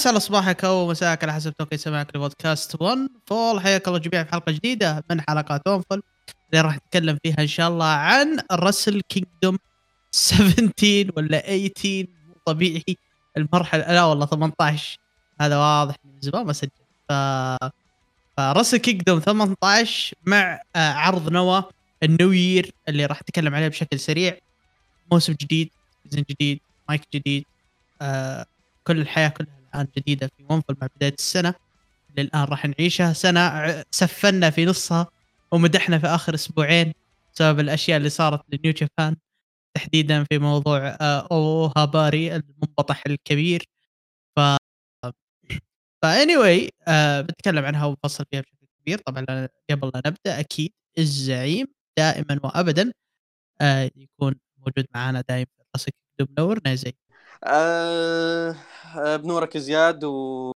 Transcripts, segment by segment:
اسعد صباحك أو مساك على حسب توقيت سماعك لبودكاست OneFall حياك الله جميعا في حلقة جديدة من حلقات OneFall اللي راح نتكلم فيها إن شاء الله عن Wrestle Kingdom 17 ولا 18 مو طبيعي. المرحله لا والله 18 هذا واضح من زمان ما سجل. ف ف Wrestle Kingdom 18 مع آه، عرض NOAH ال New Year اللي راح نتكلم عليه بشكل سريع. موسم جديد season جديد مايك جديد آه كل الحياة كلها الآن جديدة في OneFall مع بداية السنة اللي الآن راح نعيشها. سنة سفلنا في نصها ومدحنا في آخر أسبوعين بسبب الأشياء اللي صارت ل New Japan. تحديدا في موضوع آه، Ohbari المنبطح الكبير. ف فا anyway آه بنتكلم عنها ونفصل فيها بشكل كبير. طبعا قبل لا نبدأ أكيد الزعيم دائما وابدا آه يكون موجود معنا دائما في راسك نورنا يا آه آه، بنورك زياد و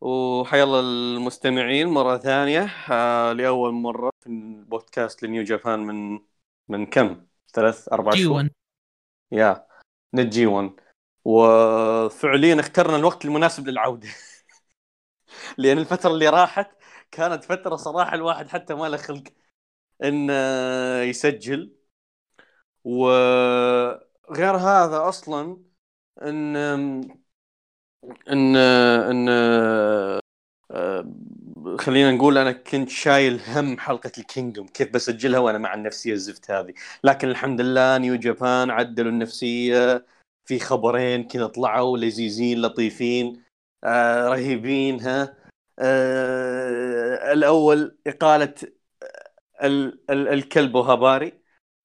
وحيا الله المستمعين مرة ثانية آه لأول مرة في البودكاست ل New Japan من من كم؟ ثلاث أربع جي شهور؟ 1 يا نت G 1 وفعليا اخترنا الوقت المناسب للعودة. لأن الفترة اللي راحت كانت فترة صراحة الواحد حتى ما له خلق إنه يسجل. وغير هذا أصلا إن إن إن آه، خلينا نقول أنا كنت شايل هم حلقة الكينجدوم كيف بسجلها وأنا مع النفسية الزفت هذه. لكن الحمد لله نيو جابان عدلوا النفسية في خبرين كذا طلعوا لذيذين لطيفين آه رهيبين ها. آه الأول إقالة ال ال الكلب وهاباري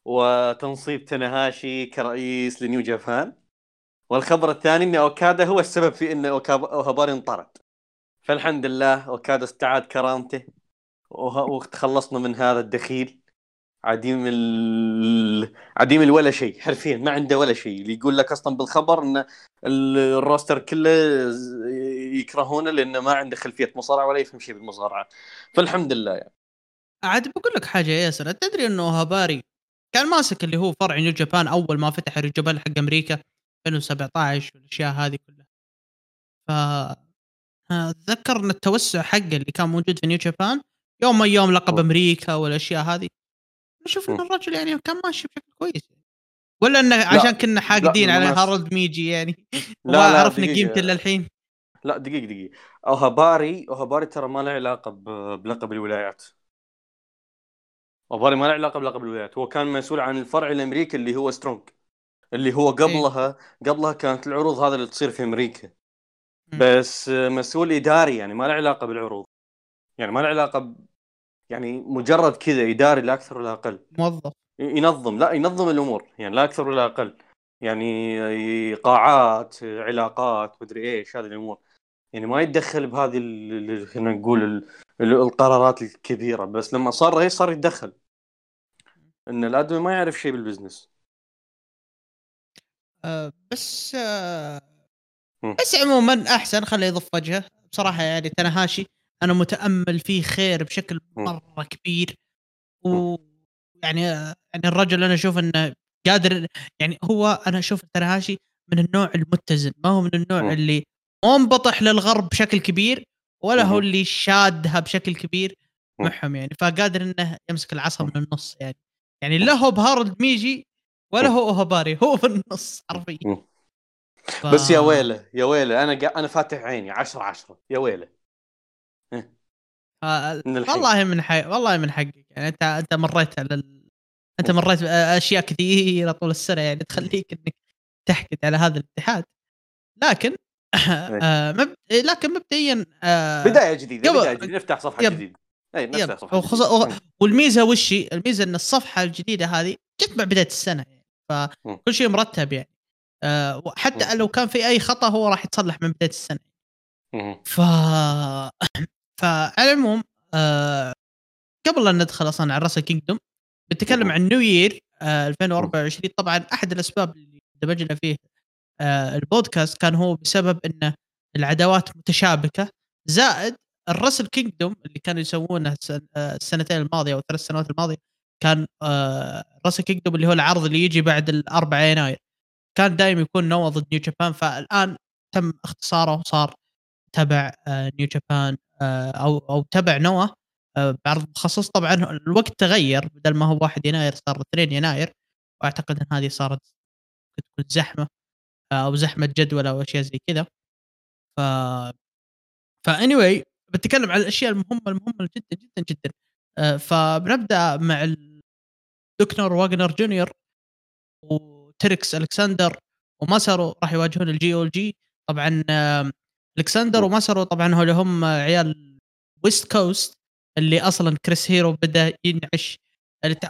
وتنصيب تنهاشي كرئيس لنيو جابان. والخبر الثاني إن أوكادا هو السبب في إن أوهاباري انطرد. فالحمد لله أوكادا استعاد كرامته وتخلصنا من هذا الدخيل. عديم ال... عديم الولا شيء حرفيا ما عنده ولا شيء. اللي يقول لك أصلا بالخبر إن ال- الروستر كله يكرهونه لأنه ما عنده خلفية مصارعة ولا يفهم شيء بالمصارعة. فالحمد لله. يعني عاد بقول لك حاجة يا ياسر تدري انه هاباري كان ماسك اللي هو فرع نيو جابان أول ما فتح الجبل حق أمريكا؟ 2017 والأشياء هذه كلها. ف أتذكر إن التوسع حقه اللي كان موجود في نيو جابان يوم ما يوم لقب. أمريكا والأشياء هذه نشوف إن. الرجل يعني كان ماشي بشكل كويس ولا إنه عشان كنا حاقدين على هارولد ميجي يعني وما لا لا عرفنا. قيمته إلا الحين. لا دقيقة دقيقة. أوهاباري أوهاباري ترى ما له علاقة ب- بلقب الولايات. أوهاباري ما له علاقة بلقب الولايات. هو كان مسؤول عن الفرع الأمريكي اللي هو سترونج اللي هو قبلها قبلها كانت العروض هذا اللي تصير في أمريكا. بس مسؤول إداري يعني ما له علاقة بالعروض. يعني ما له علاقة ب... يعني مجرد كذا إداري لا أكثر ولا أقل. موظف. ينظم لا ينظم الأمور يعني لا أكثر ولا أقل. يعني قاعات علاقات مدري إيش هذه الأمور. يعني ما يتدخل بهذه خلينا نقول ال- ال- القرارات الكبيرة. بس لما صار رئيس صار يتدخل. إن الأدمي ما يعرف شيء بالبزنس. آه بس مم. بس عموما أحسن خليه يضف وجهه بصراحة يعني تنهاشي أنا متأمل فيه خير بشكل. مرة كبير ويعني آه، يعني الرجل أنا أشوف إنه قادر يعني هو أنا أشوف تنهاشي من النوع المتزن ما هو من النوع. اللي منبطح للغرب بشكل كبير ولا هو. اللي شادها بشكل كبير. معهم يعني فقادر إنه يمسك العصا من النص يعني يعني لا هو بهارولد ميجي ولا. هو اوهاباري هو في النص حرفيا. ف... بس يا ويله يا ويله أنا قا... أنا فاتح عيني 10 10 يا ويله آه، من. والله من حق والله من حقك يعني أنت أنت مريت على ال... أنت مريت أشياء كثيرة طول السنة يعني تخليك إنك تحقد على هذا الاتحاد لكن آه مب... لكن مبدئيا آه بداية جديدة يبا- بداية جديدة نفتح صفحة يب. جديدة اي يب. نفتح صفحه وخص... جديدة. والميزة وش؟ الميزة إن الصفحة الجديدة هذه جت مع بداية السنة يعني. فكل شيء مرتب يعني آه وحتى مم. لو كان في أي خطأ هو راح يتصلح من بداية السنة. ف فعلى العموم آه... قبل لا ندخل أصلا على Wrestle Kingdom بنتكلم. عن New Year آه 2024 طبعا أحد الأسباب اللي دمجنا فيه آه البودكاست كان هو بسبب إن العداوات متشابكة زائد ال Wrestle Kingdom اللي كانوا يسوونه السن- السنتين الماضية أو الثلاث سنوات الماضية كان آه Wrestle Kingdom اللي هو العرض اللي يجي بعد الأربعة يناير. كان دائما يكون نوا ضد نيو جابان فالآن تم اختصاره وصار تبع آه، نيو جابان آه، أو أو تبع نوا آه، بعرض مخصص. طبعا الوقت تغير بدل ما هو 1 يناير صار 2 يناير. وأعتقد إن هذه صارت تكون زحمة أو زحمة جدول أو أشياء زي كذا. ف فا anyway بتكلم عن الأشياء المهمة المهمة جدا جدا جدا. فبنبدأ مع دكتور واجنر جونيور وتايتوس ألكسندر وماسارو راح يواجهون ال GLG. طبعا ألكسندر وماسارو طبعا هول هم عيال West Coast اللي أصلا كريس هيرو بدأ ينعش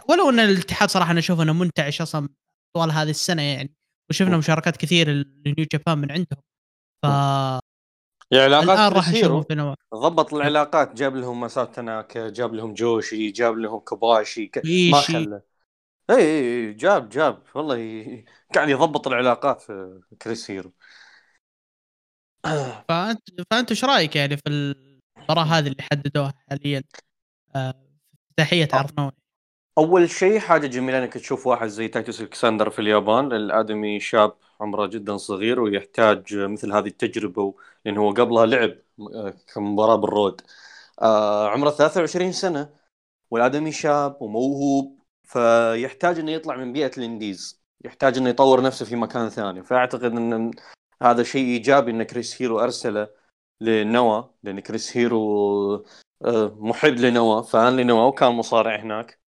ولو إن الاتحاد صراحة أنا أشوف إنه منتعش أصلا طوال هذه السنة يعني. وشفنا مشاركات كثير ل New Japan من عندهم. ف علاقات راح هيرو ضبط العلاقات جاب لهم ماساتو تناكا جاب لهم جوشي جاب لهم كوباشي ك... ما خلى إي إي جاب جاب. والله قاعد يضبط العلاقات في كريس هيرو. فأنت فأنت إيش رأيك يعني في المباراه هذه اللي حددوها حاليا؟ افتتاحيه آه. عرض نوعي أول شيء حاجة جميلة إنك تشوف واحد زي تايتوس إلكسندر في اليابان. الأدمي شاب عمره جدا صغير ويحتاج مثل هذه التجربة لأنه هو قبلها لعب آه، كمباراه بالرود. آه عمره 23 سنة والأدمي شاب وموهوب فيحتاج إنه يطلع من بيئة ال indies. يحتاج إنه يطور نفسه في مكان ثاني. فأعتقد إن هذا شيء إيجابي إن كريس هيرو أرسله ل NOAH لأن كريس هيرو آه، محب ل NOAH fan ل NOAH وكان مصارع هناك.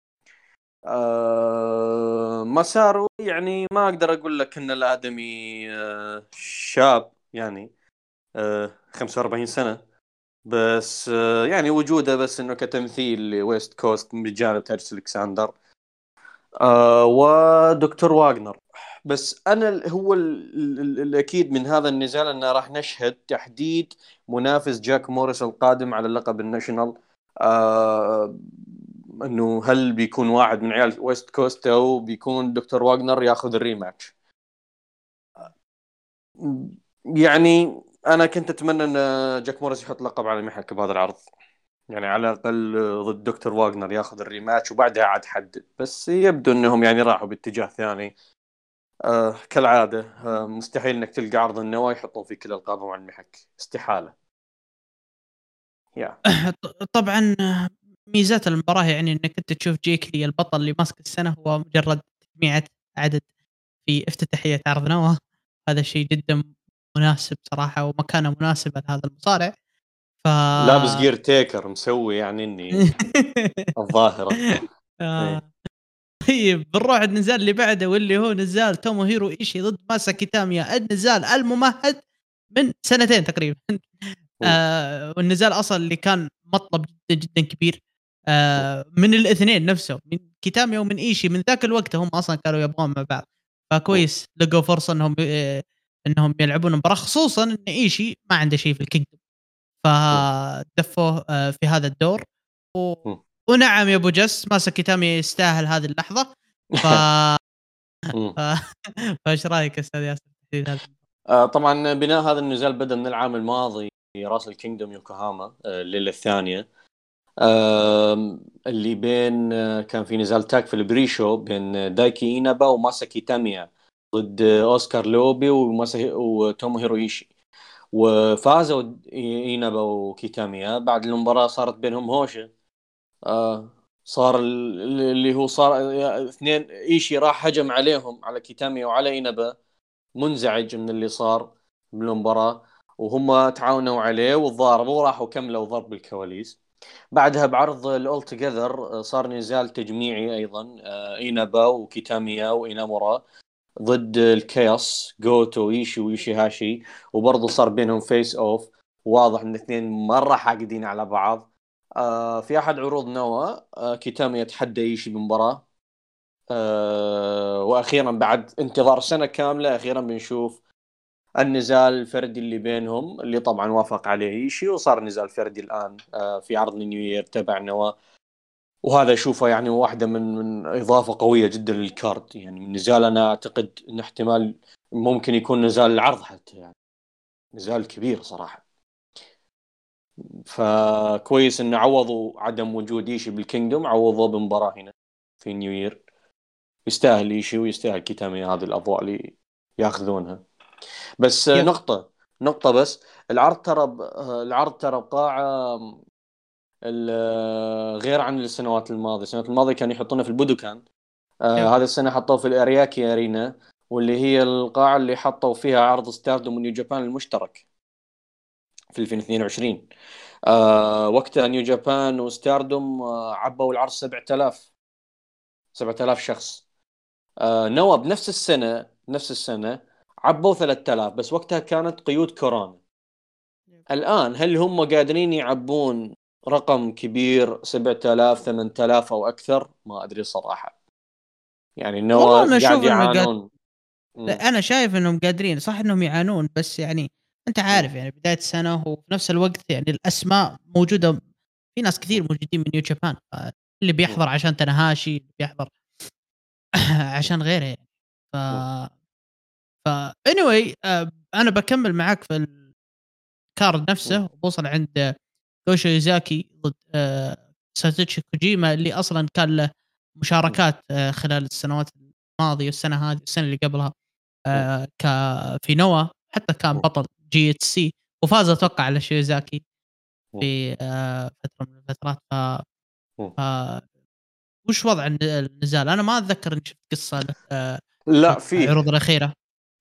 آه، ماسارو يعني ما أقدر أقول لك إن الآدمي آه، شاب يعني 45 سنة. بس يعني وجوده بس إنه كتمثيل ل West Coast بجانب تايتوس الكساندر ودكتور واغنر. بس أنا هو الأكيد من هذا النزال إنه راح نشهد تحديد منافس جاك موريس القادم على اللقب ال National. آه إنه هل بيكون واحد من عيال West Coast أو بيكون دكتور واغنر ياخذ ال rematch؟ يعني أنا كنت أتمنى إن جاك موريس يحط لقب على محك بهذا العرض. يعني على الأقل ضد دكتور واغنر ياخذ الريماتش وبعدها عاد حدد بس يبدو إنهم يعني راحوا باتجاه ثاني. آه كالعادة آه مستحيل إنك تلقى عرض النواة يحطون فيه كل ألقابهم على المحك. استحالة. يا طبعا ميزات المباراة يعني إنك أنت تشوف جيكلي البطل اللي ماسك السنة هو مجرد تجميعة عدد في افتتاحية عرض NOAH هذا شيء جدا مناسب صراحة ومكانة مناسبة لهذا المصارع. ف لابس gear Taker مسوي يعني إني الظاهرة. آه. إيه. طيب بنروح النزال اللي بعده واللي هو نزال توموهيرو إيشي ضد ماسا كيتاميا. النزال الممهد من سنتين تقريبا. آه والنزال أصلا اللي كان مطلب جدا جدا كبير. آه من الاثنين نفسهم من كيتاميا ومن إيشي من ذاك الوقت هم أصلا كانوا يبغون مع بعض. فكويس لقوا فرصة إنهم آه إنهم يلعبون مباراه خصوصا إن إيشي ما عنده شيء في ال Kingdom. فدفوه آه في هذا الدور. و... ونعم يا أبو جس ماسا كيتامي يستاهل هذه اللحظة. ف فإيش رأيك أستاذ ياسر آه طبعا بناء هذا النزال بدأ من العام الماضي في Wrestle Kingdom يوكوهاما آه، الليلة الثانية اللي بين آه كان في نزال tag في ال pre-show بين دايكي اينابا وماسا كيتاميا ضد أوسكار لوبي وتوموهيرو إيشي. وفازوا اينابا وكيتاميا. بعد المباراة صارت بينهم هوشة. آه صار اللي هو صار اثنين إيشي راح هجم عليهم على كيتامي وعلى اينابا منزعج من اللي صار بالمباراة. وهم تعاونوا عليه وضاربوا وراحوا كملوا ضرب بالكواليس بعدها بعرض ال All Together صار نزال تجميعي أيضا آه، اينابا وكيتاميا وإينامورا ضد ال CHAOS جوتو ايشي ويوشي هاشي وبرضه صار بينهم face off واضح إن الاثنين مرة حاقدين على بعض. آه في أحد عروض NOAH آه كيتامي يتحدى إيشي بمباراة. آه وأخيرا بعد انتظار سنة كاملة أخيرا بنشوف النزال الفردي اللي بينهم اللي طبعا وافق عليه ايشي وصار نزال فردي الآن آه في عرض ال New Year تبع NOAH. وهذا أشوفه يعني واحدة من من إضافة قوية جدا لل card يعني نزال أنا أعتقد إن احتمال ممكن يكون نزال العرض حتى يعني. نزال كبير صراحة. فكويس انه عوضوا عدم وجود ايشي بال Kingdom عوضوه بمباراة هنا في New Year. يستاهل ايشي ويستاهل كيتامي هذه الأضواء اللي ياخذونها. بس yep. نقطة نقطة بس. العرض ترى ب... العرض ترى بقاعة غير عن السنوات الماضية. السنوات الماضية كانوا يحطونه في البودوكان. آه. هذه السنة حطوه في الأرياكي أرينا واللي هي القاعة اللي حطوا فيها عرض ستاردوم ونيو جابان المشترك في 2022 آه وقتها نيو جابان وستاردوم آه عبوا العرض 7000 7000 شخص. آه نوا بنفس السنة نفس السنة عبوا 3000 بس وقتها كانت قيود كورونا. الآن هل هم قادرين يعبون رقم كبير 7000 8000 أو أكثر؟ ما أدري صراحة. يعني أشوف قاعد يعانون. لا أنا شايف إنهم قادرين صح إنهم يعانون بس يعني أنت عارف يعني بداية السنة وفي نفس الوقت يعني الأسماء موجودة في ناس كثير موجودين من نيو جابان اللي بيحضر عشان تنهاشي اللي بيحضر عشان غيره يعني. ف ف anyway آه، أنا بكمل معاك في ال card نفسه وبوصل عند كو شيوزاكي ضد آه، ساتوشي كوجيما اللي أصلا كان له مشاركات آه، خلال السنوات الماضية والسنة هذه والسنة اللي قبلها ك في NOAH حتى كان بطل GHC وفاز أتوقع على شيوزاكي في فترة من الفترات. ف, ف... وش وضع الن- النزال؟ أنا ما أتذكر إني شفت قصة لا في العروض الأخيرة.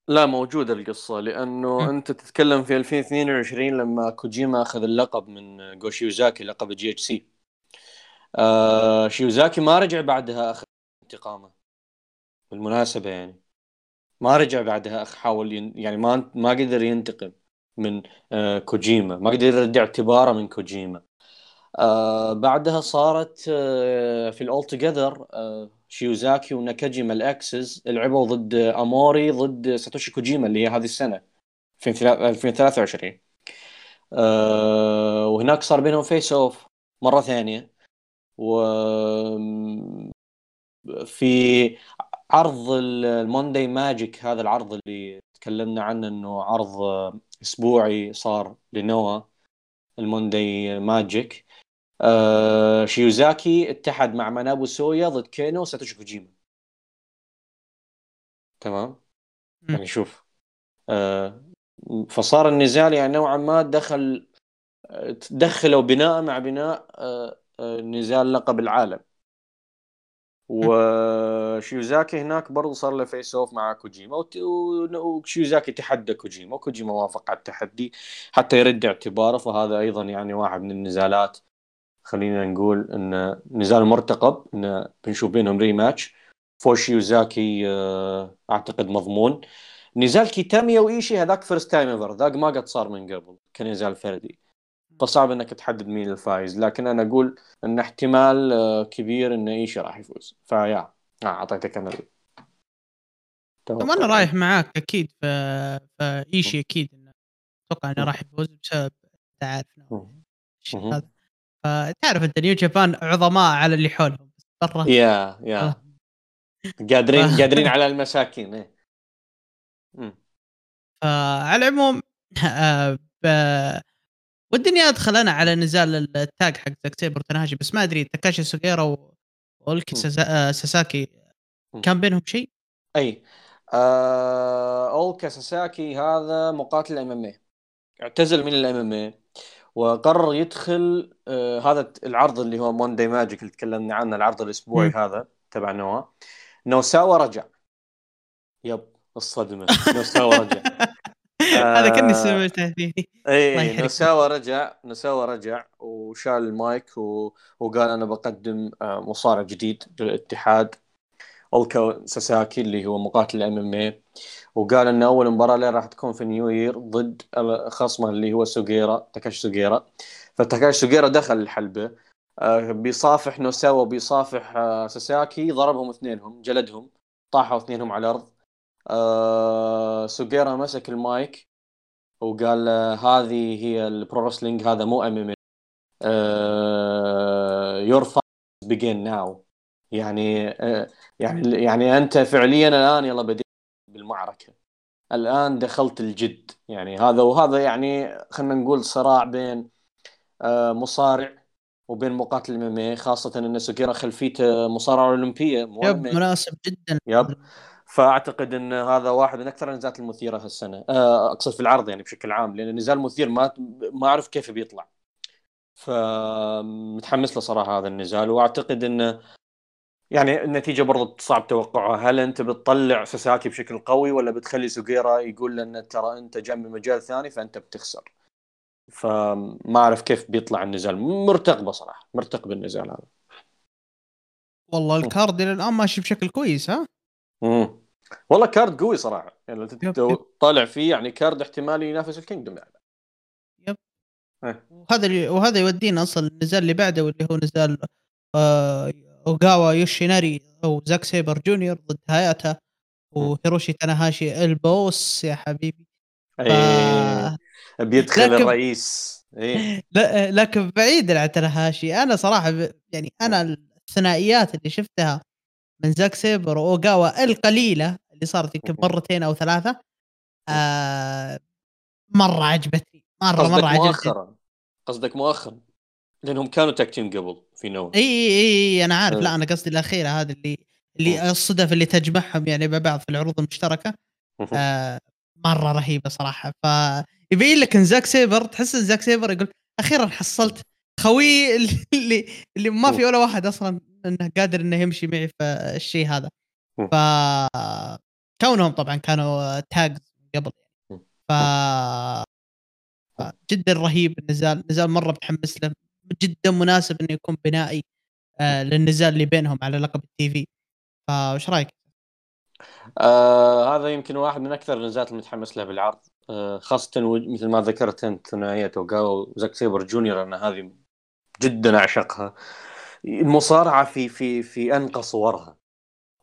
لا موجودة القصة لأنه. أنت تتكلم في 2022 لما كوجيما أخذ اللقب من جوشيوزاكي لقب GHC. آه شيوزاكي ما رجع بعدها أخذ انتقامه. بالمناسبة يعني. ما رجع بعدها حاول ين... يعني ما ما قدر ينتقم من آه كوجيما ما قدر يرد اعتباره من كوجيما. آه بعدها صارت آه في الأول together آه شيوزاكي وناكاجيما ال AXIZ لعبوا ضد أموري ضد ساتوشي كوجيما اللي هي هذه السنة في 2023 آه وهناك صار بينهم face off مرة ثانية. و في عرض ال Monday Magic هذا العرض اللي تكلمنا عنه إنه عرض أسبوعي صار لنوا ال Monday Magic آه شيوزاكي اتحد مع منابو سويا ضد كينو وساتوشي كوجيما. تمام. يعني شوف آه فصار النزال يعني نوعا ما دخل دخلوا بناء مع بناء آه، آه، نزال لقب العالم. وشيوزاكي هناك برضو صار له face off مع كوجيما. وشيوزاكي تحدى كوجيما وكوجيما وافق على التحدي حتى يرد اعتباره. فهذا أيضا يعني واحد من النزالات خلينا نقول انه نزال مرتقب انه بنشوف بينهم rematch for شيوزاكي آه، أعتقد مضمون نزال كيتاميا وإيشي هذاك first time ever ذاك ما قد صار من قبل كنزال فردي فصعب إنك تحدد مين الفايز لكن أنا أقول إن احتمال آه، كبير إن إيشي راح يفوز فيا آه، أعطيتك أنا ال- طب توقع أنا. رايح معاك أكيد. فايشي أكيد أتوقع إنه. راح يفوز بسبب مهم. هذا فتعرف انت نيو جابان عظماء على اللي حولهم برا يا يا آه. قادرين قادرين على المساكين إيه. مم. فعلى العموم آه، ب- ودني أدخل أنا على نزال التاج حق زاك سيبر بس ما أدري تاكاشي سوغيرا و- وأولكي مم. ساسا- آه، ساساكي. كان بينهم شيء؟ أي آه... اولكا ساساكي هذا مقاتل MMA اعتزل من ال MMA وقرر يدخل آه هذا العرض اللي هو Monday Magic اللي تكلمنا عنه العرض الأسبوعي. هذا تبع نوا نوساوا رجع. yep الصدمة. نوساوا رجع. هذا كأني آه، سمعته فيه اي. نوساوا رجع نوساوا رجع وشال المايك و... وقال أنا بقدم آه، مصارع جديد للاتحاد. اولكا ساساكي اللي هو مقاتل MMA وقال إن أول مباراة له راح تكون في New Year ضد خصمه اللي هو سوغيرا تاكاشي سوغيرا. فتاكاشي سوغيرا دخل الحلبة. آه، بيصافح نوساوا بيصافح آه، ساساكي ضربهم اثنينهم جلدهم طاحوا اثنينهم على الأرض. آه، سوغيرا مسك المايك وقال هذه هي ال pro wrestling هذا مو MMA you begin now يعني يعني يعني أنت فعليا الآن يلا بديت. بالمعركة. الآن دخلت الجد يعني هذا وهذا يعني خلينا نقول صراع بين آه، مصارع وبين مقاتل MMA خاصة إن سوغيرا خلفيته مصارعه أولمبية yep. مناسب جدا. yep. فأعتقد إن هذا واحد من أكثر النزالات المثيرة هالسنه آه، أقصد في العرض يعني بشكل عام لأن النزال مثير ما ما أعرف كيف بيطلع. فمتحمس له صراحة هذا النزال وأعتقد انه يعني النتيجة برضو صعب توقعها. هل أنت بتطلع ساساكي بشكل قوي ولا بتخلي سوغيرا يقول لنا ترى أنت من مجال ثاني فأنت بتخسر؟ فما أعرف كيف بيطلع النزال. مرتقبه صراحة مرتقب النزال هذا. والله ال card إلى الآن ماشي بشكل كويس ها؟ امم والله card قوي صراحة. يعني انت طالع فيه يعني card احتمال ينافس ال Kingdom يعني. yep. إيه. وهذا وهذا يودينا أصلا النزال اللي بعده واللي هو نزال آه اوغاوا يوشيناري أو زاك سيبر جونيور ضد هاياتا وهيروشي تاناهاشي ال boss يا حبيبي. ف... أيه. بيدخل لكن... الرئيس. إيه؟ لا لكن بعيدا عن تاناهاشي. أنا صراحة ب... يعني أنا الثنائيات اللي شفتها من زاك سيبر وأوغاوا القليلة اللي صارت يمكن مرتين أو ثلاثة آه مرة عجبتني. مرة مرة عجبتني. مؤخرا. قصدك مؤخرا. لأنهم كانوا tag team قبل في نوا إي إي أنا عارف. لا أنا قصدي الأخيرة هذه اللي اللي الصدف اللي تجمعهم يعني مع بعض في العروض المشتركة. آه مرة رهيبة صراحة. فيبين لك إن زاك سيبر تحس إن زاك سيبر يقول أخيرا حصلت. خوي اللي اللي ما في ولا واحد أصلا إنه قادر إنه يمشي معي في الشيء هذا. ف كونهم طبعا كانوا tag قبل. ف جدا رهيب. النزال نزال مرة متحمس له. جدا مناسب إنه يكون بنائي آه للنزال اللي بينهم على لقب ال TV. فايش رأيك؟ آه هذا يمكن واحد من أكثر النزالات المتحمس لها بالعرض. آه خاصة مثل ما ذكرت أنت ثنائيه أوغاوا وزاك سيبر جونيور أنا هذه جدا أعشقها. المصارعة في في في أنقى صورها.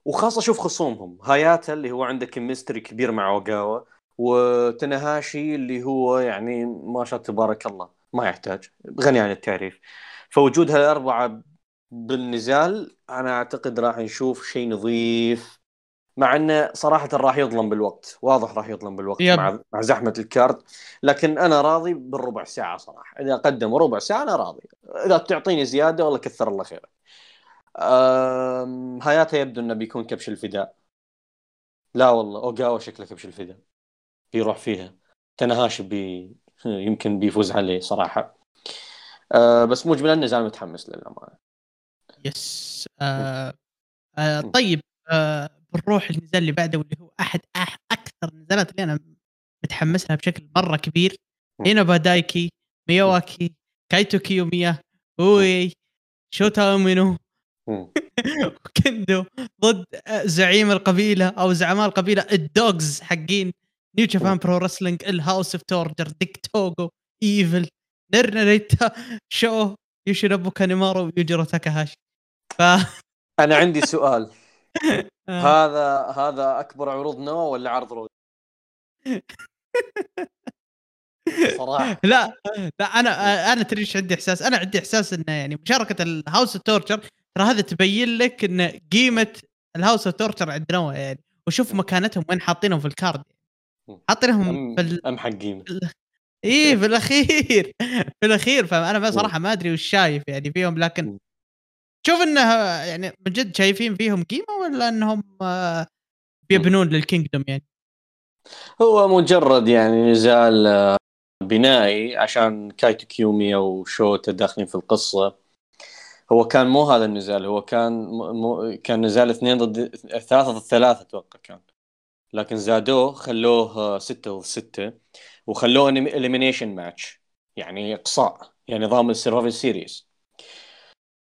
وخاصة شوف خصومهم. هاياتا اللي هو عنده chemistry كبير مع أوغاوا وتنهاشي اللي هو يعني ما شاء تبارك الله. ما يحتاج غني عن التعريف. فوجود هالاربعه بالنزال أنا أعتقد راح نشوف شيء نظيف مع إنه صراحة راح يظلم بالوقت واضح راح يظلم بالوقت يب. مع مع زحمة الكارد لكن أنا راضي بالربع ساعة صراحة. إذا قدموا ربع ساعة أنا راضي. إذا تعطيني زيادة والله كثر الله خيرك هاياتا يبدو إنه بيكون كبش الفداء. لا والله اوغاوا شكله كبش الفداء. بيروح فيها. تنهاش بي يمكن بيفوز عليه صراحة. أه بس مجملا النزال متحمس للأمانة. يس آه آه طيب آه بنروح النزال اللي بعده واللي هو أحد أكثر النزالات اللي أنا متحمس لها بشكل مرة كبير. هنا بادايكي ميواكي كايتو كيوميا اوي شوتا اومينو وكندو ضد زعيم القبيلة أو زعماء القبيلة الدوجز حقين. New Japan Pro Wrestling ال House of Torture ديك توغو إيفل رين ناريتا شو؟ يوشينوبو كانيمارو ويوجيرو تاكاهاشي ف أنا عندي سؤال. آه. هذا هذا أكبر عروض نوا ولا عرض رود؟ صراحة. لا لا أنا أنا تدري إيش عندي إحساس؟ أنا عندي إحساس انه يعني مشاركة ال House Torture ترى هذا تبين لك إن قيمة ال House Torture عند نوا يعني. وشوف مكانتهم وين حاطينهم في ال card حاطينهم في ال... أم حق قيمه إيه في الأخير في الأخير فأنا صراحة ما أدري وش شايف يعني فيهم لكن تشوف إنه يعني من جد شايفين فيهم قيمه ولا إنهم آه، بيبنون لل Kingdom يعني؟ هو مجرد يعني نزال آه، بنائي عشان كايتو كيوميا وشوتا داخلين في القصة. هو كان مو هذا النزال هو كان مو كان نزال اثنين ضد ثلاثة ضد ثلاثة أتوقع كان. لكن زادوه خلوه آه، ستة ضد ستة وخلوه elimination match يعني إقصاء يعني نظام ال Survivor Series.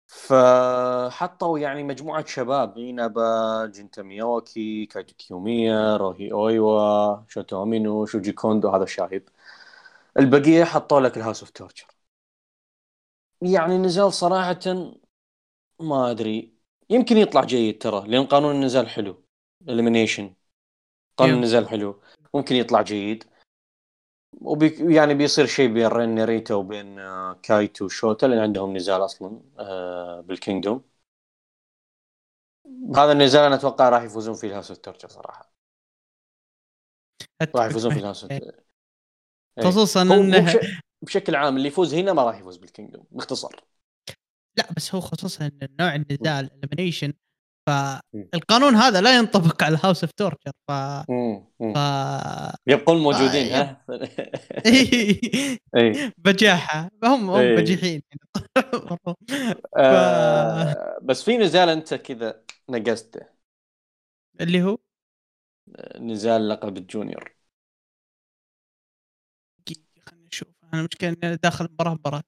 فحطوا يعني مجموعة شباب منابو سويا جنتا ميوكي كايتو كيوميا روهي أويوا شوتو أمينو شوجي كوندو هذا الشايب البقية حطوا لك ال House of Torture. يعني نزال صراحة ما أدري يمكن يطلع جيد ترى لأن قانون النزال حلو. elimination. قانون النزال حلو. ممكن يطلع جيد. وبي يعني بيصير شيء بين رين ناريتا وبين آه، كايتو وشوتا لأن عندهم نزال أصلا آه، بال Kingdom. هذا النزال أنا أتوقع راح يفوزون فيه ال House of صراحة. راح يفوزون في ال House. خصوصا انه بشكل عام اللي يفوز هنا ما راح يفوز بال Kingdom باختصار. لا بس هو خصوصا ان نوع النزال elimination فالقانون هذا لا ينطبق على House of Torture ف. ف يبقون موجودين آه، ها؟ اي بجاحة. هم هم إيه. بجحين آه بس في نزال أنت كذا نقزته. اللي هو؟ نزال لقب الجونيور. خلينا نشوف أنا مشكلة إني داخل مباراة مباراة.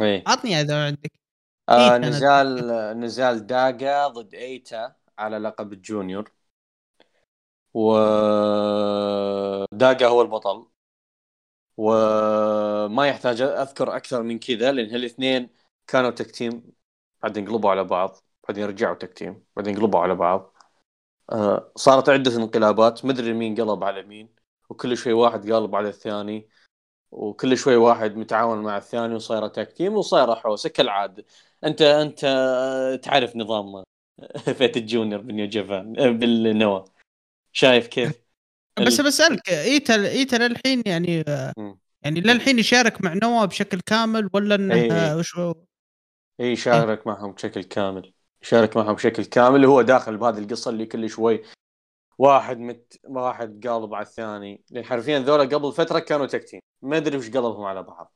اي عطني اذا عندك. آه نزال نزال داغا ضد إيتا على لقب الجونيور. و داغا هو البطل. وما يحتاج أذكر أكثر من كذا لأن الاثنين كانوا tag team بعدين قلبوا على بعض بعدين رجعوا tag team بعدين قلبوا على بعض. آه صارت عدة انقلابات مدري مين قلب على مين وكل شوي واحد قالب على الثاني. وكل شوي واحد متعاون مع الثاني وصايره tag team وصايره حوسه كالعاده أنت أنت تعرف نظام فئة ال junior ب New Japan بالنوا شايف كيف؟ بس بسألك إيتا إيتا للحين يعني مم. يعني للحين يشارك مع نوا بشكل كامل ولا إنه إيه. وش هو؟ اي يشارك معهم بشكل كامل يشارك معهم بشكل كامل هو داخل بهذه القصة اللي كل شوي واحد مت واحد قالب على الثاني. لأن حرفيا ذولا قبل فترة كانوا tag team. ما أدري وش قلبهم على بعض.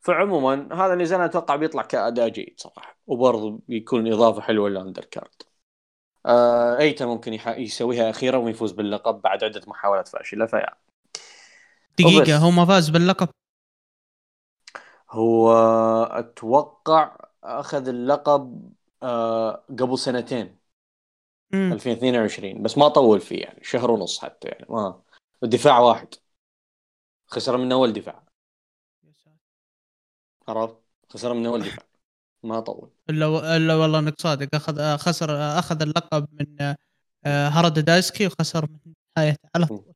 فعموما هذا النزال أنا أتوقع بيطلع كأداء جيد صراحة. وبرضه بيكون إضافة حلوة لل undercard. آه ايتا ممكن يح... يسويها أخيرا ويفوز باللقب بعد عدة محاولات فاشلة فيا. دقيقة وبس. هو ما فاز باللقب؟ هو أتوقع أخذ اللقب آه قبل سنتين. مم. 2022 بس ما طول فيه يعني شهر ونص حتى يعني ما الدفاع واحد. خسر من أول دفاع. عرفت؟ خسر من أول دفاع. ما طول. إلا إلا والله إنك صادق. أخذ خسر أخذ اللقب من آه، هارادا دايسكي وخسر من نهايته على طول.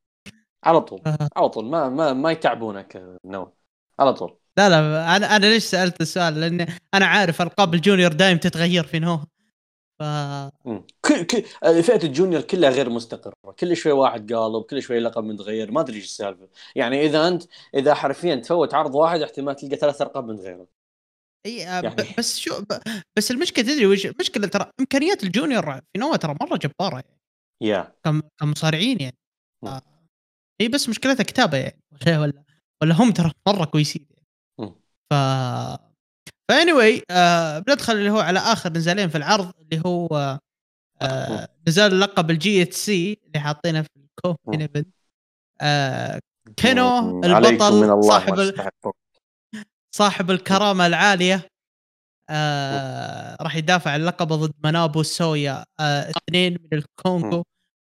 على طول. آه. على طول. ما ما ما يتعبونك نو على طول. لا لا أنا أنا ليش سألت السؤال؟ لأن أنا عارف ألقاب ال junior دايم تتغير في نوها ف. كل كل فئه ال junior كلها غير مستقرة. كل شوي واحد قالب كل شوي لقب متغير. ما أدري إيش السالفة. يعني إذا انت إذا حرفيا تفوت عرض واحد احتمال تلقى ثلاث القاب متغيره إي آه، يعني- بس شو بس المشكلة تدري وش المشكلة ترى؟ إمكانيات ال junior في نواه ترى مرة جبارة يعني. يا. كم كمصارعين يعني. آه، هي بس مشكلتها كتابة يعني. ولا ولا هم ترى مرة كويسين يعني. ف فا anyway آه بندخل اللي هو على آخر نزالين في العرض اللي هو. آه نزال اللقب ال GHC اللي حاطينه في ال co-main مم. ايفنت آه كينو. البطل صاحب ال-. صاحب الكرامة العالية آه راح يدافع عن لقبه ضد منابو سويا آه اثنين من الكونغو.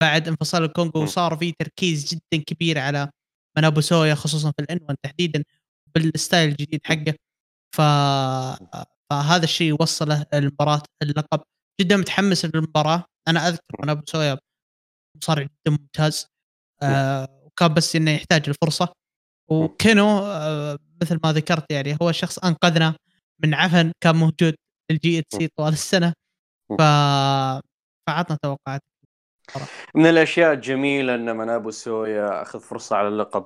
بعد انفصال الكونغو مم. وصار في تركيز جدا كبير على منابو سويا خصوصا في الانون تحديدا بال style الجديد حقه ف... فهذا الشيء وصله المباراة اللقب. جدا متحمس للمباراة. أنا أذكر منابو سويا مصارع جدا ممتاز. آه وكان بس إنه يحتاج الفرصة. وكينو آه مثل ما ذكرت يعني هو شخص أنقذنا من عفن كان موجود في ال GHC طوال السنة. ف فعطنا توقعات من الأشياء الجميلة أن منابو سويا أخذ فرصة على اللقب.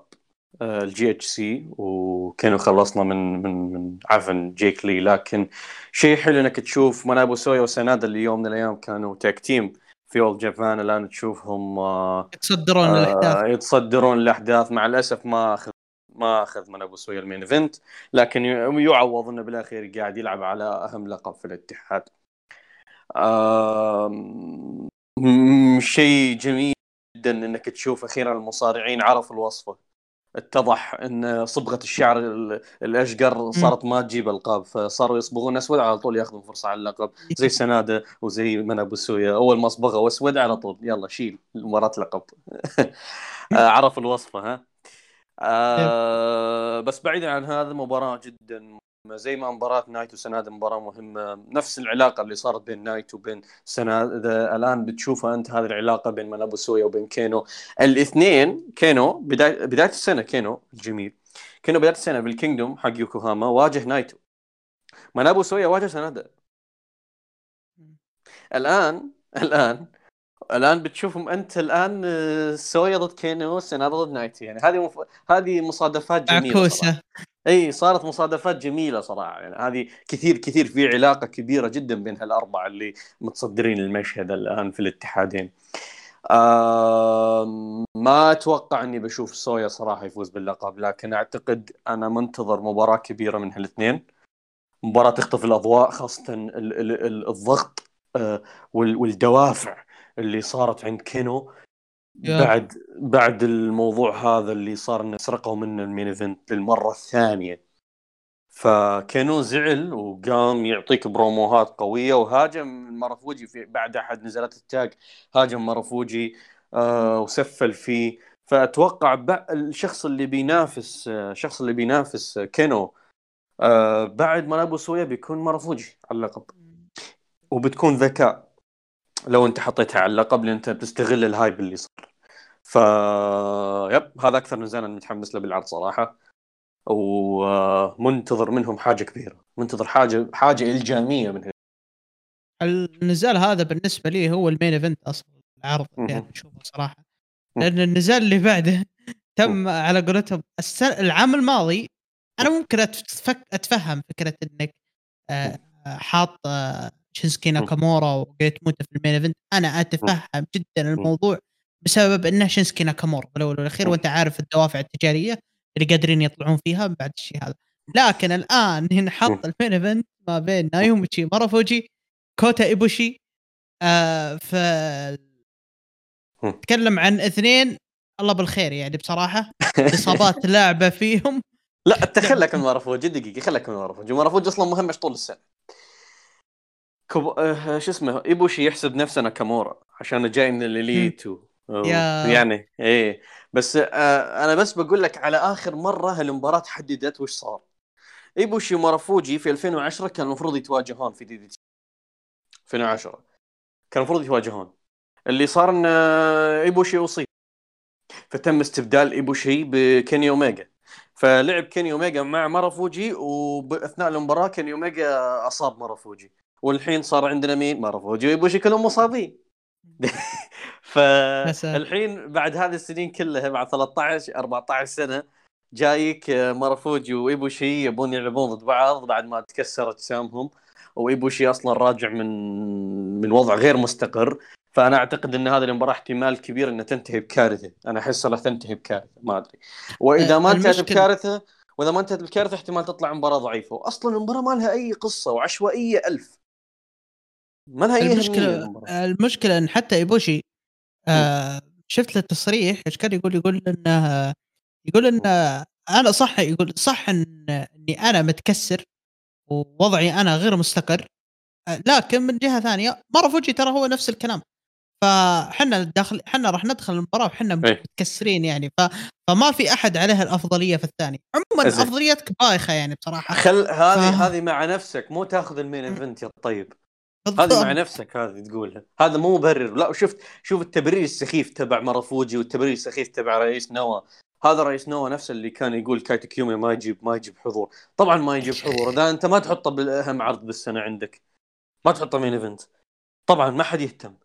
ال GHC وكانوا خلصنا من من من عفن جيك لي. لكن شيء حلو إنك تشوف منابو سويا وسنادا اللي يوم من الأيام كانوا tag team في All Japan الآن تشوفهم آه، يتصدرون آه، الأحداث. يتصدرون الأحداث. مع الأسف ما اخذ ما أخذ منابو سويا ال main event. لكن يعوض إنه بالأخير قاعد يلعب على أهم لقب في الاتحاد. م- شيء جميل جدا إنك تشوف أخيرا المصارعين عرفوا الوصفه اتضح إن صبغة الشعر ال- الأشقر صارت ما تجيب القاب فصاروا يصبغون أسود على طول ياخذون فرصة على اللقب. زي سنادة وزي منابو سويا أول ما صبغوا أسود على طول. يلا شيل مباراة لقب. آه، عرف الوصفة ها؟ آه بس بعيدا عن هذا مباراة جدا. زي ما مباراة نايتو وسنادا مباراة مهمة. نفس العلاقة اللي صارت بين نايتو وبين سنادا الآن بتشوفها أنت هذه العلاقة بين مانابو سويا وبين كينو. الاثنين كينو بداية بداية السنة كينو الجميل. كينو بداية السنة بالكينجدوم حق يوكوهاما واجه نايتو مانابو سويا واجه سنادا الآن الآن الآن بتشوفهم أنت الآن آه، سويا ضد كينو سنادا ضد نايتو يعني هذه مف... هذه مصادفات جميلة. معكوسه إي صارت مصادفات جميلة صراحة يعني هذه كثير كثير في علاقة كبيرة جدا بين هالأربعة اللي متصدرين المشهد الآن في الاتحادين. آه ما أتوقع إني بشوف سويا صراحة يفوز باللقب لكن أعتقد أنا منتظر مباراة كبيرة من هالاثنين. مباراة تخطف الأضواء خاصة ال- ال- ال- الضغط آه، وال- والدوافع اللي صارت عند كينو. بعد بعد الموضوع هذا اللي صار انه سرقوا منه ال main event للمرة الثانية. فكينو زعل وقام يعطيك promoهات قوية وهاجم ماروفوجي في بعد أحد نزلات التاج هاجم ماروفوجي آه وسفل فيه. فأتوقع الشخص اللي بينافس الشخص اللي بينافس كينو آه بعد مانابو سويا بيكون ماروفوجي على اللقب. وبتكون ذكاء. لو انت حطيتها على اللقب لأن انت بتستغل ال hype اللي صار ف yep هذا أكثر نزال أنا متحمس له بالعرض صراحة. ومنتظر منهم حاجة كبيرة. منتظر حاجة حاجة إلجامية من هنا النزال هذا بالنسبة لي هو ال main event أصلا العرض اللي مهم. أشوفه صراحة. لأن النزال اللي بعده تم على قولتهم العام الماضي أنا ممكن أتفك أتفهم فكرة إنك آه، حاط آه، شينسكي ناكامورا وجريت موتا في ال main event. أنا أتفهم جدا الموضوع بسبب إنه شينسكي ناكامورا بالاول والأخير وأنت عارف الدوافع التجارية اللي قادرين يطلعون فيها بعد الشيء هذا. لكن الآن ينحط ال main event ما بين ناوميتشي ماروفوجي كوتا إيبوشي آه ف تكلم عن اثنين الله بالخير يعني بصراحة إصابات لاعبه فيهم. لا أنت خلك من ماروفوجي دقيقة خلك من ماروفوجي ماروفوجي أصلا مهمش طول السنة. كوب... آه شو اسمه إيبوشي يحسب نفسه ناكامورا عشان جاي من الإليت و... يعني إيه. بس آه أنا بس بقول لك على آخر مرة هالمباراة حددت وش صار. إيبوشي وماروفوجي في 2010 كان المفروض يتواجهون في دي دي تي. 2010 كان المفروض يتواجهون. اللي صار إن آه، إيبوشي أصيب. فتم استبدال إيبوشي بكيني أوميجا. فلعب كيني أوميجا مع ماروفوجي وباثناء المباراة كيني أوميجا أصاب ماروفوجي. والحين صار عندنا مين؟ ماروفوجي وايبوشي كلهم مصابين. فالحين بعد هذه السنين كلها بعد 13 14 سنة جايك آه، ماروفوجي وإيبوشي يبون يلعبون ضد بعض بعد ما تكسرت اجسامهم وإيبوشي أصلا راجع من من وضع غير مستقر. فأنا أعتقد إن هذه المباراة احتمال كبير إنها تنتهي بكارثة. أنا أحس إنها تنتهي بكارثة ما أدري. وإذا ما أه، انتهت بكارثة وإذا ما انتهت بكارثة احتمال تطلع مباراة ضعيفة. واصلا المباراة ما لها أي قصة وعشوائية ألف. ما لها أي المشكلة. المشكلة إن حتى إيبوشي آه شفت له التصريح إيش كان يقول؟ يقول إنه يقول ان أنا صح يقول صح إن إني أنا متكسر ووضعي أنا غير مستقر آه، لكن من جهة ثانية ماروفوجي ترى هو نفس الكلام. فحنا داخل حنا راح ندخل المباراة وحنا إيه. متكسرين يعني ف... فما في أحد عليه الأفضلية في الثاني. عموما. أفضليتك بايخة يعني بصراحة. خل هذه ف- هذه مع نفسك مو تاخذ ال main event يا طيب. هذه. مع نفسك هذه تقولها. هذا مو مبرر. لا وشفت شوف التبرير السخيف تبع مارافوجي والتبرير السخيف تبع رئيس نوا. هذا رئيس نوا نفسه اللي كان يقول كايتو كيوميا ما يجيب ما يجيب حضور. طبعا ما يجيب حضور. إذا أنت ما تحطه بالاهم عرض بالسنة عندك. ما تحطه main event طبعا ما حد يهتم.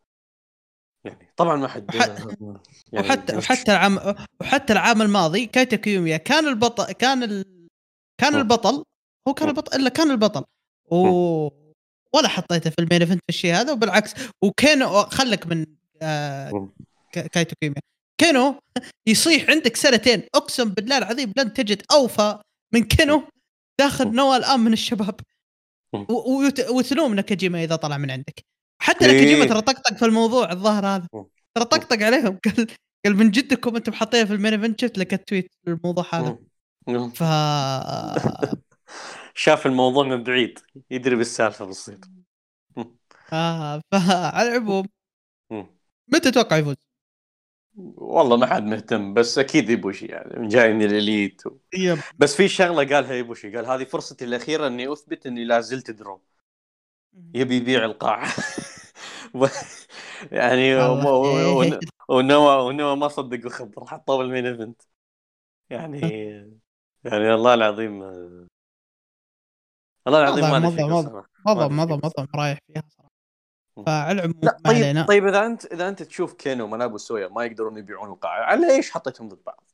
يعني طبعا ما حد. يعني وحتى وحتى العام وحتى العام الماضي كايتو كيوميا كان البطل كان ال... كان. البطل هو كان. البطل إلا كان البطل. و... ولا حطيته في ال main event في الشيء هذا وبالعكس وكينو خلك من آه كايتو كيوميا كينو يصيح عندك سنتين اقسم بالله العظيم لن تجد أوفى من كينو داخل م. نوا الآن من الشباب. وتلوم ناكاجيما إذا طلع من عندك. حتى إيه. ناكاجيما ترى طقطق في الموضوع الظاهر هذا. ترى طقطق عليهم. قال قال من جدكم أنتم حاطينه في ال main event شفت لك ال tweet الموضوع هذا. ف شاف الموضوع من بعيد يدري بالسالفة بتصير آه فعلى العموم. متى تتوقع يفوز؟ والله ما حد مهتم بس أكيد إيبوشي يعني جاي من الإليت و... yep. بس في شغلة قالها إيبوشي قال هذه فرصتي الأخيرة إني أثبت إني لا زلت draw يبي يبيع القاعة. يعني ونوى ونوى ما صدق وخبر حطوه بال main event. يعني يعني والله العظيم والله العظيم ما. مضى ما أدري مضى كيف مضى رايح فيها صراحة فعلى العموم لا طيب علينا طيب إذا أنت إذا أنت تشوف كينو ومانابو سويا ما يقدرون يبيعون القاعة على إيش حطيتهم ضد بعض؟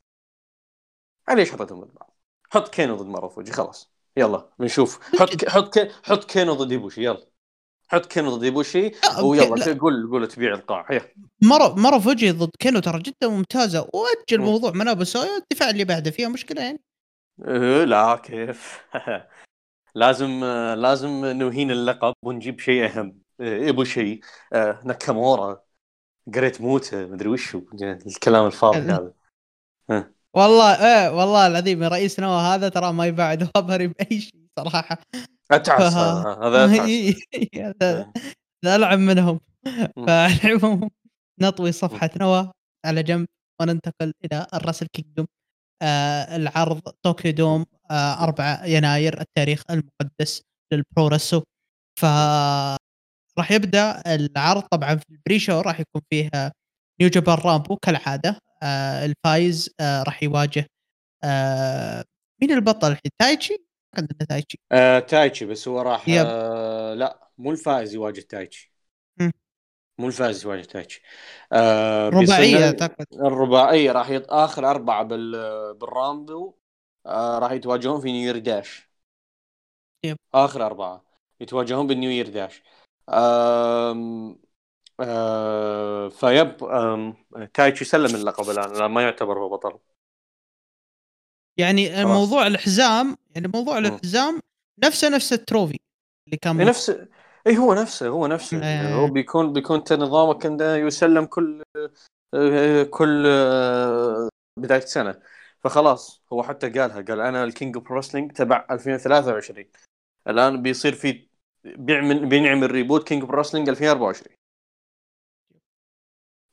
على إيش حطيتهم ضد بعض؟ حط كينو ضد ماروفوجي خلاص يلا بنشوف حط حط كي... حط كينو ضد إيبوشي يلا حط كينو ضد إيبوشي لا، ويلا لا. قول قول تبيع القاعة يلا مرة ماروفوجي ضد كينو ترى جدا ممتازة واجل. موضوع مانابو سويا الدفاع اللي بعده فيها مشكلة يعني إيه، لا كيف لازم لازم نهين اللقب ونجيب شيء أهم. إيه، ايبوشي آه، ناكامورا Great موتا مدري وشو. الكلام الفاضي هذا. والله إيه والله العظيم رئيس نوا هذا ترى ما يبعد وابري باي شيء صراحة. اتعس هذا اتعس هذا هذا العب منهم. مم. فعلى العموم نطوي صفحة نوا على جنب وننتقل إلى ال Wrestle Kingdom. العرض Tokyo Dome آه 4 يناير التاريخ المقدس لل puroresu ف راح يبدأ العرض طبعا في ال pre-show راح يكون فيه آه، New Japan Rambo كالعادة آه الفايز آه راح يواجه آه مين البطل الحين تايتشي؟ عندنا تايتشي آه تايتشي بس هو راح. آه لا مو الفائز يواجه تايتشي. مو الفائز يواجه تايتشي آه رباعية أعتقد الرباعية راح يط... آخر أربعة بال... بال Rambo آه راح يتواجهون في New Dash yep. آخر أربعة يتواجهون بال New Year Dash آم... آه... ف yep آم... تايتشي سلم اللقب الآن ما يعتبر هو بطل يعني خلاص. موضوع الحزام يعني موضوع. الحزام نفسه نفس ال trophy اللي كان نفس اي هو نفسه هو نفسه. آه. هو بيكون بيكون انت نظامك انه يسلم كل آه، كل آه، بداية سنة. فخلاص هو حتى قالها قال أنا ال King of Wrestling تبع 2023 الآن بيصير في بيعمل بينعمل reboot King of Wrestling 2024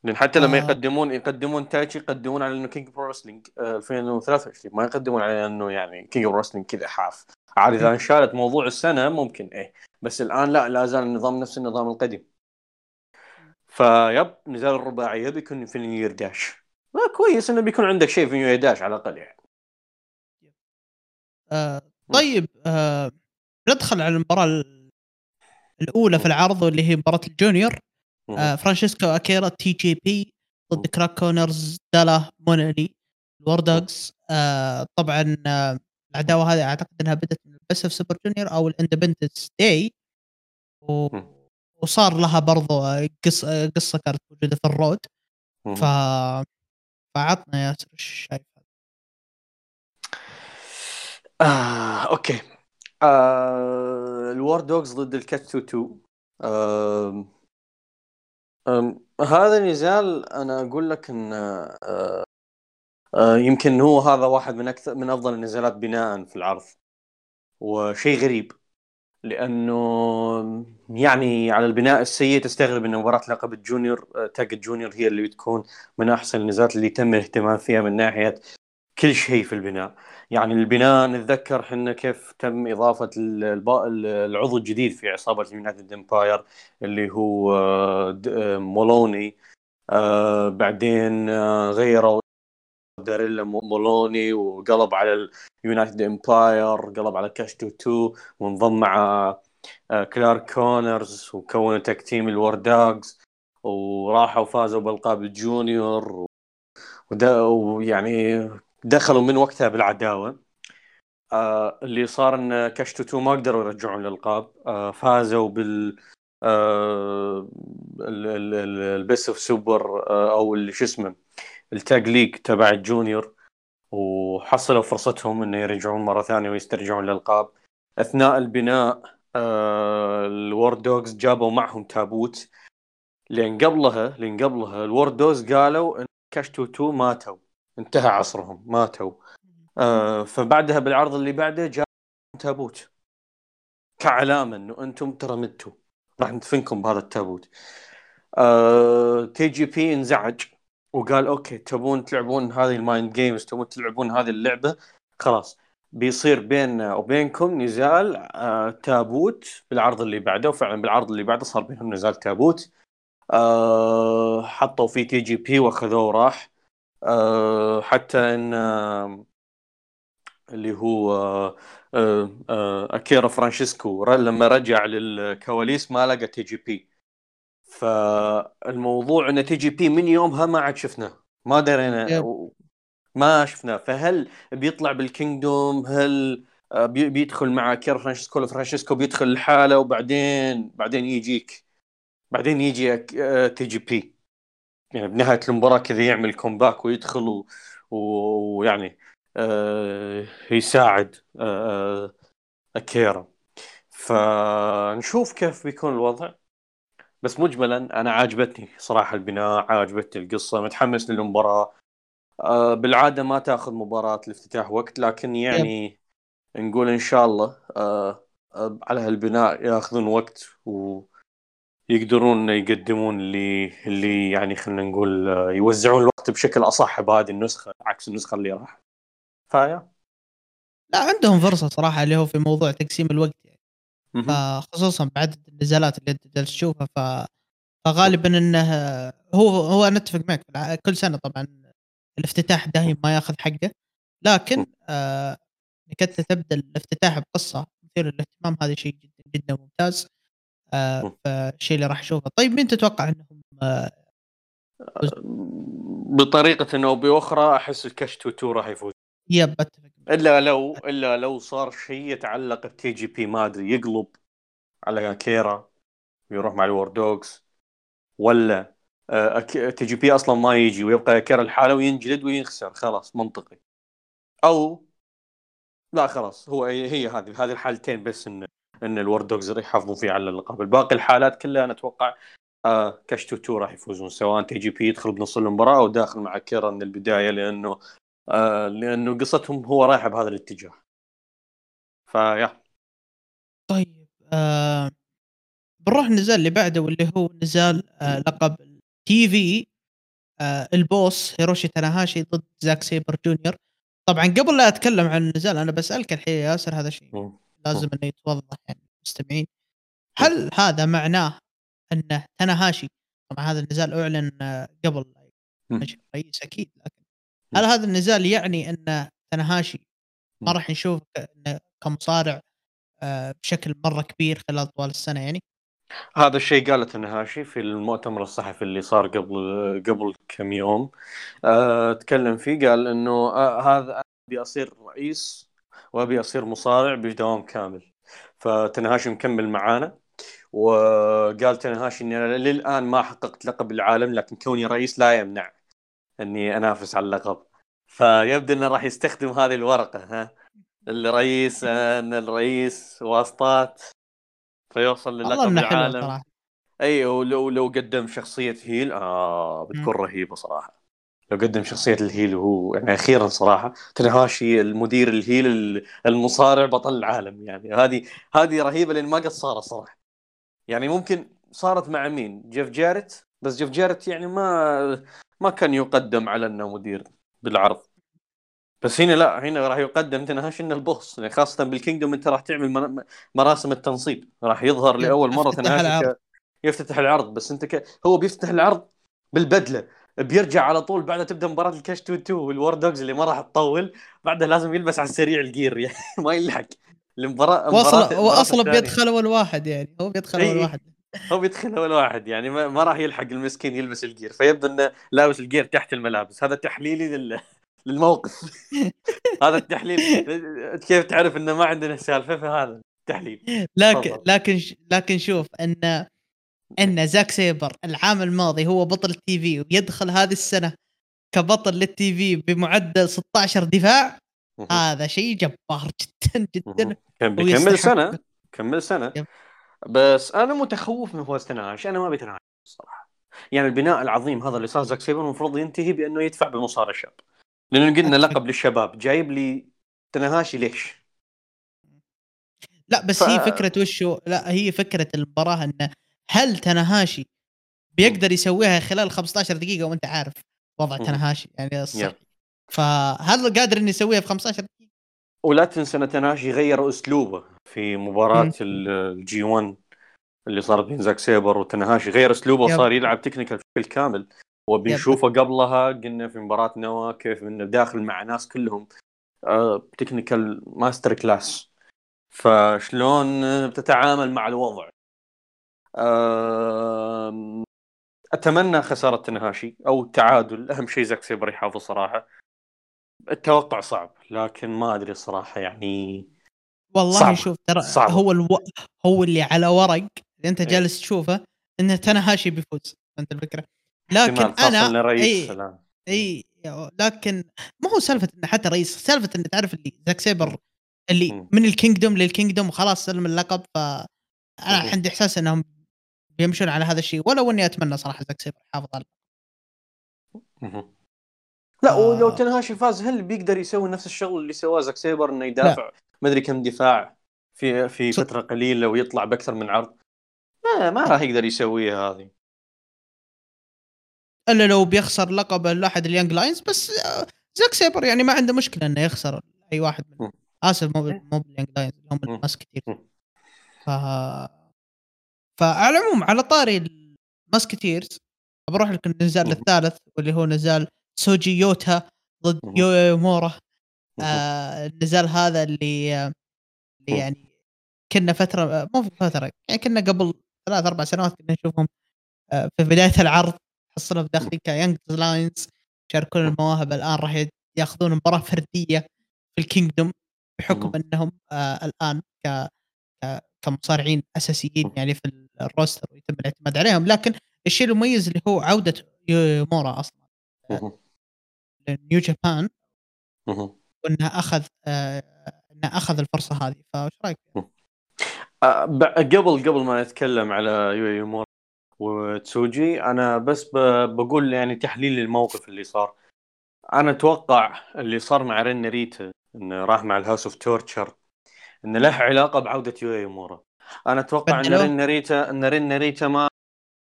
لأن حتى لما آه. يقدمون يقدمون تايتشي يقدمون على إنه King of Wrestling 2023 ما يقدمون على إنه يعني King of Wrestling كذا حاف. عاد إذا انشالت موضوع السنة ممكن إيه. بس الآن لا لا زال النظام نفس النظام القديم. ف yep نزال الرباعية بيكون في New Year Dash ما كويس إنه بيكون عندك شيء في New Year Dash على الأقل يعني. آه طيب آه ندخل على المباراة ال- الأولى في. العرض واللي هي مباراة ال junior. آه فرانشيسكو أكيرا تي جي بي ضد كلارك كونرز دريلا مولوني ال War Dogs آه طبعا آه العداوة هذه أعتقد إنها بدأت من Best of Super Junior أو ال Independence Day و... وصار لها برضو آه، قصه آه، قصة كانت موجودة في ال Road. ف فعطنا ياسر إيش شايف؟ آه، okay. آه، ال War Dogs ضد ال Catch 2 آه، هذا نزال أنا أقول لك إن آه، آه، يمكن هو هذا واحد من أكثر من أفضل النزالات بناء في العرض وشيء غريب لأنه يعني على البناء السيء تستغرب إن مباراة لقب ال junior آه، tag ال junior هي اللي بتكون من أحسن النزالات اللي تم الاهتمام فيها من ناحية كل شيء في البناء. يعني البناء نتذكر إحنا كيف تم إضافة العضو الجديد في عصابة ال United Empire اللي هو آه، آه، مولوني. آه، بعدين غيروا دريلا مو- مولوني وقلب على ال United Empire قلب على Catch 2 وانضم مع كلارك كونرز وكونوا tag team ال War Dogs وراحوا فازوا بالقاب ال junior ويعني دخلوا من وقتها بالعداوة. آه اللي صار إن Catch Two Two ما قدروا يرجعون الالقاب آه فازوا بال آه ال Best of Super آه أو شو اسمه ال Tag League تبع ال junior وحصلوا فرصتهم إنه يرجعون مرة ثانية ويسترجعون الالقاب أثناء البناء آه ال War Dogs جابوا معهم تابوت. لأن قبلها لأن قبلها ال War Dogs قالوا إن Catch Two Two ماتوا. انتهى عصرهم ماتوا. آه فبعدها بالعرض اللي بعده جاء تابوت. كعلامه إنه أنتم ترى متوا. راح ندفنكم بهذا التابوت. آه تي جي بي انزعج وقال okay تبون تلعبون هذه ال mind games تبون تلعبون هذه اللعبة. خلاص بيصير بيننا وبينكم نزال آه تابوت بالعرض اللي بعده. وفعلا بالعرض اللي بعده صار بينهم نزال تابوت. آه حطوا فيه تي جي بي وأخذوه وراح. آه حتى إن آه اللي هو آه أكيرا فرانشيسكو لما رجع للكواليس ما لقى تي جي بي. فالموضوع انه تي جي بي من يومها ما عاد شفناه. ما درينا. ما شفناه. فهل بيطلع بال Kingdom؟ هل بي- بيدخل مع أكيرا فرانشيسكو فرانشيسكو بيدخل لحاله وبعدين بعدين يجيك بعدين يجي تي جي بي؟ يعني بنهاية المباراة كذا يعمل comeback ويدخل و- و- ويعني آه، يساعد آه، آه، أكيرا. فنشوف كيف بيكون الوضع. بس مجملا أنا عاجبتني صراحة البناء عاجبتني القصة متحمس للمباراة. آه، بالعادة ما تأخذ مباراة الافتتاح وقت لكن يعني نقول إن شاء الله آه، آه، على هالبناء يأخذون وقت ويقدرون يقدمون اللي اللي يعني خلينا نقول آه، يوزعون الوقت بشكل أصح بهذه النسخة عكس النسخة اللي راح. فيا؟ لا عندهم فرصة صراحة اللي هو في موضوع تقسيم الوقت يعني. فخصوصا بعدد النزالات اللي أنت جالس تشوفها ف فغالبا إنه هو هو أنا أتفق معك. كل سنة طبعا الافتتاح دايم ما يأخذ حقه. لكن آه انك انت تبدأ الافتتاح بقصة مثير للاهتمام هذا شيء جدا جدا ممتاز. آه م. فالشيء اللي راح أشوفه. طيب مين تتوقع إنهم آه بطريقة أو بأخرى أحس ال Catch Two راح يفوز. yep أتفق إلا لو إلا لو صار شيء يتعلق بتي جي بي ما أدري يقلب على أكيرا ويروح مع ال War Dogs ولا آه، تي جي بي أصلا ما يجي ويبقى أكيرا لحاله وينجلد وينخسر خلاص منطقي. أو لا خلاص هو هي هذه هذه الحالتين بس ان إن ال War Dogs يحافظون فيه على اللقب. الباقي الحالات كلها أنا أتوقع آه Catch Two راح يفوزون سواء TJP يدخل بنص المباراة أو داخل مع أكيرا من البداية لأنه آه لأنه قصتهم هو رايحه بهذا الاتجاه. فيا. طيب آه بنروح النزال اللي بعده واللي هو نزال آه لقب TV آه ال Boss هيروشي تاناهاشي ضد زاك سيبر جونيور. طبعا قبل لا أتكلم عن النزال أنا بسألك الحين يا ياسر هذا شيء. مم. لازم إنه يتوضح يعني المستمعين. هل هذا معناه انه تاناهاشي طبعا هذا النزال أعلن قبل الرئيس أكيد لكن هل هذا النزال يعني أن تاناهاشي ما. راح نشوف كمصارع آه، بشكل مرة كبير خلال طوال السنة يعني؟ هذا الشيء قاله تنهاشي في المؤتمر الصحفي اللي صار قبل قبل كم يوم. آه تكلم فيه قال إنه آه هذا أصير رئيس وأبي أصير مصارع بدوام كامل. فتنهاشي مكمل معانا وقال تنهاشي إني أنا للآن ما حققت لقب العالم لكن كوني رئيس لا يمنع إني أنافس على اللقب. فيبدو إنه راح يستخدم هذه الورقة ها؟ الرئيس ان الرئيس واسطات فيوصل للقب العالم. إي ولو لو قدم شخصية هيل آه بتكون رهيبة صراحة. لو قدم شخصية ال heel وهو يعني أخيرا صراحة. تنهاشي المدير الهيل ال- المصارع بطل العالم يعني. هذه هذه رهيبة لأن ما قد صارت صراحة. يعني ممكن صارت مع مين؟ جيف جاريت؟ بس جيف جاريت يعني ما ما كان يقدم على إنه مدير بالعرض. بس هنا لا هنا راح يقدم تنهاشي إنه ال Boss. يعني خاصة بال Kingdom أنت راح تعمل مر- مراسم التنصيب. راح يظهر لأول مرة. ك... يفتتح العرض. بس أنت ك... هو بيفتح العرض بالبدلة. بيرجع على طول بعدها تبدأ مباراة ال Catch 2 2 وال War Dogs اللي ما راح تطول. بعدها لازم يلبس على السريع ال gear يعني ما يلحق. المباراه واصلا مباراة- هو أصلا. بيدخل أول واحد يعني هو بيدخل. أول واحد. هو بيدخل أول واحد يعني ما, ما راح يلحق المسكين يلبس ال gear. فيبدو إنه لابس ال gear تحت الملابس. هذا تحليلي لل... للموقف. هذا التحليل. كيف تعرف إنه ما عندنا سالفة؟ فهذا تحليل لكن. لكن لكن شوف إن إن زاك سيبر العام الماضي هو بطل ال TV ويدخل هذه السنة كبطل لل TV بمعدل 16 دفاع هذا شيء جبار جدا جدا. كان بيكمل. سنة؟ كمل سنة. yep. بس أنا متخوف من فوز تناهش أنا ما أبي تناهش الصراحه يعني البناء العظيم هذا اللي صار زاك سيبر المفروض ينتهي بأنه يدفع بمصارع الشاب لأنه قلنا. لقب للشباب. جايب لي تناهاشي ليش؟ لا بس ف- هي فكرة وشو؟ لا هي فكرة المباراة إنه هل تناهاشي بيقدر يسويها خلال 15 دقيقة وأنت عارف وضع. تناهاشي؟ يعني الصح. فهل قادر إنه يسويها في 15 دقيقة؟ ولا تنسى إن تناشي غير أسلوبه في مباراة ال G 1 اللي صارت بين زاك سيبر وتنهاشي غير أسلوبه yep. صار يلعب technical بشكل كامل. وبنشوفه قبلها قلنا في مباراة نوا كيف إنه داخل مع ناس كلهم آه technical master class فشلون بتتعامل مع الوضع؟ أتمنى خسارة تنهاشي أو تعادل أهم شيء زاك سيبر يحافظ صراحة التوقع صعب لكن ما أدري الصراحه يعني والله صعبة. شوف ترى. هو ألو... هو اللي على ورق اللي أنت إيه. جالس تشوفه إنه تنهاشي بيفوز فهمت الفكرة لكن أنا رئيس اي الان اي لكن ما هو سالفة انه حتى رئيس سالفة انه تعرف اللي زاك سيبر اللي مم. من ال Kingdom لل Kingdom وخلاص سلم اللقب ف أنا. عندي إحساس إنهم بيمشون على هذا الشيء ولو إني أتمنى صراحة زاك سيبر يحافظ على. لا آه. ولو تنهاشي فاز هل بيقدر يسوي نفس الشغل اللي سواه زاك سيبر إنه يدافع ما أدري كم دفاع في في صد- فترة قليلة ويطلع بأكثر من عرض ما, ما راح يقدر يسويها هذه إلا لو بيخسر لقب احد ال Young Lions بس آه، زاك سيبر يعني ما عنده مشكلة إنه يخسر أي واحد من. آسف مو مو بال Young Lions هم مم. ال Musketeer مم. ف فعلى العموم على طاري ال Musketeers بروح لك النزال. الثالث واللي هو نزال سوجي يوتا ضد. يو مورا مهم. آه النزال هذا اللي آه، اللي. يعني كنا فترة مو في فترة يعني كنا قبل ثلاث أربع سنوات كنا نشوفهم آه، في بداية العرض حصلوا داخلين ك Young Lions يشاركون المواهب الآن راح ياخذون مباراة فردية في ال Kingdom بحكم. إنهم آه الآن ك كمصارعين أساسيين. يعني في ال roster ويتم الاعتماد عليهم لكن الشيء المميز اللي هو عودة يومورا أصلا. New Japan. وإنه أخذ آه إنه أخذ الفرصة هذه فايش رأيك؟ آه، قبل قبل ما نتكلم على يو يومورا وتسوجي أنا بس بقول يعني تحليل الموقف اللي صار أنا أتوقع اللي صار مع رين ريتا انه راح مع ال House of Torture انه له علاقة بعودة يو يومورا أنا أتوقع ان بدلوه؟ رين ريتا ان رين ريتا ما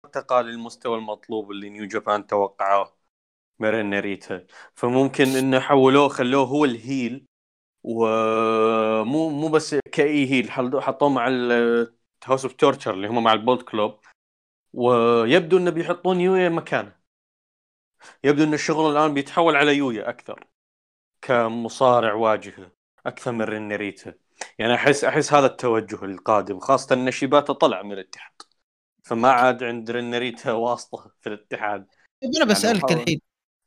ارتقى للمستوى المطلوب اللي New Japan توقعوه من رين ريتا فممكن إنه حولوه خلوه هو ال heel ومو مو بس كأي heel حطوه مع ال House of Torture اللي هم مع ال Bullet Club ويبدو إنه بيحطون يويا مكانه. يبدو إن الشغل الآن بيتحول على يويا أكثر كمصارع واجهة أكثر من رينريتا يعني احس أحس هذا التوجه القادم خاصة إن شيباتا طلع من الاتحاد. فما عاد عند رينريتا واسطة في الاتحاد. أنا بسألك محاول- الحين.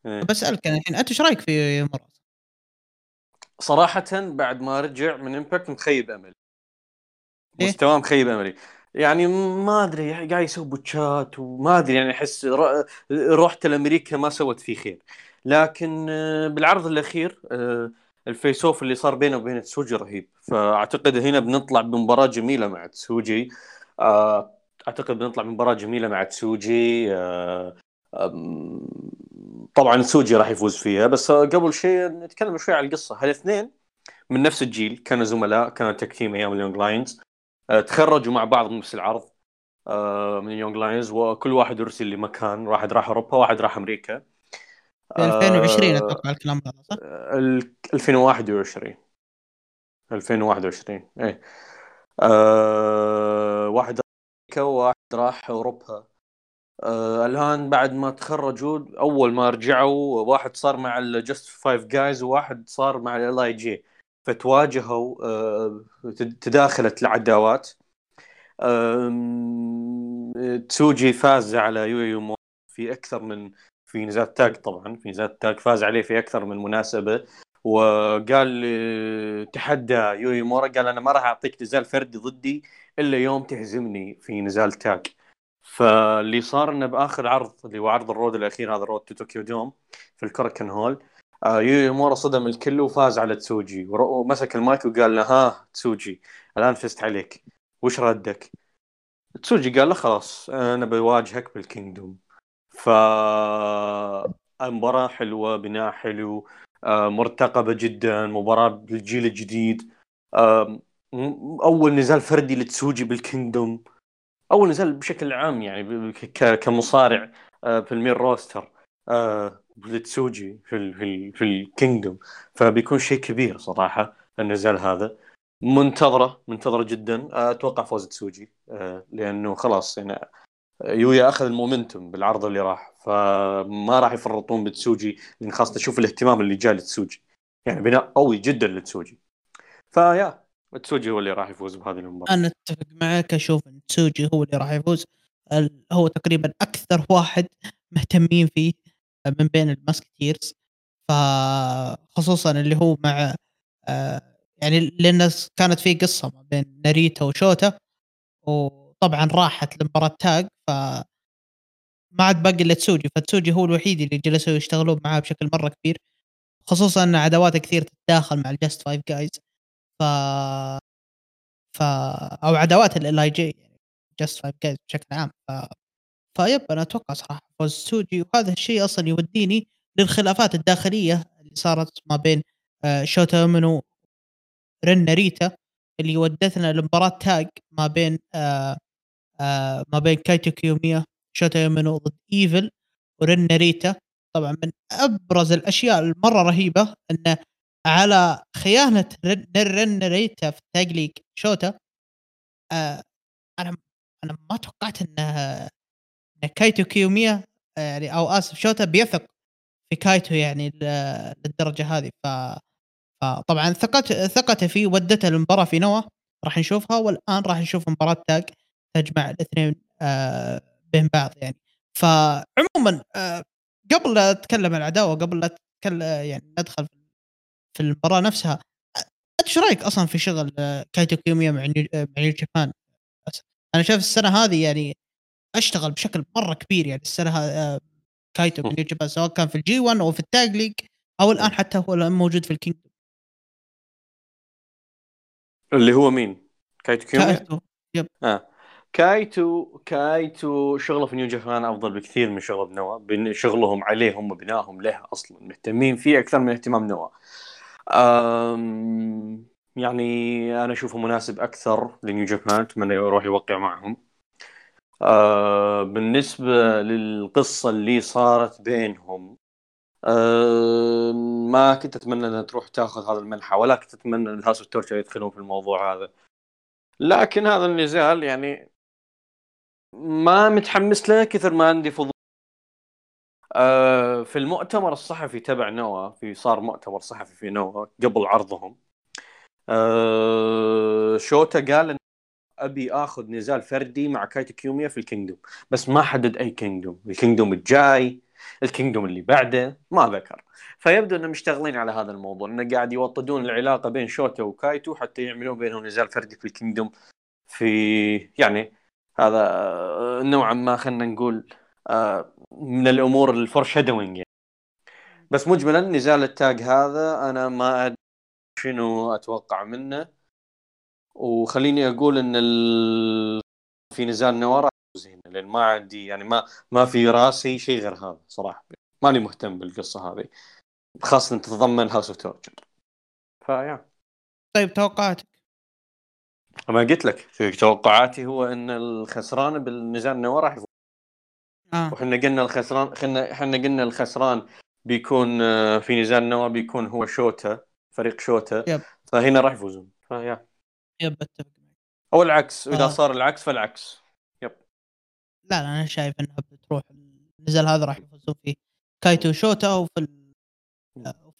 إيه. بسألك الحين أنت إيش رأيك في يومورا؟ صراحة بعد ما رجع من Impact مخيب أملي. ليه؟ مستواه مخيب أملي. يعني ما أدري قاعد يسوي botch ات وما أدري يعني أحس ر- روحته لامريكا ما سوت فيه خير. لكن آه، بالعرض الأخير آه، ال face off اللي صار بينه وبين تسوجي رهيب. فأعتقد هنا بنطلع بمباراة جميلة مع تسوجي. آه، أعتقد بنطلع بمباراة جميلة مع تسوجي. آه، طبعا تسوجي راح يفوز فيها. بس قبل شيء نتكلم شوي على القصة. هالاثنين من نفس الجيل كانوا زملاء كانوا tag team أيام ال young lions. آه، تخرجوا مع بعض بنفس العرض آه، من young lions وكل واحد ارسل لمكان. واحد راح أوروبا واحد راح أمريكا. 2020 آه، أتوقع الكلام هذا صح؟ ال- 2021 2021 إيه. آه واحد أمريكا وواحد راح أوروبا. آه الآن بعد ما تخرجوا أول ما رجعوا واحد صار مع ال Just 5 Guys وواحد صار مع ال LIJ فتواجهوا تد- تداخلت العداوات. تسوجي فاز على يويا في أكثر من في نزال tag طبعا في نزال tag فاز عليه في أكثر من مناسبة. وقال آه، تحدى يويمورا قال أنا ما راح أعطيك نزال فردي ضدي إلا يوم تهزمني في نزال tag فاللي صار إنه بآخر عرض اللي هو عرض ال road الأخير هذا Road to Tokyo Dome في الكوراكين هول آه، يويمورا صدم الكل وفاز على تسوجي. ومسك المايك وقال له ها تسوجي الآن فزت عليك وش ردك؟ تسوجي قال له خلاص أنا بواجهك بالكينجدوم. ف مباراة حلوة بناء حلو آه، مرتقبة جدا مباراة بالجيل الجديد م- أول نزال فردي لتسوجي بالكينجدوم أول نزال بشكل عام يعني كمصارع آه، في ال main roster آه، لتسوجي في في في الكينجدوم. فبيكون شيء كبير صراحة النزال هذا. منتظرة منتظرة جدا. آه، أتوقع فوز تسوجي آه، لأنه خلاص يعني يويا اخذ ال momentum بالعرض اللي راح فما راح يفرطون بتسوجي لأن خاصة شوف الاهتمام اللي جاء لتسوجي. يعني بناء قوي جدا لتسوجي. ف yeah تسوجي هو اللي راح يفوز بهذه المباراة. أنا أتفق معك أشوف إن تسوجي هو اللي راح يفوز. هو تقريبا أكثر واحد مهتمين فيه من بين ال musketeers. فخصوصا اللي هو مع آه، يعني لأن كانت في قصة ما بين ناريتا وشوتا وطبعا راحت لمباراة tag ف ما عاد باقي إلا تسوجي فتسوجي هو الوحيد اللي جلسوا يشتغلون معاه بشكل مرة كبير خصوصا إن عداواته كثير تتداخل مع ال Just 5 Guys ف ف أو عداوات ال LIJ يعني Just 5 Guys بشكل عام ف ف yep أنا أتوقع صراحة فوز تسوجي وهذا الشيء أصلا يوديني للخلافات الداخلية اللي صارت ما بين شوتا أومينو رين ناريتا اللي ودتنا لمباراة tag ما بين آه آه ما بين كايتو كيوميا شوتا أومينو ضد إيفل ورين ناريتا طبعا من أبرز الأشياء المرة رهيبة إنه على خيانة رين ناريتا في tag league شوتا آه أنا أنا ما توقعت إنه إن كايتو كيوميا آه، يعني أو آسف شوتا بيثق في كايتو يعني للدرجة هذه. ف فطبعا ثقت ثقته فيه ودته المباراه في نوا راح نشوفها والآن راح نشوف مباراة tag. تجمع الاثنين آه بين بعض يعني فعموما آه قبل لا أتكلم عن العداوة قبل لا أتكلم يعني ندخل في المباراة نفسها أنت إيش رأيك أصلا في شغل آه، كايتو كيوميا مع نيو مع نيو جابان أنا شايف السنة هذه يعني أشتغل بشكل مرة كبير يعني السنة آه، كايتو مع نيو جابان سواء كان في الجي 1 أو في ال tag league أو الآن حتى هو موجود في الكينج اللي هو مين؟ كايتو كيوميا؟ كايتو آه. كايتو كايتو شغله في نيو جابان افضل بكثير من شغله بنوا بن- شغلهم عليه هم له أصلا مهتمين فيه أكثر من اهتمام نوا. يعني أنا اشوفه مناسب أكثر لنيو جابان اتمنى يروح يوقع معهم. أه بالنسبة للقصة اللي صارت بينهم أه ما كنت أتمنى إنها تروح تاخذ هذا المنحى ولا كنت أتمنى ان الهاوس تورتشر يدخلون في الموضوع هذا. لكن هذا النزال يعني ما متحمس له كثر ما عندي فضول. آه في المؤتمر الصحفي تبع نوا في صار مؤتمر صحفي في نوا قبل عرضهم. آه شوتا قال إن أبي آخذ نزال فردي مع كايتو كيوميا في الكينجدوم بس ما حدد أي كينجدوم. الكينجدوم الجاي الكينجدوم اللي بعده ما ذكر. فيبدو إنهم مشتغلين على هذا الموضوع إنه قاعد يوطدون العلاقة بين شوتا وكايتو حتى يعملون بينهم نزال فردي في الكينجدوم في يعني هذا آه، نوعا ما خلينا نقول آه، من الأمور ال foreshadowing يعني. بس مجملا نزال ال tag هذا أنا ما أدري شنو أتوقع منه. وخليني أقول إن ال... في نزال نوا راح يفوز هنا لأن ما عندي يعني ما ما في راسي شيء غير هذا صراحة. ماني مهتم بالقصة هذه. خاصة تتضمن House of Torture ف yeah. طيب توقعاتك؟ ما قلت لك. توقعاتي هو إن الخسران بالنزال نوا راح يفوز. آه. وحنا قلنا الخسران إحنا إحنا قلنا الخسران بيكون آه، في نزال نوا بيكون هو شوتا فريق شوتا. yep. فهنا راح يفوزون. ف yeah. yep أتفق أو العكس واذا آه. صار العكس فالعكس. لا لا أنا شايف إنها بتروح النزال هذا راح يفوزون فيه. كايتو وشوتا وفي ال...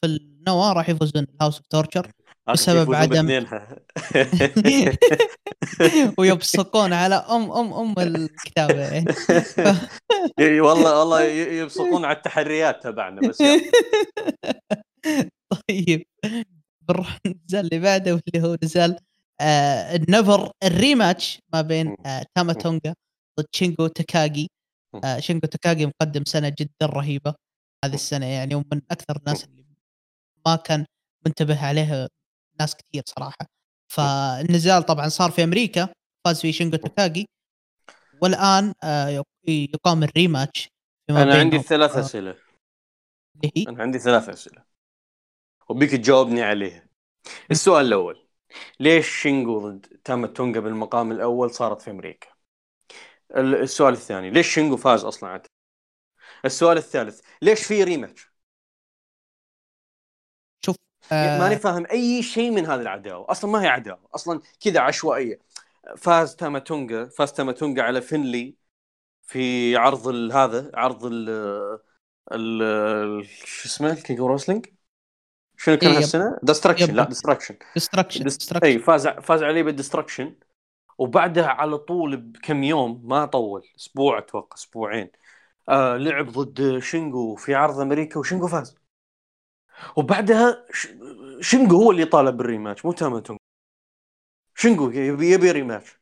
في النوا راح يفوزون. ال House of Torture بسبب عدم-. ويبصقون على ام ام أم الكتابة. يعني والله والله يبصقون على التحريات تبعنا بس. طيب. بنروح النزال اللي بعده واللي هو نزال آه ال NEVER ال rematch ما بين آه تاما تونجا ضد شينجو تاكاجي آه شينجو تاكاجي مقدم سنة جدا رهيبة. هذه السنة يعني ومن أكثر الناس اللي ما كان منتبه عليها ناس كثير صراحة. فالنزال طبعا صار في أمريكا فاز فيه شينجو تاكاجي والآن آه يق- يقام ال rematch أنا عندي ثلاث آه، أسئلة. اللي هي؟ أنا عندي ثلاث أسئلة. وبيك تجاوبني عليها. السؤال الأول. ليش شينجو ضد تاما تونجا بالمقام الأول صارت في أمريكا؟ ال- السؤال الثاني. ليش شينجو فاز أصلا؟ على السؤال الثالث. ليش في rematch؟ آه ماني فاهم أي شيء من هذه العداوة. أصلا ما هي عداوة. أصلا كذا عشوائية. فاز تاماتونجا فاز تاماتونجا على فينلي في عرض ال- هذا عرض ال ال شو اسمه؟ King of Wrestling شنو كان إيه،. هالسنة؟ Destruction. لا Destruction Destruction اي فاز فاز عليه بال Destruction وبعدها على طول بكم يوم ما طول أسبوع أتوقع أسبوعين آه لعب ضد شينجو في عرض أمريكا وشينجو فاز. وبعدها ش... شينجو هو اللي طالب بال rematch مو تاماتونجا شينجو يبي يبي rematch.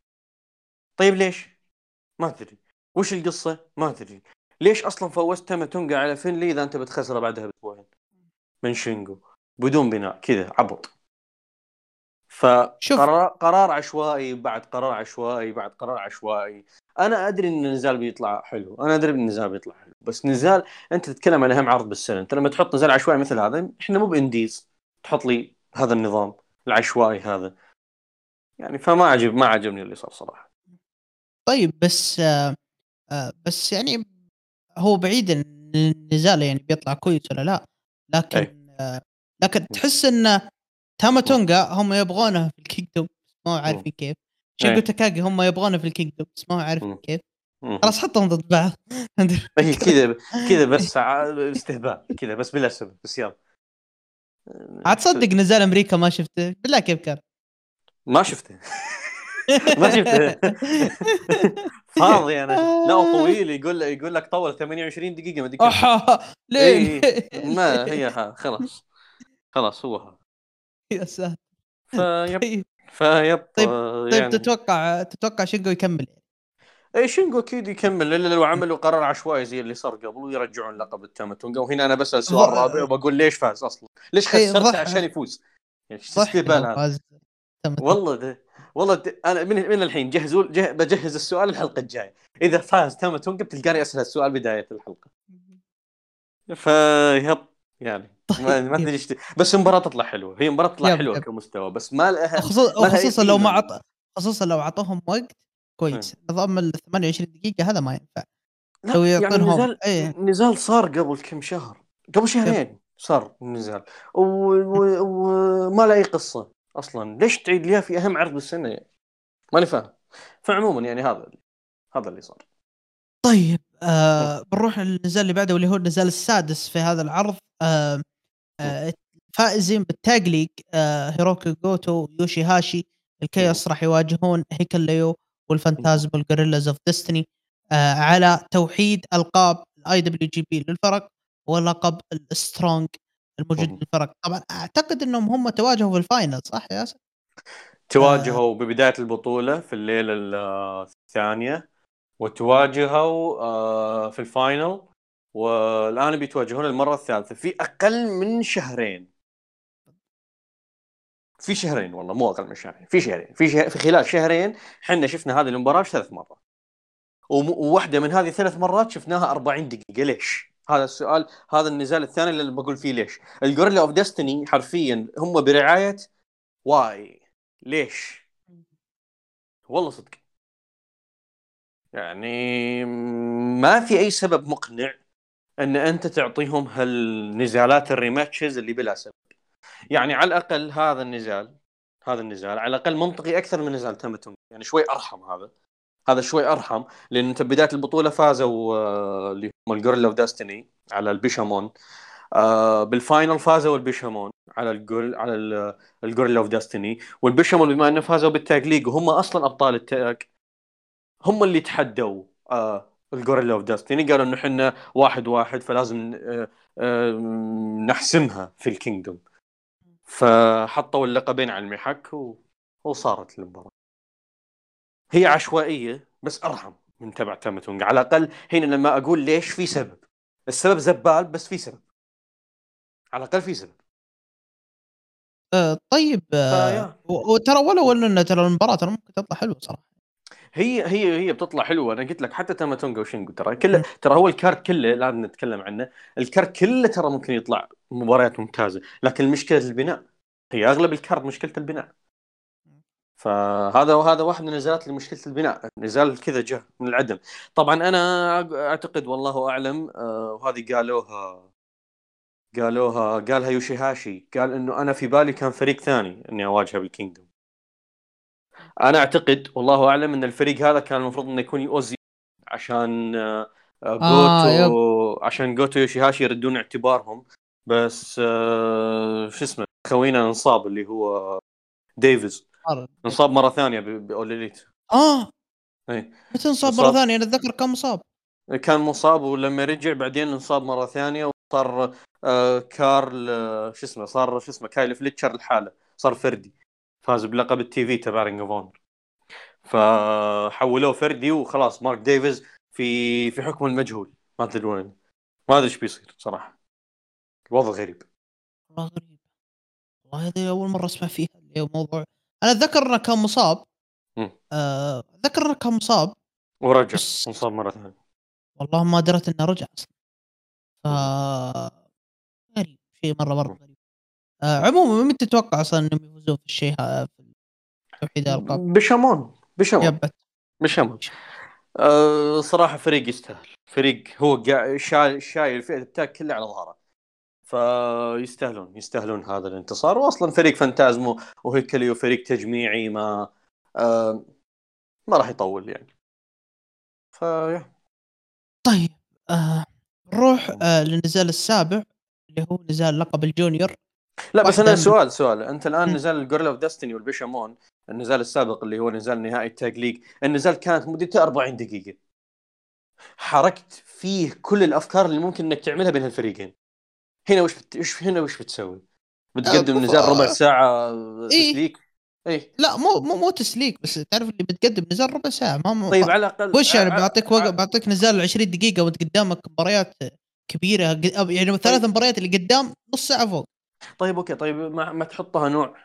طيب ليش؟ ما تدري. وش القصة؟ ما تدري. ليش أصلا فوزت تاماتونجا على فينلي إذا أنت بتخسره بعدها بأسبوعين؟ من شينجو بدون بناء كذا عبط. فقرار قرار عشوائي بعد قرار عشوائي بعد قرار عشوائي. أنا أدري إن النزال بيطلع حلو أنا أدري إن النزال بيطلع حلو بس نزال أنت تتكلم عن أهم عرض بالسنة أنت لما تحط نزال عشوائي مثل هذا إحنا مو بإنديز تحط لي هذا النظام العشوائي هذا. يعني فما عجب ما عجبني اللي صار صراحة. طيب بس آه آه بس يعني هو بعيد النزال يعني بيطلع كويس ولا لا لكن أي. آه لكن تحس إن تاماتونجا هم يبغونه في الكينجدوم ما عارفين كيف. شينجو أي. تاكاجي هم يبغونه في ال Kingdom بس ما هو عارفين مم. كيف. خلاص حطهم ضد بعض. هي كذا كذا بس ع- استهبال كذا بس بلا سبب بس يلا. عاد تصدق نزال أمريكا ما شفته. بالله كيف كان؟ ما شفته. ما شفته. فاضي أنا. لا طويل. يقول يقول لك طول 28 دقيقة ما أدري ليه؟ إيه، ما هي خلاص. خلاص هو ها يا ساتر. فيب طيب طيب- آه، طيب يعني. تتوقع تتوقع شينجو يكمل اي شينجو أكيد يكمل إلا لو عملوا قرار عشوائي زي اللي صار قبل ويرجعون لقب التاماتونجا وهنا أنا بسأل سؤال رابع وبقول ليش فاز أصلا؟ ليش إيه، خسرته عشان يفوز؟ يعني لو هذا؟ والله ده والله ده أنا من من الحين جهزوا جه بجهز السؤال الحلقة الجاية. إذا فاز تاماتونجا بتلقاني أسأل السؤال بداية الحلقة. فيب يعني. ما, ما طيب. إيش ت- بس المباراه تطلع حلوة. هي مباراة تطلع يب- حلوة يب. كمستوى بس ما لها خصوصا ما خصوصا لو ما. عط خصوصا لو أعطوهم وقت كويس. نظام ال 28 دقيقة هذا ما ينفع. لو يعني يعطونهم- نزال إيه. نزال صار قبل كم شهر. قبل شهرين صار النزال وما و... و... ما له أي قصة أصلا. ليش تعيد لي إياه في أهم عرض بالسنة؟ يعني ماني فاهم. فعموما يعني هذا هذا اللي صار. طيب آه بنروح للنزال اللي بعده واللي هو النزال السادس في هذا العرض. آه آه فائزين بال Tag League آه هيروكي جوتو يوشي هاشي ال Chaos راح يواجهون هيكوليو والفانتازمو Guerrillas of Destiny آه على توحيد ألقاب ال IWGP للفرق ولقب ال Strong الموجود. للفرق طبعا أعتقد إنهم هم تواجهوا في ال final صح يا ياسر؟ تواجهوا ببداية البطولة في الليلة ال- الثانية وتواجهوا آه، في ال final والآن بيتواجهون المرة الثالثة في أقل من شهرين في شهرين والله مو أقل من شهرين في شهرين في شه... في خلال شهرين إحنا شفنا هذه المباراة ثلاث مرات. وواحدة من هذه الثلاث مرات شفناها 40 دقيقة ليش؟ هذا السؤال هذا النزال الثاني اللي بقول فيه ليش؟ ال Guerrillas of Destiny حرفيا هم برعاية why ليش؟ والله صدق يعني ما في أي سبب مقنع أن أنت تعطيهم هالنزالات ال rematches اللي بلا سبب. يعني على الأقل هذا النزال هذا النزال على الأقل منطقي أكثر من نزال تاماتونجا يعني شوي أرحم هذا. هذا شوي أرحم لأن أنت بداية البطولة فازوا آه، اللي هم ال Guerrillas of Destiny على البيشامون. آه، بال final فازوا البيشامون على الجول على ال- ال Guerrillas of Destiny والبيشامون بما إنه فازوا بال Tag League وهم أصلا أبطال ال tag هم اللي تحدوا آه ال Guerrillas of Destiny قالوا إنه إحنا واحد واحد فلازم آه آه نحسمها في ال Kingdom. فحطوا اللقبين على المحك و... وصارت المباراة. هي عشوائية بس أرحم من تبع تاماتونجا على الأقل هنا لما أقول ليش في سبب. السبب زبال بس في سبب. على الأقل في سبب. آه طيب آه وترى ولو إنه ترى المباراة ترى ممكن تطلع حلوة صراحة. هي هي هي بتطلع حلوة. أنا قلت لك حتى تاماتونجا وشينجو ترى كله ترى هو الكارت كله لازم نتكلم عنه الكارت كله ترى ممكن يطلع مباريات ممتازة. لكن المشكلة البناء هي أغلب الكارت مشكلة البناء. فهذا وهذا واحد من النزالات اللي مشكله البناء. نزال كذا جاء من العدم. طبعا أنا أعتقد والله أعلم آه، وهذه قالوها قالوها قالها يوشيهاشي قال إنه أنا في بالي كان فريق ثاني إني أواجهه بال Kingdom. أنا أعتقد والله أعلم إن الفريق هذا كان المفروض إنه يكون Aussie عشان آه، آه، آه، جوتو عشان جوتو يوشيهاشي يردون اعتبارهم. بس آه شو اسمه خوينا انصاب اللي هو ديفيز. انصاب مرة ثانية باول إليت. آه. إي. متى انصاب انصاب. مرة ثانية؟ أنا أتذكر كان مصاب. كان مصاب ولما رجع بعدين انصاب مرة ثانية وصار آه كارل آه شو اسمه صار شو اسمه كايل فليتشر لحاله صار فردي. فاز بلقب ال TV تبع Ring of Honor فحولوه فردي وخلاص مارك ديفيز في في حكم المجهول. ما أدري وين. ما أدري إيش بيصير صراحة. الوضع غريب. والله غريب. والله هذه أول مرة أسمع فيها موضوع أنا أتذكر إنه كان مصاب. آه، أتذكر إنه كان مصاب. ورجع. بس- انصاب مرة ثانية. والله ما درت إنه رجع أصلا. ف غريب. شيء مرة مرة غريب. عموما متى تتوقع أصلا إنهم يفوزون في الشيء هذا في توحيد الالقاب بشامون بشامون. يبت بشامون. أه صراحة فريق يستاهل. فريق هو شايل شايل الفئه ال tag كلها على ظهره. فيستاهلون يستاهلون هذا الانتصار. واصلا فريق فانتازمو وهيكوليو فريق تجميعي ما أه ما راح يطول يعني. فيا طيب آه نروح آه للنزال السابع اللي هو نزال لقب ال junior. لا بس أنا سؤال سؤال. أنت الآن. نزال ال Guerrillas of Destiny والبيشامون النزال السابق اللي هو نزال نهائي ال Tag League النزال كانت مدته 40 دقيقة. حركت فيه كل الأفكار اللي ممكن إنك تعملها بين الفريقين هنا وش بت... وش هنا وش بتسوي؟ بتقدم أه، نزال ربع آه. ساعة إيه. تسليك؟ اي لا مو مو مو تسليك بس تعرف اللي بتقدم نزال ربع ساعة. ما مو طيب على الاقل وش يعني ع- بعطيك وقت بعطيك نزال 20 دقيقة وانت قدامك مباريات كبيرة يعني ثلاث مباريات اللي قدام نص ساعة فوق. طيب أوكي. طيب ما, ما تحطها نوع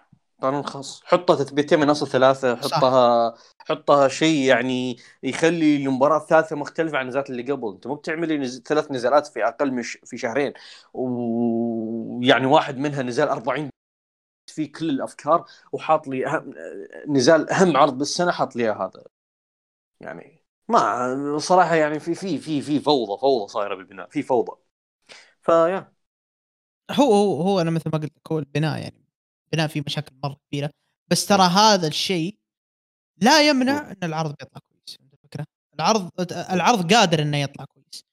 قانون خاص؟ حطها تثبيتين من أصل ثلاثة صح. حطها حطها شيء يعني يخلي المباراة الثالثه مختلفة عن النزالات اللي قبل. أنت مو بتعملي نز... ثلاث نزالات في أقل من ش... في شهرين ويعني واحد منها نزال 40 في كل الأفكار وحاط لي أهم... نزال أهم عرض بالسنة حاط لي هذا. يعني ما صراحة يعني في في في في فوضى فوضى صايرة بالبناء في فوضى. فيا. هو هو هو أنا مثل ما قلت لك هو البناء يعني البناء فيه مشاكل مرة كبيرة. بس ترى هذا الشيء لا يمنع إن العرض بيطلع كويس الفكرة؟ العرض العرض قادر إنه يطلع كويس.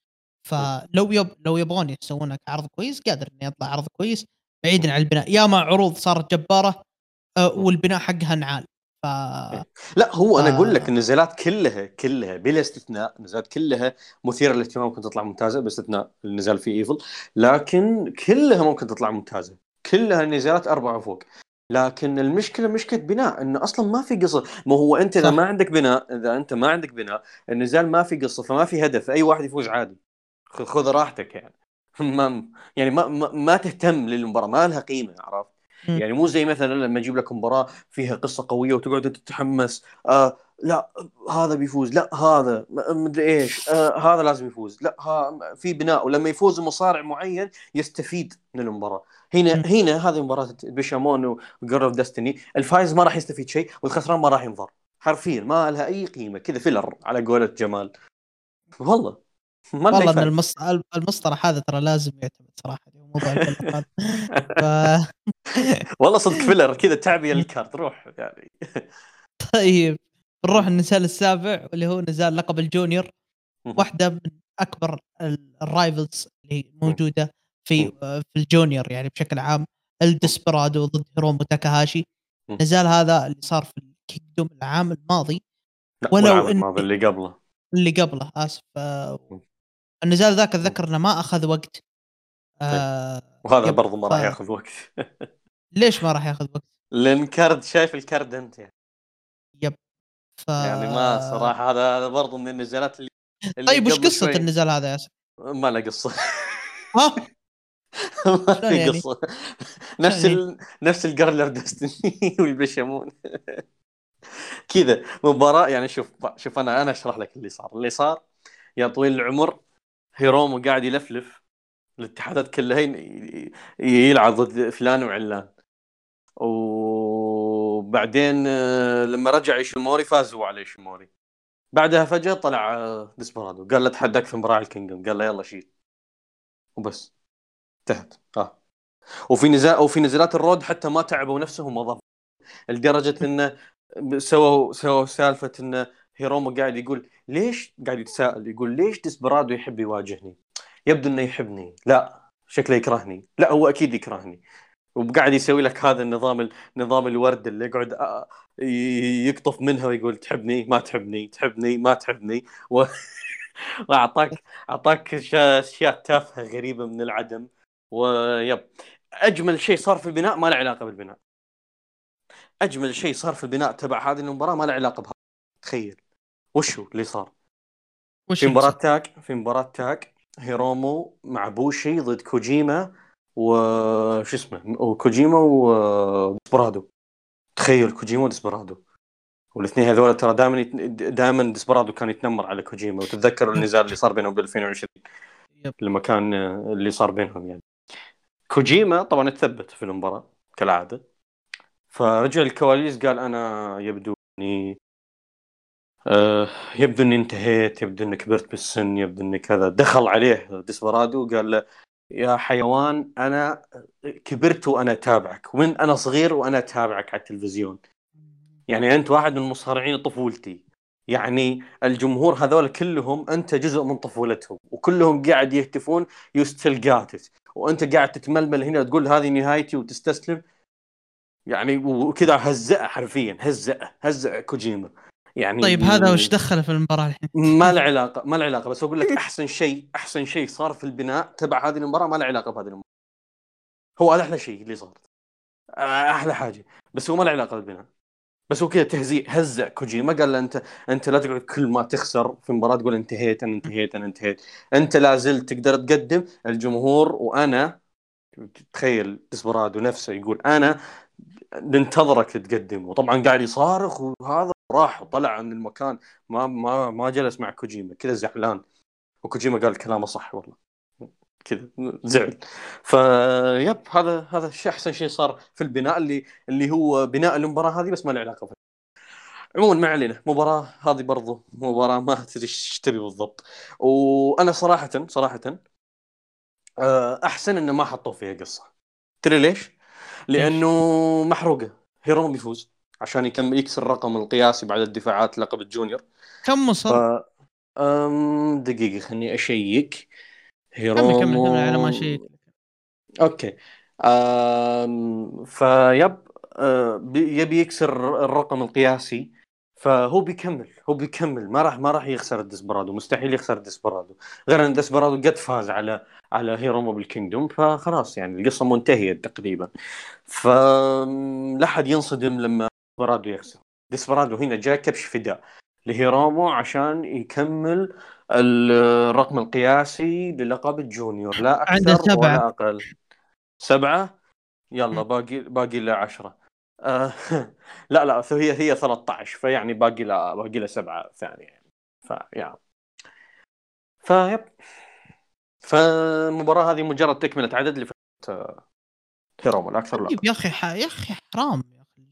فلو يب لو يبغون يسوون لك عرض كويس قادر إنه يطلع عرض كويس بعيدا عن البناء. ياما عروض صارت جبارة آه، والبناء حقها نعال ف لا هو أنا أقول آه. لك النزالات كلها كلها بلا استثناء النزالات كلها مثيرة للاهتمام ممكن تطلع ممتازة باستثناء النزال في ايفل لكن كلها ممكن تطلع ممتازة كلها نزالات أربعة فوق لكن المشكلة مشكلة بناء إنه أصلا ما في قصة ما هو أنت إذا. ما عندك بناء إذا أنت ما عندك بناء النزال ما في قصة فما في هدف أي واحد يفوز عادي خذ راحتك يعني ما يعني ما ما, ما تهتم للمباراة ما لها قيمة عرفت. يعني مو زي مثلا لما أجيب لك مباراة فيها قصة قوية وتقعد أنت تتحمس آه لا هذا بيفوز لا هذا مدري إيش آه هذا لازم يفوز لا ها في بناء ولما يفوز مصارع معين يستفيد من المباراة. هنا مم. هنا هذه مباراة بيشامون و Guerrillas of Destiny الفايز ما راح يستفيد شيء والخسران ما راح ينضر. حرفيا ما لها أي قيمة كذا filler على قولة جمال. والله ما والله ان. المصطلح هذا ترى لازم يعتمد صراحة. موضوع هذا ف... والله صدق filler كذا تعبي ال card روح يعني. طيب نروح النزال السابع واللي هو نزال لقب ال Junior. واحدة من أكبر ال- ال rivals اللي موجودة في في ال Junior يعني بشكل عام. الديسبرادو ضد هيرومو تاكاهاشي. مم. النزال هذا اللي صار في ال Kingdom العام الماضي. ولو إن- هذا اللي قبله. اللي قبله آسف. النزال ذاك اتذكر انه ما أخذ وقت. آه وهذا برضو ما راح ف- ياخذ وقت. ليش ما راح ياخذ وقت؟ لأن كرد شايف الكرد أنت يعني, يب. ف... يعني ما صراحة هذا هذا برضو من النزالات اللي, اللي طيب وش قصة شوي- النزال هذا يا ياسر؟ ما له قصة. ها؟ ما في يعني؟ قصة. نفس شلون ال... نفس الجرلر دستني والبشامون كذا مباراة يعني شوف شوف أنا أنا أشرح لك اللي صار. اللي صار يا طويل العمر هيرومو قاعد يلفلف. الاتحادات كلها يلعب ضد فلان وعلان. وبعدين آه، لما رجع إيشيموري فازوا على إيشيموري. بعدها فجأة طلع آه، ديسبرادو قال له اتحداك في مباراة ال Kingdom قال له يلا شيل وبس. انتهت. آه وفي نزال وفي نزالات ال Road حتى ما تعبوا نفسهم وضبط لدرجة إنه سووا سووا سالفة انه هيرومو قاعد يقول ليش؟ قاعد يتساءل يقول ليش ديسبرادو يحب يواجهني؟ يبدو إنه يحبني. لا شكله يكرهني. لا هو أكيد يكرهني. وقاعد يسوي لك هذا النظام نظام الورد اللي يقعد آه، يقطف منها ويقول تحبني ما تحبني تحبني ما تحبني. و... وأعطاك أعطاك أشياء تافهة غريبة من العدم. و yep. أجمل شيء صار في البناء ما له علاقة بالبناء. أجمل شيء صار في البناء تبع هذه المباراة ما له علاقة بها. تخيل. وش هو اللي صار؟ وش في صار؟ tag في مباراة tag هيرومو مع بوشي ضد كوجيما وش اسمه وكوجيما وديسبرادو تخيل كوجيما وديسبرادو. والاثنين هذول ترى دائما دائما ديسبرادو كان يتنمر على كوجيما. وتتذكر النزال اللي صار بينهم ب 2020 yep. لما كان اللي صار بينهم يعني. كوجيما طبعا تثبت في المباراة كالعادة. فرجع الكواليس قال أنا يبدو إني آه، يبدو إني انتهيت يبدو إني كبرت بالسن يبدو إني كذا. دخل عليه ديسبرادو وقال له يا حيوان أنا كبرت وأنا أتابعك ومن أنا صغير وأنا أتابعك على التلفزيون. يعني أنت واحد من مصارعين طفولتي. يعني الجمهور هذول كلهم أنت جزء من طفولتهم وكلهم قاعد يهتفون you still وأنت قاعد تتململ هنا وتقول هذه نهايتي وتستسلم. يعني وكذا هزأه حرفيا هزأه هزأ كوجيما. يعني طيب هذا وش دخله في المباراة الحين؟ ما له علاقة ما له علاقة بس أقول لك أحسن شيء أحسن شيء صار في البناء تبع هذه المباراة ما له علاقة بهذه المباراة. هو هذا أحلى شيء اللي صار. آه، أحلى حاجة. بس هو ما له علاقة بالبناء. بس هو كذا تهزيء هزأ كوجيما. قال له أنت أنت لا تقعد كل ما تخسر في مباراه تقول انتهيت أنا انتهيت أنا انتهيت. أنت لا زلت تقدر تقدم. الجمهور وأنا تخيل ديسبرادو نفسه يقول أنا ننتظرك تقدم وطبعا قاعد يصارخ وهذا راح وطلع عن المكان. ما ما ما جلس مع كوجيما. كذا زعلان. وكوجيما قال كلامه صح والله. كذا زعل. ف yep هذا هذا الشيء أحسن شيء صار في البناء اللي اللي هو بناء المباراة هذه بس ما له علاقة فيها. عموما ما علينا. مباراة هذه برضو مباراة ما تدري إيش تبي بالضبط. وأنا صراحة صراحة آه، أحسن إنه ما حطوا فيها قصة. تدري ليش؟ لأنه محروقة. هيروم بيفوز عشان يكمل يكسر الرقم القياسي بعد الدفاعات لقب ال Junior. كم ف وصل؟ أم دقيقة خليني أشيك. كمل كمل كمل هيرومو على ما شيء okay. أم... ف yep أه، بي- يبي يكسر الرقم القياسي فهو بيكمل هو بيكمل. ما راح ما راح يخسر الديسبرادو مستحيل يخسر الديسبرادو. غير إن الديسبرادو قد فاز على على هيرومو بال Kingdom فخلاص يعني القصة منتهية تقريبا. فلا حد ينصدم لما ديسبرادو يخسر. ديسبرادو هنا جاء كبش فداء لهيرومو عشان يكمل الرقم القياسي للقب ال Junior. لا عنده أكثر سبعة. ولا أقل. سبعة؟ يلا. باقي باقي له عشرة. آه لا لا هي هي 13 فيعني باقي له باقي له سبعة ثانية. يعني فيا فيب فالمباراة هذه مجرد تكملة عدد لفترة هيرومو لا أكثر ولا طيب يا أخي يا أخي حرام يا أخي.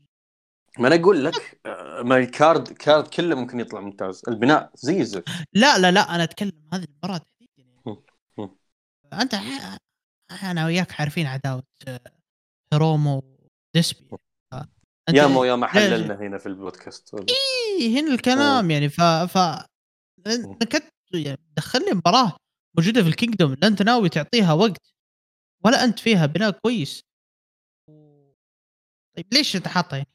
ما أنا أقول لك آه، ما الكارد كارد كله ممكن يطلع ممتاز. البناء زي الزفت. لا لا لا أنا أتكلم هذه المباراة تحديدا. أنت ح- أنا وياك عارفين عداوة آه، هيرومو آه، أنت- يا مو يا ما لا- حللنا هنا في البودكاست. إيه، هنا الكلام يعني ف ف انك أنت يعني دخلني مباراة موجودة في ال Kingdom لا أنت ناوي تعطيها وقت ولا أنت فيها بناء كويس طيب ليش انت حاطه يعني؟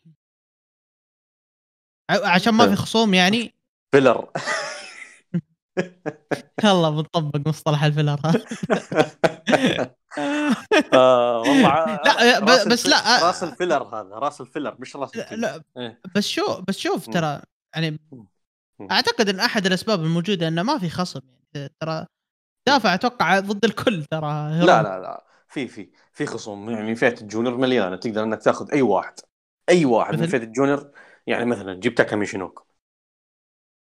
عشان ما في خصوم يعني filler يلا بنطبق مصطلح ال filler آه والله لا، بس الف- لا، راس ال filler هذا راس الفيلر مش راس لا, إيه. بس شو بس شوف. ترى يعني. أعتقد إن أحد الأسباب الموجودة إنه ما في خصم يعني ترى دافع أتوقع ضد الكل ترى. لا لا لا. في في في خصوم. يعني فئة ال Junior مليانة. تقدر إنك تاخذ أي واحد. أي واحد من؟ فئة ال Junior. يعني مثلا جيب تاكا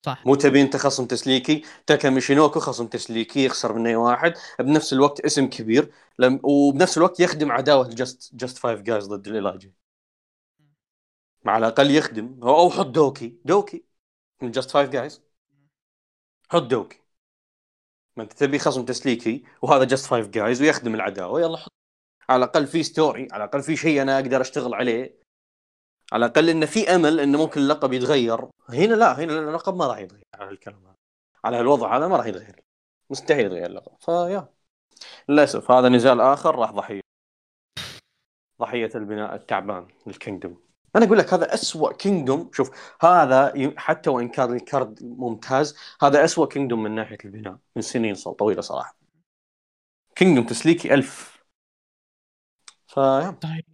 صح. مو تبي أنت خصم تسليكي؟ تاكا ميشينوكو خصم تسليكي يخسر من أي واحد. بنفس الوقت اسم كبير. لم وبنفس الوقت يخدم عداوة Just Just Five Guys ضد ال LIJ مع الأقل يخدم. أو حط دوكي. دوكي. من Just Five Guys. حط دوكي. ما انت تبي خصم تسليكي وهذا Just Five Guys ويخدم العداوة يلا حط. على الأقل في story على الأقل في شيء أنا أقدر أشتغل عليه. على الأقل انه في أمل إنه ممكن اللقب يتغير. هنا لا هنا اللقب ما راح يتغير على الكلام هذا. على الوضع هذا ما راح يتغير. مستحيل يتغير اللقب. فيا للأسف هذا نزال آخر راح ضحية. ضحية البناء التعبان لل Kingdom. أنا أقول لك هذا اسوء Kingdom شوف هذا حتى وإن كان ال card ممتاز هذا اسوء Kingdom من ناحية البناء من سنين صار طويلة صراحة Kingdom تسليكي ألف فيا طيب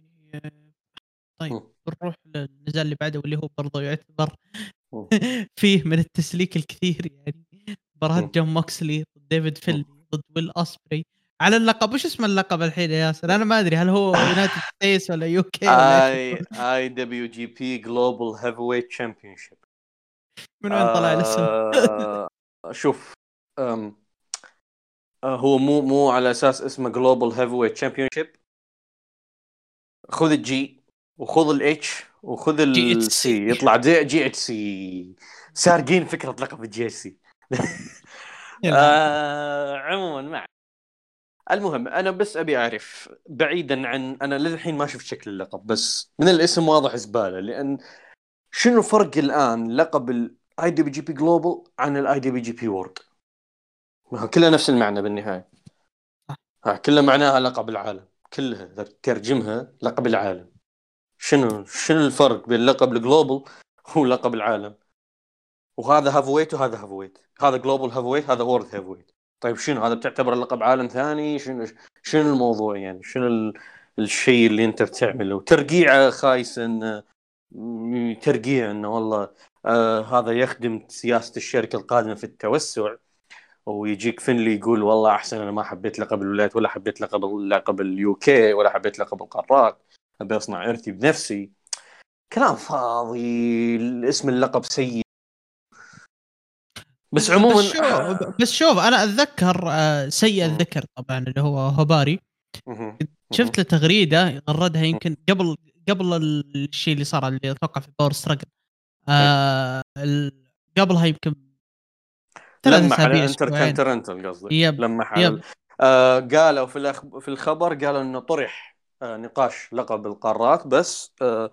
طيب. بنروح للنزال اللي بعده واللي هو برضه يعتبر. فيه من التسليك الكثير يعني مباراة. جون موكسلي ضد ديفيد فينلي ضد ويل أوسبري على اللقب وش اسم اللقب الحين يا ياسر؟ أنا ما أدري هل هو United States ولا UK؟ آي دبليو جي بي جلوبال هيفي ويت تشامبيون شيب من وين طلع الاسم؟ آه، شوف آه، هو مو مو على أساس اسمه Global Heavyweight Championship خذ الجي وخذ الاتش وخذ. السي يطلع زي جي اتش سي سارقين فكرة لقب ال GHC. آه عموما ما المهم أنا بس أبي أعرف بعيدا عن أنا للحين ما شفت شكل اللقب بس من الاسم واضح زبالة لأن شنو فرق الآن لقب ال IWGP Global عن ال IWGP World؟ كلها نفس المعنى بالنهاية. ها كلها معناها لقب العالم. كلها اذا ترجمها لقب العالم. شنو شنو الفرق بين لقب ال Global ولقب العالم؟ وهذا heavyweight وهذا heavyweight. هذا Global heavyweight هذا World heavyweight. طيب شنو هذا بتعتبر لقب عالم ثاني؟ شنو شنو الموضوع يعني؟ شنو ال... الشيء اللي انت بتعمله؟ ترقيعه خايس إن م- ترقيع إنه والله آه هذا يخدم سياسة الشركة القادمة في التوسع ويجيك فينلي يقول والله أحسن أنا ما حبيت لقب الولايات ولا حبيت لقب لقب ال UK ولا حبيت لقب القارات. أبي أصنع ارثي بنفسي. كلام فاضي اسم اللقب سيء. بس عموما بس شوف بس شوف أنا أتذكر آه، سيء. الذكر طبعا اللي هو أوباري. شفت له تغريدة غردها يمكن قبل قبل الشيء اللي صار اللي أتوقع في Power Struggle آه قبلها يمكن لمح على أسابيع انتر أسبوعين continental قصدك. Yep لمح على آه قالوا في. في الخبر قالوا إنه طرح آه نقاش لقب القارات بس آه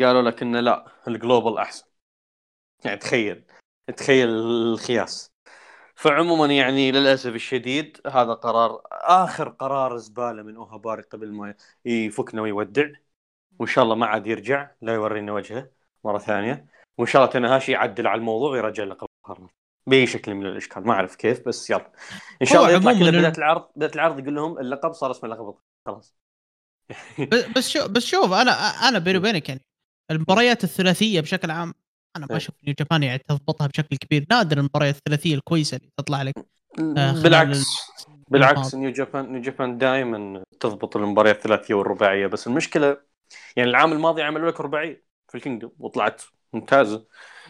قالوا لك إنه لا ال Global أحسن. يعني تخيل. تخيل الخياس. فعموما يعني للأسف الشديد هذا قرار آخر قرار زبالة من أوباري قبل ما يفكنا ويودع. وإن شاء الله ما عاد يرجع لا يورينا وجهه مرة ثانية. وإن شاء الله تنهاشي يعدل على الموضوع ويرجع القارات بأي شكل من الإشكال ما أعرف كيف بس يلا. إن شاء الله يطلع كذا بدايه العرض بدايه العرض يقول لهم اللقب صار اسمه لقب خلاص. بس- بس شوف بس شوف أنا أنا بيني وبينك يعني المباريات الثلاثية بشكل عام أنا ما إيه. أشوف نيو جابان يعني تضبطها بشكل كبير. نادر المباريات الثلاثية الكويسة اللي تطلع لك آه، بالعكس. بالعكس. New Japan New Japan دائما تضبط المباريات الثلاثية والرباعية. بس المشكلة يعني العام الماضي عملوا لك رباعية في ال Kingdom وطلعت ممتازة.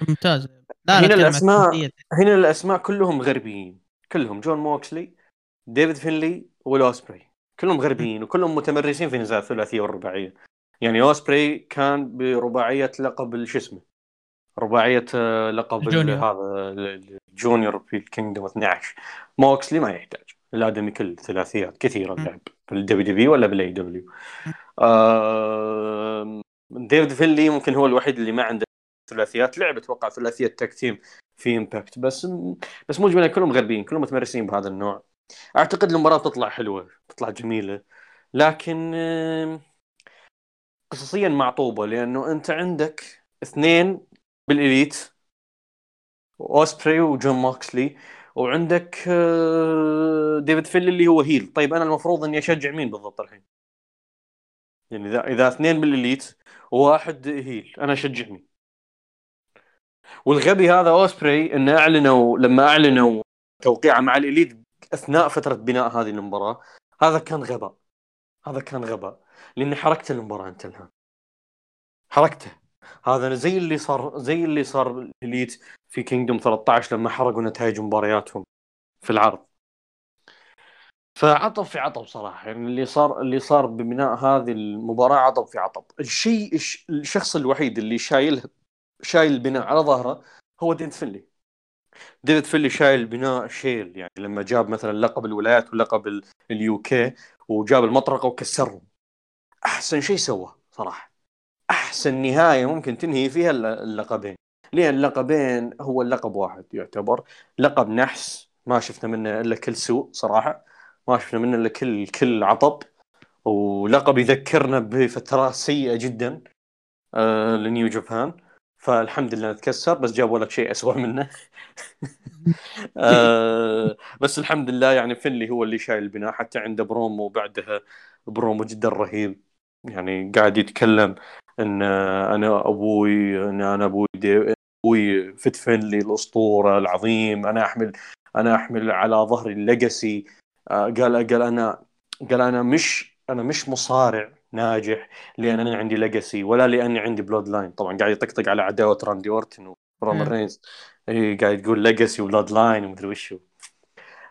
ممتاز لا هنا الثلاثية. هنا الأسماء كلهم غربيين. كلهم جون موكسلي ديفيد فينلي والاوسبري كلهم غربيين وكلهم متمرسين في نزال الثلاثية والرباعية. يعني أوسبري كان برباعية لقب شو اسمه رباعية آه، لقب. هذا ال- ال junior في ال Kingdom 12 موكسلي ما يحتاج. الادمي كل ثلاثيات كثيرة م. لعب في ال WWE ولا بال AEW ديفيد فينلي ممكن هو الوحيد اللي ما عنده ثلاثيات لعب. أتوقع ثلاثية tag team في Impact بس بس مجملا كلهم غربيين كلهم متمرسين بهذا النوع. أعتقد المباراة تطلع حلوة تطلع جميلة. لكن قصصيا معطوبة لأنه أنت عندك اثنين بال Elite اوسبري وجون موكسلي وعندك آه، ديفيد فينلي اللي هو heel. طيب أنا المفروض إني أشجع مين بالضبط الحين؟ يعني إذا إذا اثنين بال Elite وواحد heel أنا أشجع مين؟ والغبي هذا أوسبري انه أعلنوا لما أعلنوا توقيعه مع ال Elite أثناء فترة بناء هذه المباراة هذا كان غباء. هذا كان غباء. لأني حرقت المباراة أنت الآن. حرقته. هذا زي اللي صار زي اللي صار بال Elite في Kingdom 13 لما حرقوا نتائج مبارياتهم في العرض. فعطب في عطب صراحة يعني اللي صار اللي صار ببناء هذه المباراة عطب في عطب. الشيء الش- الشخص الوحيد اللي شايل شايل البناء على ظهره هو ديفيد فينلي ديفيد فينلي شايل البناء شيل يعني لما جاب مثلا لقب الولايات ولقب اليو كي وجاب المطرقة وكسرهم. أحسن شيء سواه صراحة. أحسن نهاية ممكن تنهي فيها الل- اللقبين. لأن اللقبين هو اللقب واحد يعتبر. لقب نحس ما شفنا منه إلا كل سوء صراحة. ما شفنا منه إلا كل كل عطب. ولقب يذكرنا بفترات سيئة جدا آه لنيو جابان. فالحمد لله تكسر بس جابوا لك شيء اسوء منه. آه بس الحمد لله يعني فينلي هو اللي شايل البناء حتى عنده برومو بعدها برومو جدا رهيب. يعني قاعد يتكلم إن أنا أبوي إن أنا أبوي أبوي فيت فينلي الأسطورة العظيم أنا أحمل أنا أحمل على ظهري ال legacy. آه قال قال أنا قال أنا مش أنا مش مصارع ناجح لأن أنا عندي legacy ولا لأني عندي Bloodline طبعا قاعد يطقطق على عداوة راندي أورتن ورومان رينز. إيه، قاعد يقول Legacy و Bloodline ومدري وشو.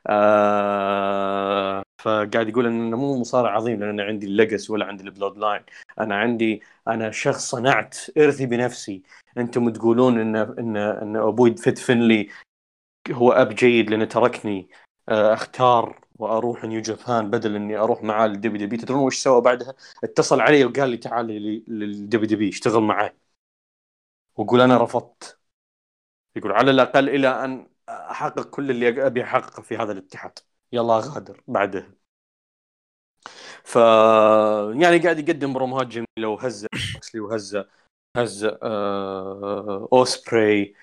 آه فقاعد يقول إن أنا مو مصارع عظيم لأن أنا عندي ال legacy ولا عندي ال Bloodline أنا عندي أنا شخص صنعت إرثي بنفسي. أنتم تقولون إن إن إن أبوي فيت فينلي هو أب جيد لأنه تركني آه، أختار وأروح New Japan بدل إني أروح معاه لل WWE تدرون وش سوى بعدها؟ اتصل علي وقال لي تعال لل WWE اشتغل معي. وقول أنا رفضت. يقول على الأقل إلى أن أحقق كل اللي أبي أحققه في هذا الاتحاد. يلا غادر بعدها ف يعني قاعد يقدم بروموهات جميلة وهزة وهزة هزة آه... اوسبري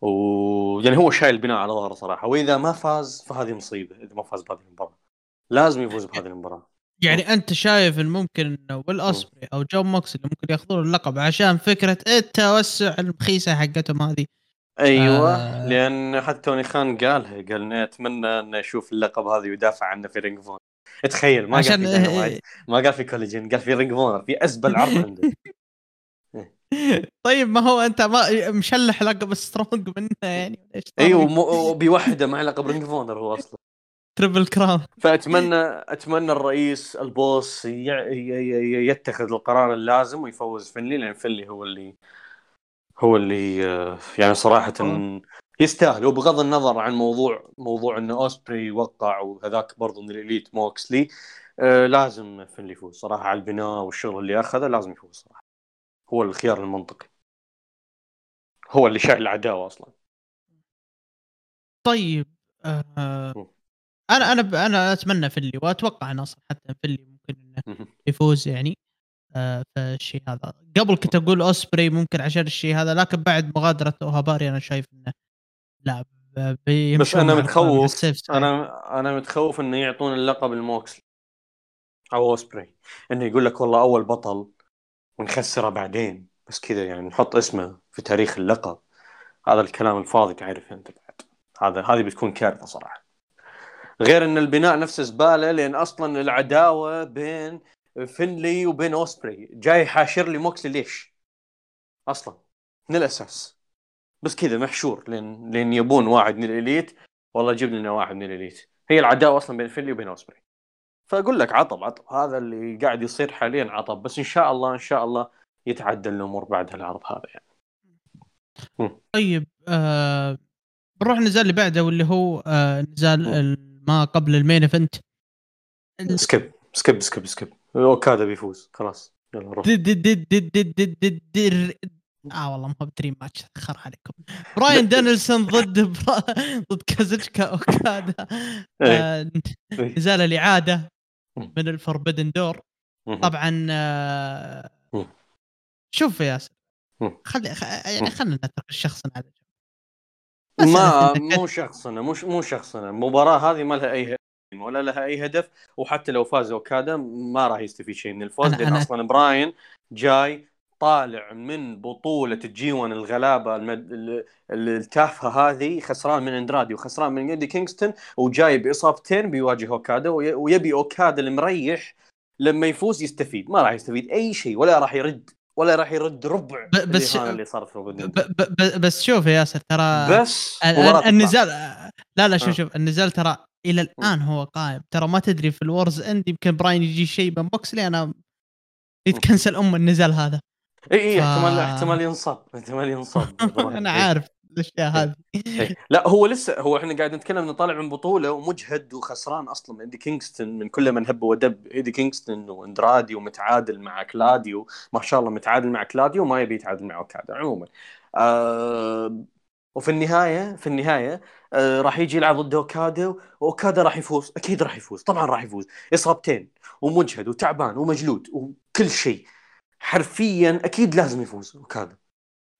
ويعني هو شايل البناء على ظهره صراحة. وإذا ما فاز فهذه مصيبة. إذا ما فاز بهذه المباراة. لازم يفوز بهذه المباراة. يعني أنت شايف إن ممكن إنه ويل اسبري أو جون موكس اللي ممكن ياخذون اللقب عشان فكرة التوسع المخيسة حقتهم هذه. أيوه آه. لأن حتى توني خان قالها قال أتمنى أن أشوف اللقب هذا يدافع عنه في رينج فون تخيل ما عشان قال في ما قال في Collision قال في Ring of Honor في ازبل عرض عنده. طيب ما هو أنت ما مشلح لقب Strong منه يعني أيوه وبيوحده مع لقب Ring of Honor هو أصلا. triple crown فأتمنى أتمنى الرئيس ال boss يتخذ القرار اللازم ويفوز فنلي لأن فنلي هو اللي هو اللي يعني صراحة يستاهل. وبغض النظر عن موضوع موضوع انه اوسبري وقع وهذاك برضه من ال Elite موكسلي آه لازم فنلي يفوز صراحة على البناء والشغل اللي أخذه لازم يفوز صراحة. هو الخيار المنطقي. هو اللي شايل العداوة أصلا. طيب آه أنا أنا أنا أتمنى فيلي وأتوقع إنه أصلا حتى فيلي ممكن إنه يفوز يعني. آه في الشيء هذا. قبل كنت أقول أوسبري ممكن عشان الشيء هذا لكن بعد مغادرة أوهاباري أنا شايف إنه لا بس أنا متخوف أنا أنا متخوف إنه يعطون اللقب الموكسلي أو أوسبري. إنه يقول لك والله أول بطل ونخسره بعدين. بس كذا يعني نحط اسمه في تاريخ اللقب. هذا الكلام الفاضي تعرف أنت بعد. هذا هذه بتكون كارثة صراحة. غير إن البناء نفسه زبالة لأن أصلا العداوة بين فينلي وبين أوسبري. جاي حاشر لي موكسلي ليش؟ أصلا من الأساس. بس كذا محشور لأن لأن يبون واحد من الإليت. والله جيب لنا واحد من ال Elite. هي العداوه أصلا بين فينلي وبين أوسبري. فأقول لك عطب عطب. هذا اللي قاعد يصير حاليا عطب. بس إن شاء الله إن شاء الله يتعدل الأمور بعد العرض هذا يعني. طيب آه بنروح النزال اللي بعده واللي هو آه نزال ما قبل ال main event. skip skip skip skip. اوكادا بيفوز. خلاص. يلا روح. آه والله ما هو ب dream match خر عليكم. براين دانيلسون ضد ضد كازوتشيكا اوكادا آه نزال الإعادة من ال Forbidden Door طبعا آه شوف يا ياسر خلي يعني خلينا نترك الشخص على جنب. ما مو شخصنا مش مو شخصنا. المباراة هذه ما لها أي ولا لها أي هدف وحتى لو فاز أوكادا ما راح يستفيد شيء من الفوز لأن. أصلا براين جاي طالع من بطولة ال G 1 الغلابة المد... التافهة هذه خسران من أندرادي وخسران من ايدي كينغستون وجاي بإصابتين بيواجه أوكادا ويبي أوكادا المريح لما يفوز يستفيد ما راح يستفيد أي شيء ولا راح يرد ولا راح يرد ربع بس اللي صار في بس شوف يا ياسر ترى بس النزال لا لا شوف آه. شوف النزال ترى إلى الآن هو قائم. ترى ما تدري في ال Worlds End يمكن براين يجي شيء من موكسلي أنا يتكنسل أم النزال هذا. إي إي ف... احتمال احتمال ينصاب احتمال ينصاب. أنا عارف الأشياء هذه. لا هو لسه هو إحنا قاعد نتكلم إنه طالع من بطولة ومجهد وخسران أصلا من ايدي كينغستون من كل من هب ودب. ايدي كينغستون وإندرادي ومتعادل مع كلاوديو. ما شاء الله متعادل مع كلاوديو وما يبي يتعادل مع أوكادا عموما. آه وفي النهاية في النهاية راح يجي يلعب ضد اوكادا واوكادا راح يفوز أكيد راح يفوز طبعا راح يفوز. إصابتين ومجهد وتعبان ومجلود وكل شيء. حرفيا أكيد لازم يفوز اوكادا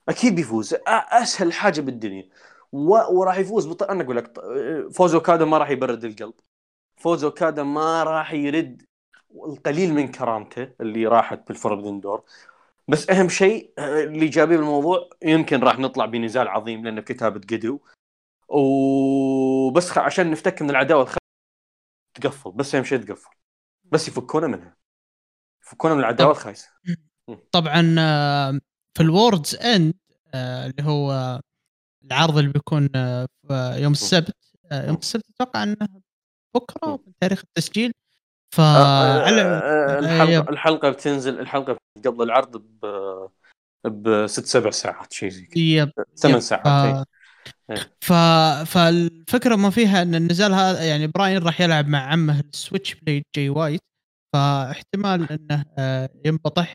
أكيد بيفوز. أسهل حاجة بالدنيا. و... وراح يفوز بط... أنا أقول لك فوز اوكادا ما راح يبرد القلب. فوز اوكادا ما راح يرد القليل من كرامته اللي راحت بالفوربدن دور بس أهم شيء آه، الايجابي بالموضوع يمكن راح نطلع بنزال عظيم لأنه بكتابه جدو وبس. عشان نفتك من العداوة الخ... تقفل بس أهم شيء تقفل. بس يفكونا منها. يفكونا من العداوة طب- الخايسة. طبعا آه، في الوردز إند اللي هو العرض اللي بيكون آه، في يوم السبت آه، يوم السبت أتوقع إنه بكرة من تاريخ التسجيل. آه، آه، الحلقة الحلقة بتنزل الحلقة قبل العرض ب بست سبع ساعات شيء زي كذا. ثمان. ساعات ف... إيه. إيه. ف... فالفكرة ما فيها إن النزال هذا يعني براين راح يلعب مع عمه ال Switchblade جاي وايت فاحتمال إنه آه، ينبطح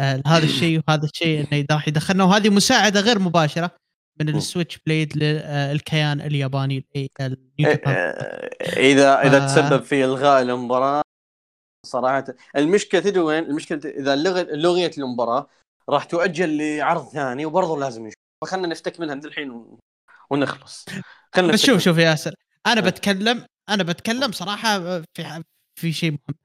آه، هذا الشيء وهذا الشيء إنه راح يدخلنا وهذه مساعدة غير مباشرة من. ال Switchblade للكيان الياباني ال- ال New إيه،. آه، إذا إذا ف- تسبب في إلغاء المباراة صراحة المشكلة تدري وين؟ المشكلة إذا لغيت المباراة راح تؤجل لعرض ثاني وبرضه لازم نشوف فخلنا نفتك منها من الحين ونخلص خلنا بس شوف. شوف يا ياسر أنا إيه. بتكلم أنا بتكلم صراحة في في شيء مهم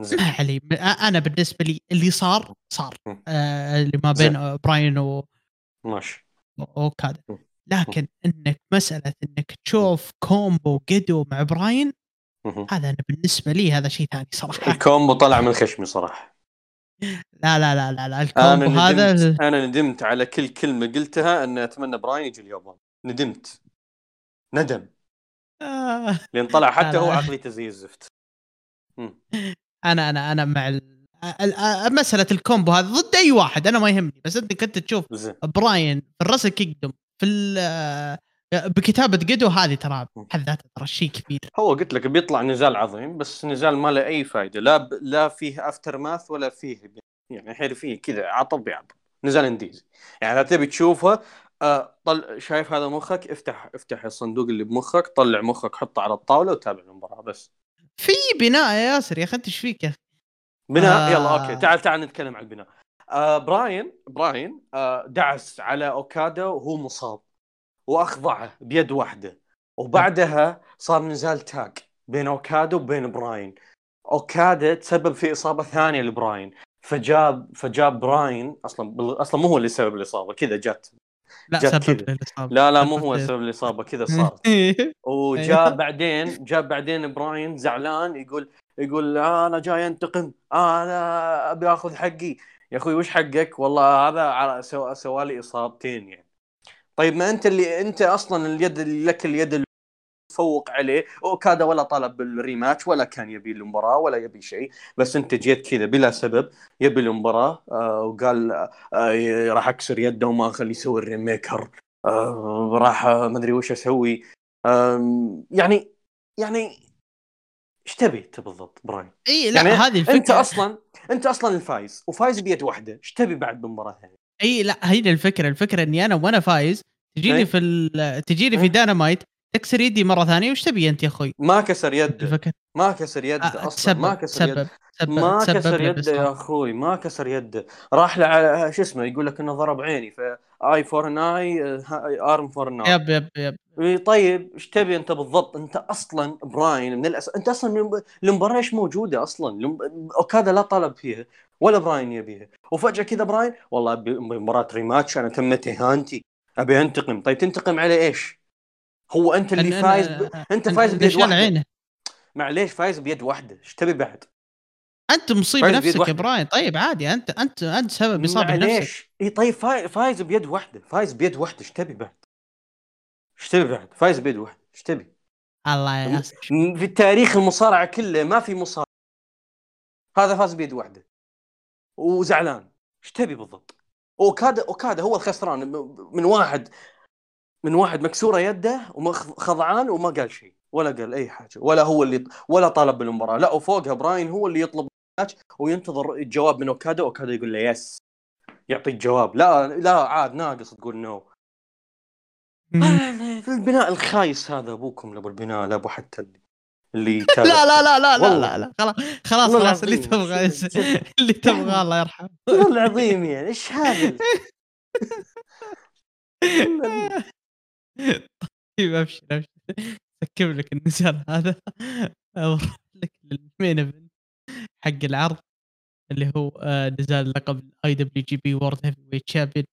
زين. ما علي أنا بالنسبة لي اللي صار صار. آه، اللي ما بين. آه، براين و ماشي م. لكن إنك مسألة إنك تشوف combo جدو مع براين. هذا أنا بالنسبة لي هذا شيء ثاني صراحة ال combo طلع من خشمي صراحة لا لا لا لا, لا ال combo هذا ندمت أنا ندمت على كل كلمة قلتها أن أتمنى براين يجي اليابان ندمت. ندم. آه. لأن طلع حتى. هو عقليته زي الزفت. أنا أنا أنا مع مسألة ال combo هذا ضد أي واحد أنا ما يهمني بس أنت كنت تشوف براين في ال Wrestle Kingdom في آه، بكتابة جدو هذه ترى بحد ذاتها ترى شيء كبير. هو قلت لك بيطلع نزال عظيم بس نزال ما له أي فائده لا ب... لا فيه aftermath ولا فيه يعني حرفيا كذا عطب بعض نزال indies ي. يعني إذا تبي تشوفه آه طل شايف هذا مخك؟ افتح افتح الصندوق اللي بمخك طلع مخك حطه على الطاولة وتابع المباراة بس. في بناء يا ياسر يا أخي أنت إيش فيك؟ يا أخي بناء؟ آه. يلا okay. تعال تعال نتكلم عن البناء. آه براين براين آه دعس على اوكادا وهو مصاب وأخضعه بيد واحدة. وبعدها صار نزال tag بين اوكادا وبين براين. اوكادا تسبب في إصابة ثانية لبراين. فجاب فجاب براين أصلا أصلا مو هو اللي سبب الإصابة كذا جت. لا سبب الإصابة. لا لا مو هو سبب الإصابة كذا صار. وجاء بعدين جاء بعدين براين زعلان يقول يقول آه أنا جاي أنتقم آه أنا أبي آخذ حقي. يا أخوي وش حقك؟ والله هذا سوالي إصابتين يعني. طيب ما أنت اللي أنت أصلا اليد لك اليد تفوق عليه اوكادا ولا طلب بال rematch ولا كان يبي المباراة ولا يبي شيء بس انت جيت كذا بلا سبب يبي المباراة آه وقال آه راح اكسر يده وما اخليه يسوي ال Rainmaker آه راح آه، ما ادري وش أسوي يعني يعني إيش تبي انت بالضبط براين؟ اي لا يعني هذه الفكرة انت أصلا انت أصلا الفايز وفايز بيد واحدة إيش تبي بعد بالمباراة ثانية؟ اي لا هي الفكرة الفكرة إني أنا وأنا فايز تجيني إيه. في تجيني في إيه. تكسر يدي مرة ثانية وش تبي أنت يا أخوي؟ ما كسر يده. ما كسر يده آه، أصلا ما كسر يده. تسبب تسبب ما تسبب كسر يده. يا أخوي ما كسر يده. راح له على شو اسمه يقول لك إنه ضرب عيني ف eye for an eye arm for an yep yep yep. إي طيب إيش تبي أنت بالضبط؟ أنت أصلا براين من الأس... أنت أصلا المباراه إيش موجودة أصلا؟ اوكادا لا طلب فيها ولا براين يبيها. وفجأة كذا براين والله مباراة rematch أنا تمت اهانتي أبي أنتقم. طيب تنتقم على إيش؟ هو أنت اللي أنا- فايز ب... أنت فايز بيد واحدة. عينه؟ معليش فايز بيد واحدة. إيش تبي بعد؟ أنت مصيب نفسك يا. براين. طيب عادي انت انت أنت سبب إصابة نفسك معليش اي طيب فاي... فايز بيد واحدة. فايز بيد واحدة. إيش تبي بعد؟ إيش تبي بعد؟ فايز بيد واحدة. إيش تبي؟ الله يا ياسر في التاريخ المصارعة كله ما في مصارع هذا فاز بيد واحدة. وزعلان. إيش تبي بالضبط؟ اوكادا أوكادا هو الخسران. من واحد من واحد مكسورة يده وخضعان وما قال شيء ولا قال أي حاجة ولا هو اللي ولا طالب بالمباراة لا وفوقها براين هو اللي يطلب الماتش وينتظر الجواب من أوكادا أوكادا يقول له yes يعطيك جواب لا لا عاد ناقص تقول no في البناء الخايس هذا أبوكم لأبو البناء لأبو حتى اللي اللي لا لا لا لا لا. لا لا خلاص خلاص خلاص اللي. تبغى. اللي تبغى الله يرحمه والله العظيم يعني إيش هذا طيب ابشر ابشر skip لك النزال هذا. أروح لك لل main event حق العرض اللي هو آه، نزال لقب اي دبليو جي بي وورد هيفي ويت شامبيون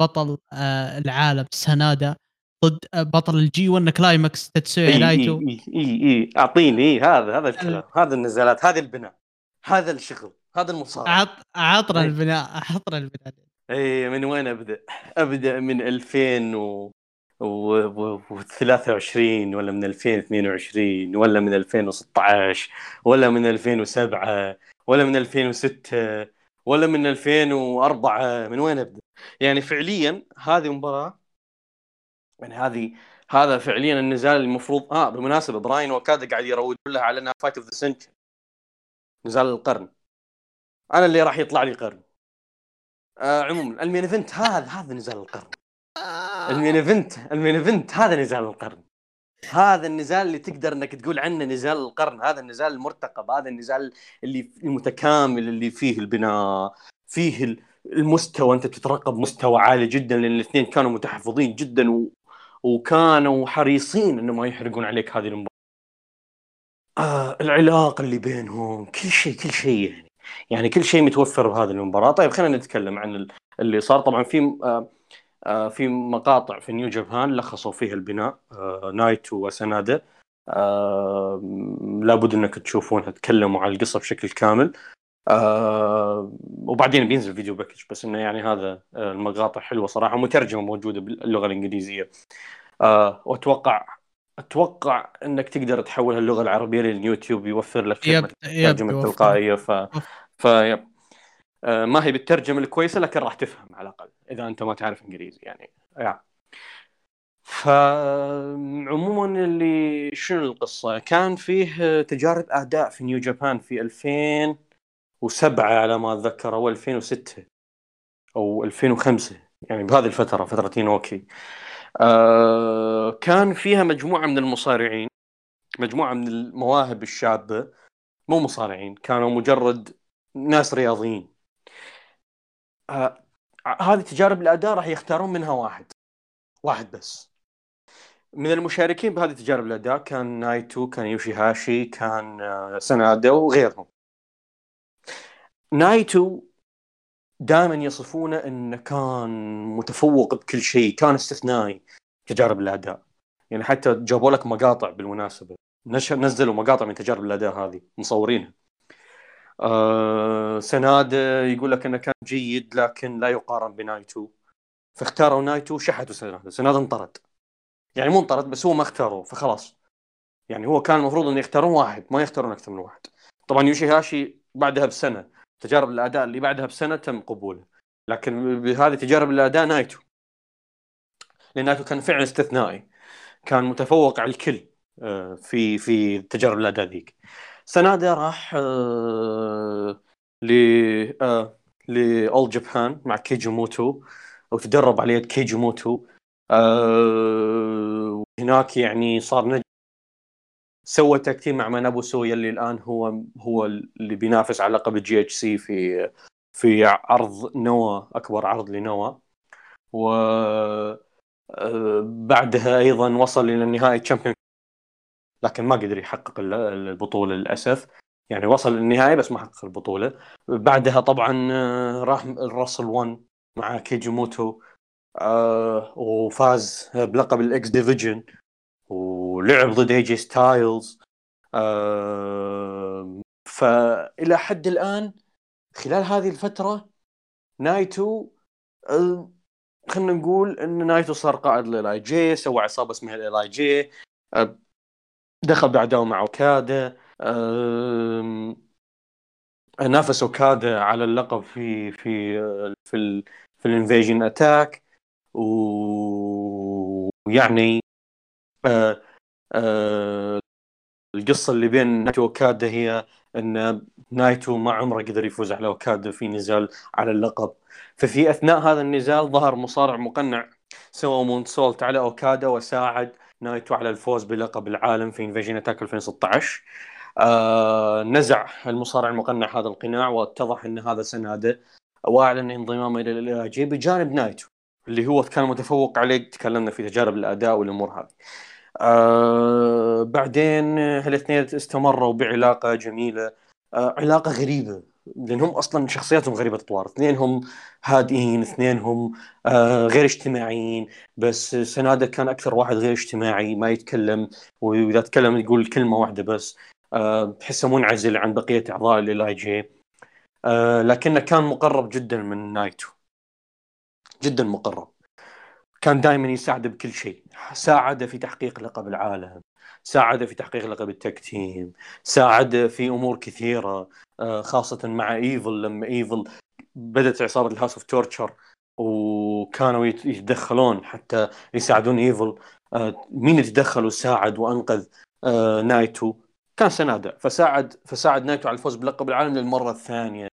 بطل آه، العالم سنادا ضد آه، بطل ال G1 Climax اي نايتو اي اي اي أعطيني اي هذا هذا الكلام هذا النزالات هذا البناء هذا الشغل هذا المصارعة. عط عطنا أي. البناء عطنا البناء. اي من وين أبدأ؟ أبدأ من 2000 و و و- و23 ولا من 2022 ولا من 2016 ولا من 2007 ولا من 2006 ولا من 2004 من وين ابدا؟ يعني فعليا هذه مباراه يعني هذه هذا فعليا النزال المفروض آه بالمناسبه براين وكادا قاعد يروج له على انها fight of the century نزال القرن أنا اللي راح يطلع لي قرن آه عموما ال main event هذا هذا نزال القرن ال main event ال main event هذا نزال القرن. هذا النزال اللي تقدر إنك تقول عنه نزال القرن هذا النزال المرتقب هذا النزال اللي المتكامل اللي فيه البناء فيه ال- المستوى أنت تترقب مستوى عالي جدا لأن الاثنين كانوا متحفظين جدا و... وكانوا حريصين انه ما يحرقون عليك هذه المباراة. آه العلاقة اللي بينهم كل شيء كل شيء يعني. يعني كل شيء متوفر بهذه المباراة. طيب خلينا نتكلم عن ال- اللي صار. طبعا في آه، في مقاطع في نيو جابان لخصوا فيها البناء آه، نايتو وسنادا. آه، لابد انك تشوفونها تكلموا عن القصة بشكل كامل. آه، وبعدين بينزل فيديو باكج بس إنه يعني هذا آه، المقاطع حلوة صراحة مترجمة موجودة باللغة الإنجليزية. آه، وأتوقع أتوقع إنك تقدر تحولها اللغة العربية لليوتيوب يوفر لك يوفر. التلقائية ف ف. آه، ما هي بالترجمة الكويسة لكن راح تفهم على الأقل. إذا أنت ما تعرف إنجليزي يعني يا. فعموما اللي شنو القصة؟ كان فيه تجارب اداء في نيو جابان في 2007 على ما أتذكر أو 2006 أو 2005 يعني بهذه الفترة فترة أوكي. آه كان فيها مجموعة من المصارعين مجموعة من المواهب الشابة مو مصارعين كانوا مجرد ناس رياضيين. آه هذه تجارب الأداء راح يختارون منها واحد. واحد بس. من المشاركين بهذه تجارب الأداء كان نايتو كان يوشي هاشي كان آه، سنادا وغيرهم. نايتو دائما يصفونه إنه كان متفوق بكل شيء كان استثنائي تجارب الأداء. يعني حتى جابوا لك مقاطع بالمناسبة. نشر نزلوا مقاطع من تجارب الأداء هذه مصورينها. آه سنادا يقول لك إنه كان جيد لكن لا يقارن بنايتو. فاختاروا نايتو شحتوا سنادا سنادا انطرد. يعني مو انطرد بس هو ما اختاروه فخلاص. يعني هو كان المفروض انه يختارون واحد ما يختارون أكثر من واحد. طبعا يوشي هاشي بعدها بسنة تجارب الأداء اللي بعدها بسنة تم قبوله. لكن بهذه تجارب الأداء نايتو. لأن نايتو كان فعلا استثنائي. كان متفوق على الكل آه، في في تجارب الأداء ذيك. سنادا راح آه، ل آه، ل All Japan مع كيجي موتو وتدرب على يد كيجي موتو آه، وهناك يعني صار نجم. سوى tag team مع منابو سويا اللي الآن هو هو اللي بينافس على لقب ال GHC في في عرض نوا أكبر عرض لنوا. و بعدها أيضا وصل إلى نهائي Champion لكن ما قدر يحقق ال- البطولة للأسف. يعني وصل للنهائي بس ما حقق البطولة. بعدها طبعا آه، راح ال Wrestle 1 مع كيجي موتو آه، وفاز بلقب ال X Division ولعب ضد AJ Styles آه، فإلى حد الآن خلال هذه الفترة نايتو آه، خلينا نقول إن نايتو صار قائد لل LIJ سوى عصابة اسمها LIJ. آه، دخل بعداوه مع أوكادا نافس أوكادا على اللقب في في في ال في ال Invasion Attack. ويعني آه، آه، القصة اللي بين نايتو وأوكادا هي إن نايتو ما عمره قدر يفوز على أوكادا في نزال على اللقب. ففي أثناء هذا النزال ظهر مصارع مقنع سوى moonsault على أوكادا وساعد نايتو على الفوز بلقب العالم في Invasion Attack 2016 آه نزع المصارع المقنع هذا القناع واتضح إن هذا سناده واعلن انضمامه إلى ال LIJ بجانب نايتو اللي هو كان متفوق عليه. تكلمنا في تجارب الأداء والأمور هذه. آه بعدين هالاثنين استمروا بعلاقة جميلة؟ آه علاقة غريبة. لانهم أصلا شخصياتهم غريبة اطوار اثنينهم هادئين اثنينهم آه غير اجتماعيين. بس سنادة كان أكثر واحد غير اجتماعي ما يتكلم وإذا تكلم يقول كلمة واحدة بس. آه تحسه منعزل عن بقية أعضاء ال LIJ آه لكنه كان مقرب جدا من نايتو. جدا مقرب. كان دائما يساعده بكل شيء. ساعده في تحقيق لقب العالم. ساعده في تحقيق لقب ال tag team ساعده في أمور كثيرة آه، خاصة مع إيفل لما إيفل بدأت عصابة ال House of Torture وكانوا يتدخلون حتى يساعدون إيفل آه، مين يتدخل وساعد وأنقذ آه، نايتو؟ كان سنادة. فساعد فساعد نايتو على الفوز بلقب العالم للمرة الثانية.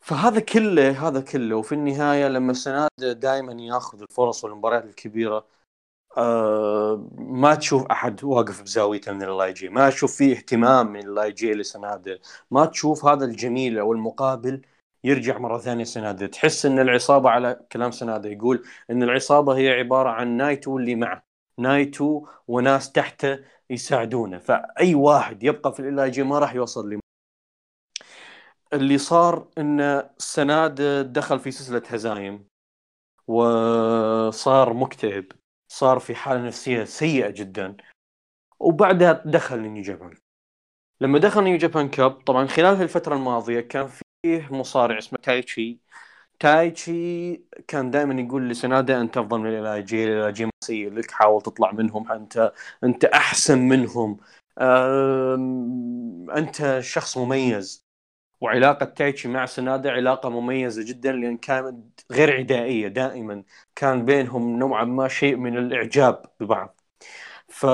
فهذا كله هذا كله وفي النهاية لما سنادة دائما ياخذ الفرص والمباريات الكبيرة آه ما تشوف أحد واقف بزاويته من ال LIJ ما تشوف فيه اهتمام من ال LIJ لسناده ما تشوف هذا الجميل أو المقابل يرجع مرة ثانية سناده تحس إن العصابة على كلام سناده يقول إن العصابة هي عبارة عن نايتو اللي معه. نايتو وناس تحته يساعدونه. فأي واحد يبقى في ال LIJ ما راح يوصل لي اللي صار إن سنادا دخل في سلسلة هزايم وصار مكتئب. صار في حالة نفسية سيئة جدا وبعدها دخل New Japan. لما دخل New Japan Cup طبعا خلال الفترة الماضية كان فيه مصارع اسمه تايتشي. تايتشي كان دائما يقول لسنادا أنت أفضل من الاي جي الاي جي سيء لك حاول تطلع منهم أنت أنت أحسن منهم. أنت شخص مميز. وعلاقة تايتشي مع سنادا علاقة مميزة جدا لأن كانت غير عدائية دائما. كان بينهم نوعا ما شيء من الإعجاب ببعض. ف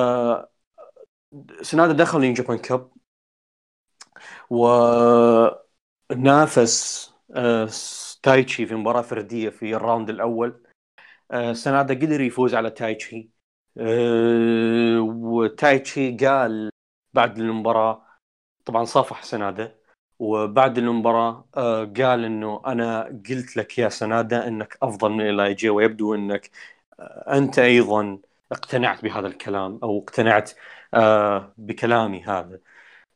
سنادا دخل New Japan Cup ونافس آه، تايتشي في مباراة فردية في ال round الأول. آه، سنادا قدر يفوز على تايتشي. آه، وتايتشي قال بعد المباراة طبعا صافح سنادا. وبعد المباراة آه، قال إنه أنا قلت لك يا سنادا إنك أفضل من ال LIJ ويبدو إنك آه، أنت أيضا اقتنعت بهذا الكلام أو اقتنعت آه، بكلامي هذا.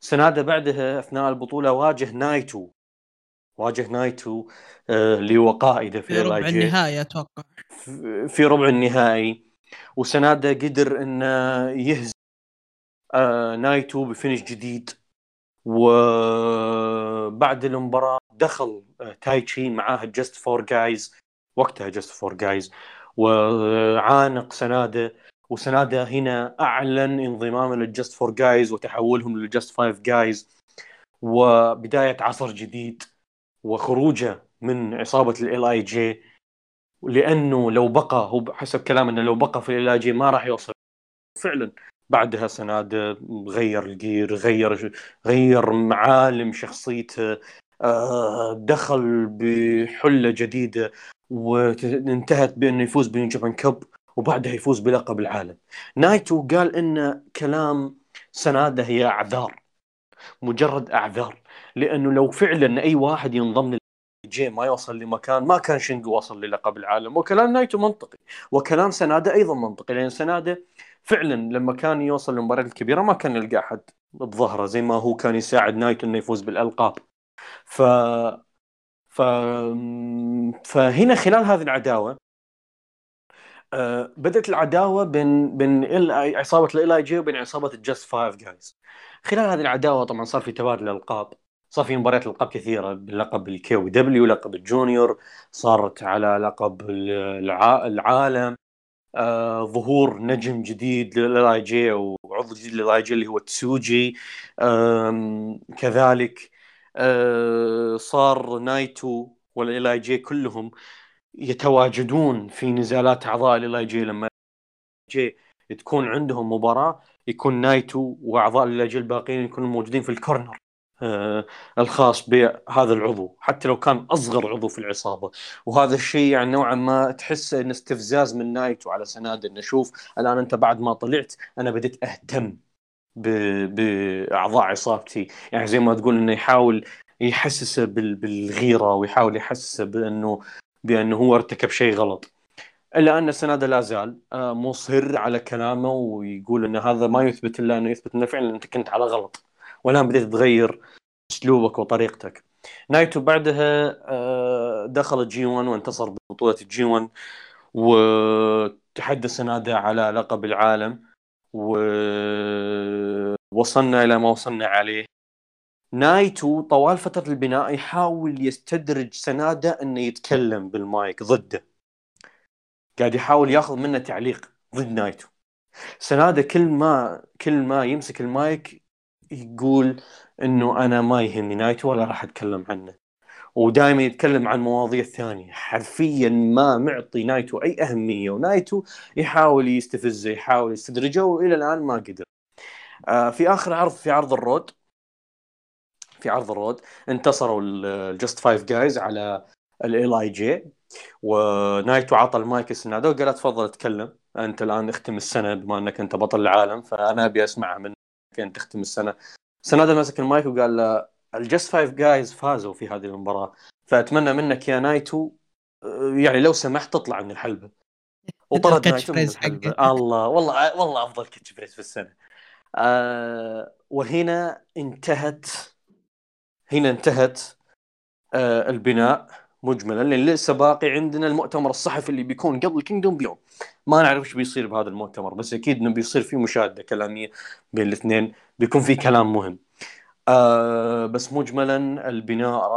سنادا بعدها أثناء البطولة واجه نايتو واجه نايتو اللي هو قائده في, في ربع النهائي أتوقع. في ربع النهائي. وسنادا قدر إنه يهزم نايتو ب finish جديد. وبعد المباراة دخل آه، تايتشي معاه Just Four Guys وقتها Just Four Guys وعانق سنادة وسنادة هنا أعلن انضمامه لل Just Four Guys وتحولهم لل Just Five Guys وبداية عصر جديد وخروجه من عصابه ال LIJ لأنه لو بقى هو حسب كلام انه لو بقى في ال LIJ ما راح يوصل. فعلا بعدها سنادا غير ال gear غير غير معالم شخصيته آه، دخل بحلة جديدة وانتهت بأنه يفوز ب New Japan Cup وبعدها يفوز بلقب العالم. نايتو قال إن كلام سناده هي أعذار مجرد أعذار لأنه لو فعلا أي واحد ينضم LIJ ما يوصل لمكان ما كان شينجو وصل للقب العالم وكلام نايتو منطقي وكلام سناده أيضا منطقي لأن سناده فعلا لما كان يوصل للمباريات الكبيرة ما كان يلقى أحد بظهره زي ما هو كان يساعد نايتو إنه يفوز بالألقاب. ف ف فهنا خلال هذه العداوة آه، بدأت العداوة بين بين عصابة ال LIJ وبين عصابة ال Just Five Guys خلال هذه العداوة طبعا صار في تبادل القاب صار في مباريات ألقاب كثيرة بلقب ال KOPW لقب ال junior صارت على لقب العالم. آه ظهور نجم جديد لل LIJ وعضو جديد لل LIJ اللي هو تسوجي. كذلك آه صار نايتو وال LIJ كلهم يتواجدون في نزالات أعضاء ال LIJ. لما LIJ تكون عندهم مباراة يكون نايتو وأعضاء ال LIJ الباقيين يكونوا موجودين في ال corner. الخاص بهذا العضو حتى لو كان أصغر عضو في العصابة. وهذا الشيء يعني نوعا ما تحسه انه استفزاز من نايتو على سنادا إنه شوف الآن أنت بعد ما طلعت أنا بديت أهتم بأعضاء عصابتي. يعني زي ما تقول إنه يحاول يحسسه بالغيرة ويحاول يحسسه بأنه بأنه هو ارتكب شيء غلط. إلا أن سناده لا زال آه، مصر على كلامه ويقول إن هذا ما يثبت إلا أنه يثبت إنه فعلا أنت كنت على غلط. والآن بديت تغير أسلوبك وطريقتك. نايتو بعدها آه، دخل الجي 1 وانتصر ببطولة الجي 1 وتحدى سناده على لقب العالم ووصلنا إلى ما وصلنا عليه. نايتو طوال فترة البناء يحاول يستدرج سناده إنه يتكلم بالمايك ضده. قاعد يحاول ياخذ منه تعليق ضد نايتو. سناده كل ما كل ما يمسك المايك يقول إنه أنا ما يهمني نايتو ولا راح أتكلم عنه. ودائما يتكلم عن مواضيع ثانية. حرفيا ما معطي نايتو أي أهمية ونايتو يحاول يستفزه يحاول يستدرجه وإلى الآن ما قدر. آه في آخر عرض في عرض ال Road في عرض ال Road انتصروا ال Just Five Guys على ال LIJ ونايتو عطى المايك لسنادا وقال تفضل اتكلم أنت الآن اختم السنة بما أنك أنت بطل العالم فأنا أبي اسمعها منك. انت تختم السنة. سناده مسك المايك وقال ال Just Five Guys فازوا في هذه المباراة. فأتمنى منك يا نايتو يعني لو سمحت تطلع من الحلبة. وطرد نايتو من الحلبة. الله والله والله أفضل كاتش بريس في السنة. آه وهنا انتهت هنا انتهت آه البناء. مجملا لأن لسه باقي عندنا المؤتمر الصحفي اللي بيكون قبل كينجدوم بيوم ما نعرف إيش بيصير بهذا المؤتمر بس أكيد إنه بيصير في مشاهدة كلامية بين الاثنين بيكون في كلام مهم. آه بس مجملا البناء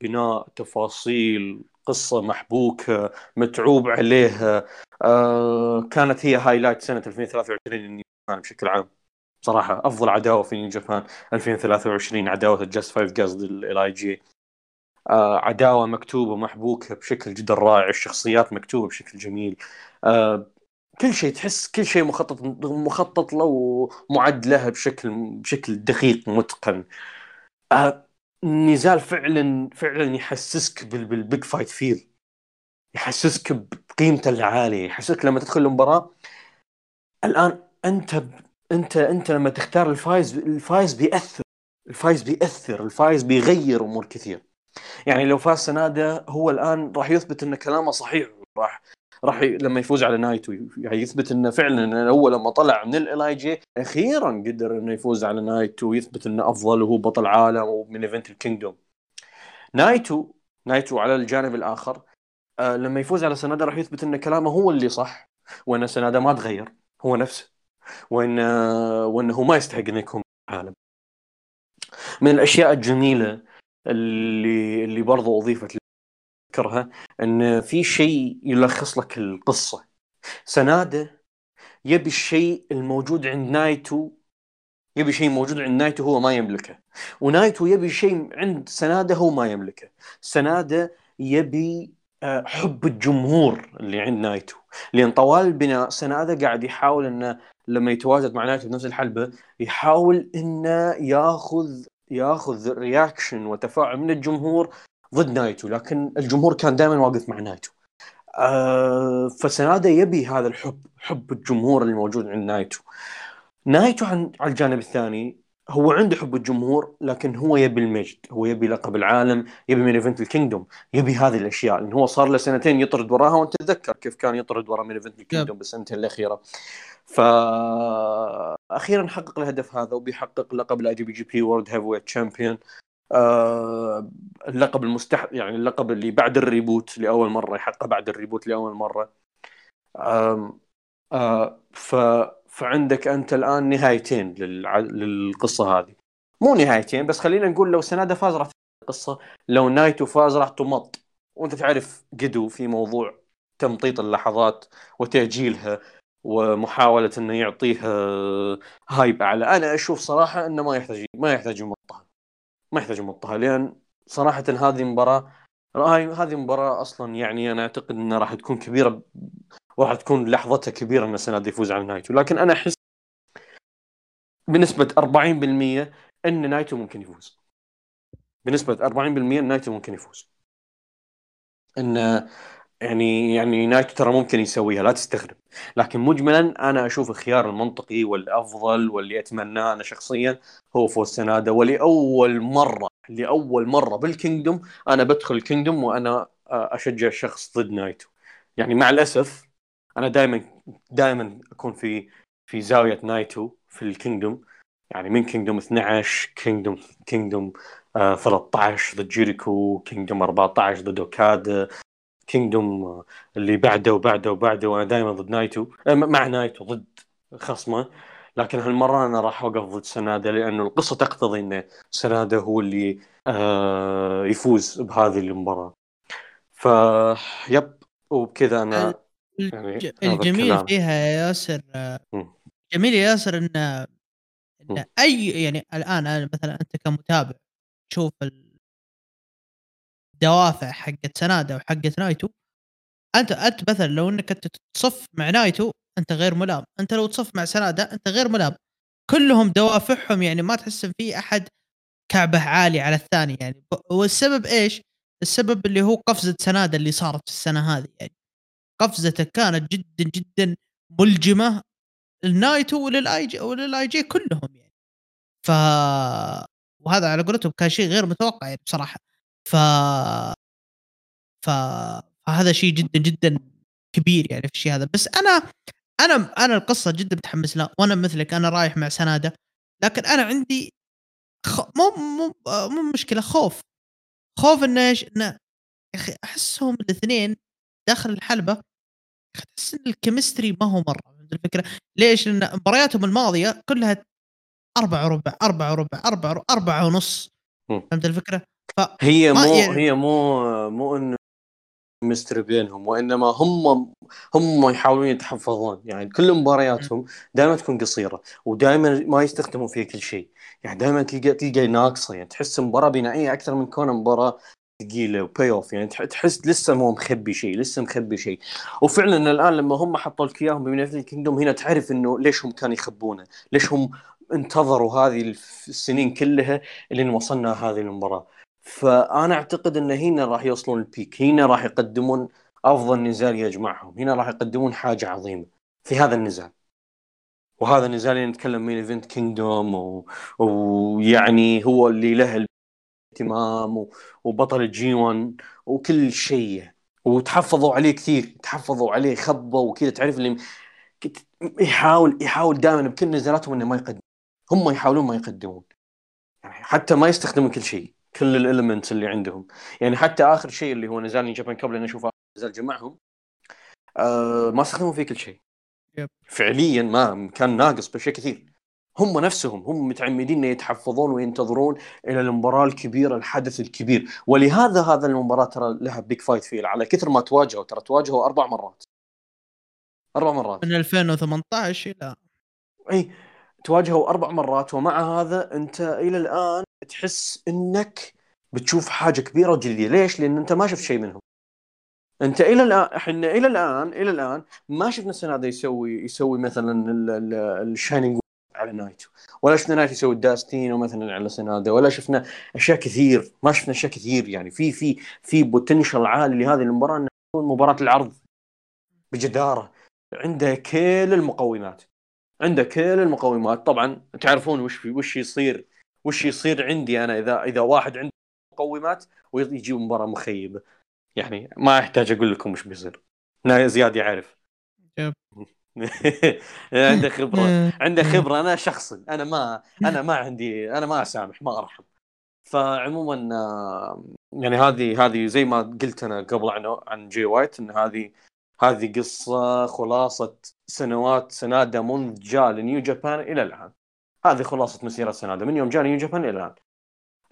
بناء تفاصيل قصة محبوكة متعوب عليها آه كانت هي highlight سنة 2023 بشكل عام. صراحة أفضل عداوة في New Japan 2023 عداوة ال Just Five Guys ضد ال LIJ آه عداوة مكتوبة محبوكة بشكل جدا رائع الشخصيات مكتوبة بشكل جميل. آه كل شيء تحس كل شيء مخطط مخطط له ومعد له بشكل بشكل دقيق متقن. آه نزال فعلا فعلا يحسسك بال big fight feel يحسسك بقيمته العالية. يحسسك لما تدخل المباراة الآن أنت أنت أنت لما تختار الفايز الفايز بيأثر الفايز بيأثر الفايز بيغير أمور كثير. يعني لو فاز سناده هو الآن راح يثبت إن كلامه صحيح. راح راح ي... لما يفوز على نايتو يعني يثبت إنه فعلا هو لما طلع من ال LIJ أخيرا قدر إنه يفوز على نايتو ويثبت إنه أفضل وهو بطل عالم و main event ال Kingdom نايتو نايتو على الجانب الآخر آه لما يفوز على سنادا راح يثبت إن كلامه هو اللي صح وإن سنادا ما تغير هو نفسه وإن آه وإنه ما يستحق إنه يكون عالم. من الأشياء الجميلة اللي اللي برضو أضيفت اذكرها إن في شيء يلخص لك القصة. سنادة يبي الشيء الموجود عند نايتو يبي شيء موجود عند نايتو هو ما يملكه ونايتو يبي شيء عند سنادة هو ما يملكه. سنادة يبي آه، حب الجمهور اللي عند نايتو. لأن طوال البناء سنادة قاعد يحاول إنه لما يتواجد مع نايتو في نفس الحلبة يحاول إنه ياخذ ياخذ reaction وتفاعل من الجمهور ضد نايتو لكن الجمهور كان دائما واقف مع نايتو. آه فسنادا يبي هذا الحب حب الجمهور اللي موجود عند نايتو. نايتو عن على الجانب الثاني هو عنده حب الجمهور لكن هو يبي المجد هو يبي لقب العالم يبي main event ال Kingdom يبي هذه الأشياء. لأن هو صار له سنتين يطرد وراها وأنت تتذكر كيف كان يطرد ورا main event ال Kingdom بالسنتين الأخيرة. فاخيرا حقق الهدف هذا وبيحقق لقب الاي دي بي جي بي وورد هيفي ويت تشامبيون اللقب المستح يعني اللقب اللي بعد ال reboot لأول مرة يحقق بعد ال reboot لأول مرة. آه ف فعندك أنت الآن نهايتين للع... للقصة هذه. مو نهايتين بس خلينا نقول لو سنادا فاز راح القصة لو نايتو فاز راح تمط. وأنت تعرف قدو في موضوع تمطيط اللحظات وتأجيلها. ومحاولة إنه يعطيها هايب أعلى. أنا أشوف صراحة إنه ما يحتاج ما يحتاج يمطها. ما يحتاج يمطها لأن صراحة هذه مباراة هذه مباراة أصلا يعني أنا أعتقد إنها راح تكون كبيرة وراح تكون لحظتها كبيرة إن سنادا يفوز على نايتو. لكن أنا أحس بنسبة 40% إن نايتو ممكن يفوز. بنسبة 40% نايتو ممكن يفوز. إن يعني يعني نايتو ترى ممكن يسويها لا تستغرب. لكن مجملا أنا أشوف الخيار المنطقي والأفضل واللي أتمناه أنا شخصيا هو فوز سنادا ولأول مرة لأول مرة بال Kingdom أنا بدخل ال Kingdom وأنا أشجع شخص ضد نايتو. يعني مع الأسف أنا دائما دائما أكون في في زاوية نايتو في ال Kingdom. يعني من Kingdom 12 Kingdom Kingdom 13 ضد جيريكو Kingdom 14 ضد أوكادا. Kingdom اللي بعده وبعده وبعده وأنا دائما ضد نايتو. مع نايتو ضد خصمه. لكن هالمرة أنا راح أوقف ضد سنادا لأنه القصة تقتضي إن سنادا هو اللي آه يفوز بهذه المباراة. ف yep وبكذا أنا يعني الجميل فيها يا ياسر جميل يا ياسر إن إن أي يعني الآن مثلا أنت كمتابع تشوف الدوافع حقت سنادا وحقت نايتو. أنت أنت مثلا لو إنك أنت تصف مع نايتو أنت غير ملام. أنت لو تصف مع سنادا أنت غير ملام. كلهم دوافعهم يعني ما تحس إن في أحد كعبة عالي على الثاني يعني. والسبب إيش؟ السبب اللي هو قفزة سنادا اللي صارت في السنة هذه يعني. قفزته كانت جدا جدا ملجمة للنايتو وللآي جي وللآي جي كلهم يعني. ف وهذا على قولتهم كان شيء غير متوقع يعني بصراحة. ف ف فهذا شيء جدا جدا كبير يعني في الشيء هذا بس أنا أنا أنا القصة جدا متحمس لها وأنا مثلك أنا رايح مع سنادة لكن أنا عندي خ... مو مو مو مشكلة خوف خوف إنه إيش؟ إنه يا أخي أحسهم الاثنين داخل الحلبة تحس إن الكيمستري ما هو مرة فهمت الفكرة؟ ليش؟ لأن مبارياتهم الماضية كلها أربعة وربع أربعة وربع أربعة أربعة ونص فهمت الفكرة؟ ف... هي مو يعني... هي مو مو انه مستر بينهم وإنما هم هم يحاولون يتحفظون. يعني كل مبارياتهم دائما تكون قصيرة ودائما ما يستخدمون فيها كل شيء. يعني دائما تلقى تلقى ناقصة. يعني تحس مباراة بنائية أكثر من كونها مباراة ثقيلة و pay off يعني تحس لسه مو مخبي شيء لسه مخبي شيء. وفعلا الآن لما هم حطوا لك إياهم ال Kingdom هنا تعرف إنه ليش هم كانوا يخبونه؟ ليش هم انتظروا هذه السنين كلها لين وصلنا هذه المباراة؟ فأنا أعتقد إن هنا راح يوصلون ال peak هنا راح يقدمون أفضل نزال يجمعهم. هنا راح يقدمون حاجة عظيمة في هذا النزال. وهذا النزال اللي نتكلم من event Kingdom ويعني هو اللي له اهتمام وبطل ال G1 وكل شيء. وتحفظوا عليه كثير. تحفظوا عليه خبوا وكذا. تعرف اللي يحاول يحاول دائما بكل نزالاتهم إنه ما يقدم. هم يحاولون ما يقدمون. يعني حتى ما يستخدمون كل شيء. كل ال elements اللي عندهم. يعني حتى آخر شيء اللي هو نزال جابان قبل أن أشوف نزال جمعهم آه ما استخدموا فيه كل شيء. yep. فعليا ما كان ناقص بشيء كثير. هم نفسهم هم متعمدين إن يتحفظون وينتظرون إلى المباراة الكبيرة الحدث الكبير. ولهذا هذا المباراة ترى لها big fight فيه على كثر ما تواجهوا ترى تواجهوا أربع مرات. أربع مرات. من 2018 إلى اي تواجهوا أربع مرات ومع هذا أنت إلى الآن تحس إنك بتشوف حاجة كبيرة وجديده ليش؟ لأن أنت ما شفت شيء منهم. أنت إلى الآن إحنا إلى الآن إلى الآن ما شفنا هذا يسوي يسوي مثلا ال Shining على نايتو. ولا شفنا نايتو يسوي Destino مثلا على سنادا ولا شفنا أشياء كثير. ما شفنا أشياء كثير يعني. في في في بوتنشل عالي لهذه المباراة إنها تكون مباراة العرض بجدارة. عنده كل المقومات. عنده كل المقومات. طبعا تعرفون وش وش يصير. وش يصير عندي أنا إذا إذا واحد عنده مقومات ويجي مباراة مخيبة. يعني ما أحتاج أقول لكم وش بيصير. زياد يعرف عنده خبرة. عنده خبرة أنا شخصا أنا ما أنا ما عندي أنا ما أسامح ما أرحم. فعموما يعني هذه هذه زي ما قلت أنا قبل عن عن جي وايت إن هذه هذه قصة خلاصة سنوات سنادة منذ جاء لنيو جابان إلى الآن. هذه خلاصة مسيرة سنادة من يوم جاء نيو جابان إلى الآن.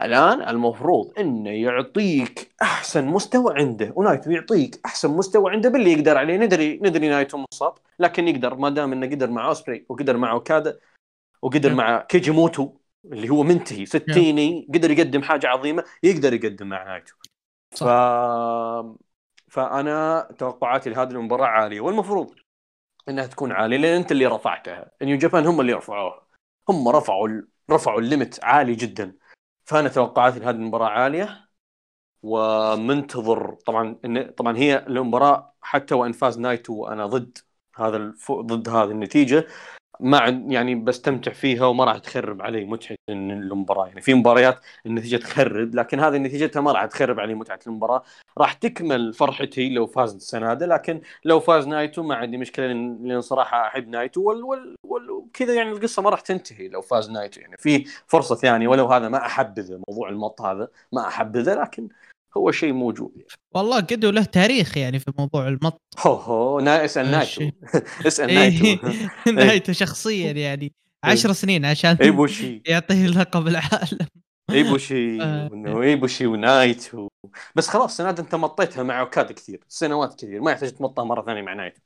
الآن المفروض إنه يعطيك أحسن مستوى عنده. ونايتو يعطيك أحسن مستوى عنده باللي يقدر عليه. ندري ندري نايتو مصاب لكن يقدر ما دام إنه قدر مع أوسبري وقدر مع أوكادا وقدر مع كيجي موتو اللي هو منتهي ستيني قدر يقدم حاجة عظيمة يقدر يقدم مع نايتو. ف... فأنا توقعاتي لهذه المباراة عالية. والمفروض إنها تكون عالية لأن أنت اللي رفعتها. نيو جابان هم اللي رفعوها. هم رفعوا رفعوا ال limit عالي جدا. فأنا توقعاتي لهذه المباراة عالية ومنتظر طبعا إن طبعا هي المباراه حتى وإن فاز نايتو وأنا ضد هذا الف... ضد هذه النتيجة. ما يعني بستمتع فيها وما راح تخرب علي متعة المباراة. يعني في مباريات النتيجة تخرب لكن هذه نتيجتها ما راح تخرب علي متعة المباراة. راح تكمل فرحتي لو فاز السناده لكن لو فاز نايتو ما عندي مشكلة لأن صراحة أحب نايتو وال... وال... وكذا يعني القصة ما راح تنتهي لو فاز نايتو. يعني في فرصة ثانية ولو هذا ما أحبذه موضوع المط هذا ما أحبذه لكن هو شيء موجود. يعني. والله قد له تاريخ يعني في موضوع المط. هو هو اسأل نايتو. اسأل نايتو. نايتو شخصيا يعني عشر سنين عشان ايبوشي يعطيه لقب العالم. ايبوشي آه. ايبوشي ونايتو. بس خلاص سنادا أنت مطيتها مع أوكادا كثير سنوات كثير ما يحتاج تمطها مرة ثانية مع نايتو.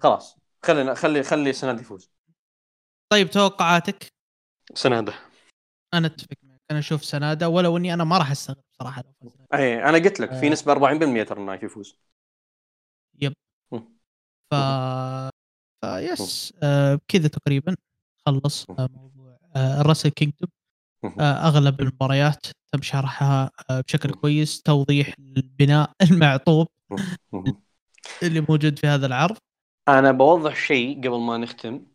خلاص خلينا خلي خلي سنادا يفوز. طيب توقعاتك؟ سنادة. أنا أتفق. معك أنا أشوف سناده ولو إني أنا ما راح أستغرب صراحة لو فاز نايتو. اي أنا قلت لك في آه. نسبة 40% ترى نايتو يفوز. ف yes آه كذا تقريبا خلص آه موضوع آه ال Wrestle Kingdom آه أغلب المباريات تم شرحها آه بشكل كويس توضيح البناء المعطى اللي موجود في هذا العرض. أنا بوضح شيء قبل ما نختم.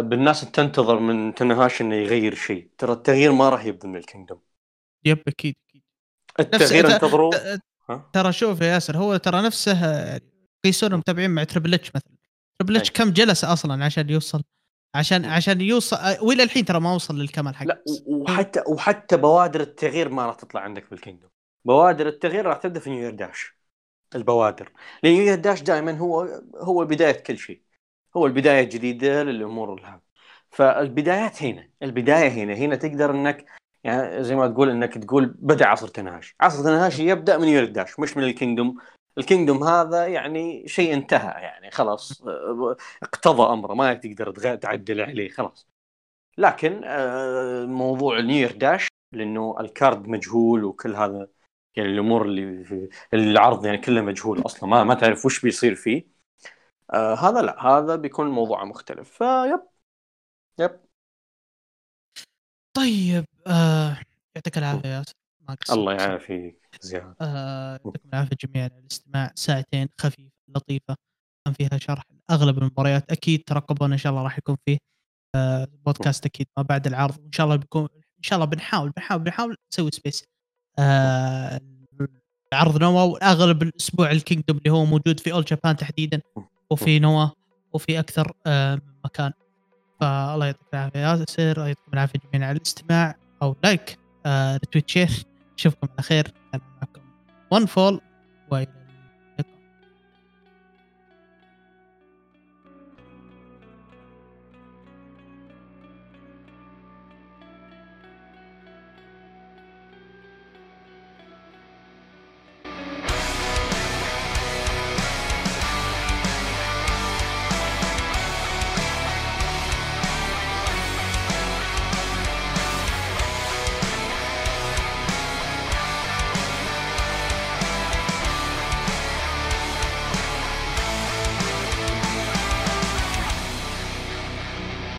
الناس تنتظر من تاناهاشي إنه يغير شيء. ترى التغيير ما راح يبدا من ال Kingdom. yep أكيد أكيد. التغيير ها؟ ترى شوف يا ياسر هو ترى نفسه آه، قيسوها متابعين مع Triple H مثلا. Triple H. كم جلس أصلا عشان يوصل؟ عشان عشان يوصل آه، وإلى الحين ترى ما وصل للكمال حقه. لا وحتى وحتى بوادر التغيير ما راح تطلع عندك في ال Kingdom بوادر التغيير راح تبدأ في New Year Dash البوادر. لأن New Year Dash دائما هو هو بداية كل شيء. هو البداية الجديدة للأمور الهامة. فالبدايات هنا البداية هنا هنا تقدر إنك يعني زي ما تقول إنك تقول بدأ عصر تاناهاشي عصر تاناهاشي يبدأ من Dash مش من ال Kingdom. ال Kingdom هذا يعني شيء انتهى يعني خلاص انقضى أمره ما تقدر تعدل عليه خلاص. لكن آه، موضوع New Year Dash لأنه ال card مجهول وكل هذا يعني الأمور اللي في العرض يعني كله مجهول أصلا ما ما تعرف وش بيصير فيه. آه هذا لا هذا بيكون موضوع مختلف. فيب يب. طيب آه يعطيك العافية يا. الله يعافيك زياد. آه يعطيكم العافية جميعا على الاستماع. ساعتين خفيفة لطيفة. كان فيها شرح أغلب المباريات. أكيد ترقبونا إن شاء الله راح يكون فيه آه بودكاست أكيد ما بعد العرض. وإن شاء الله بيكون إن شاء الله بنحاول بنحاول بنحاول نسوي space آه عرض نوا وأغلب الأسبوع ال Kingdom اللي هو موجود في All Japan تحديدا. وفي نوا وفي أكثر آه من مكان. فالله يعطيك العافية يا ياسر يعطيكم العافية جميعا على الاستماع أو like آه retweet share. اشوفكم على خير. كان معكم OneFall وإلى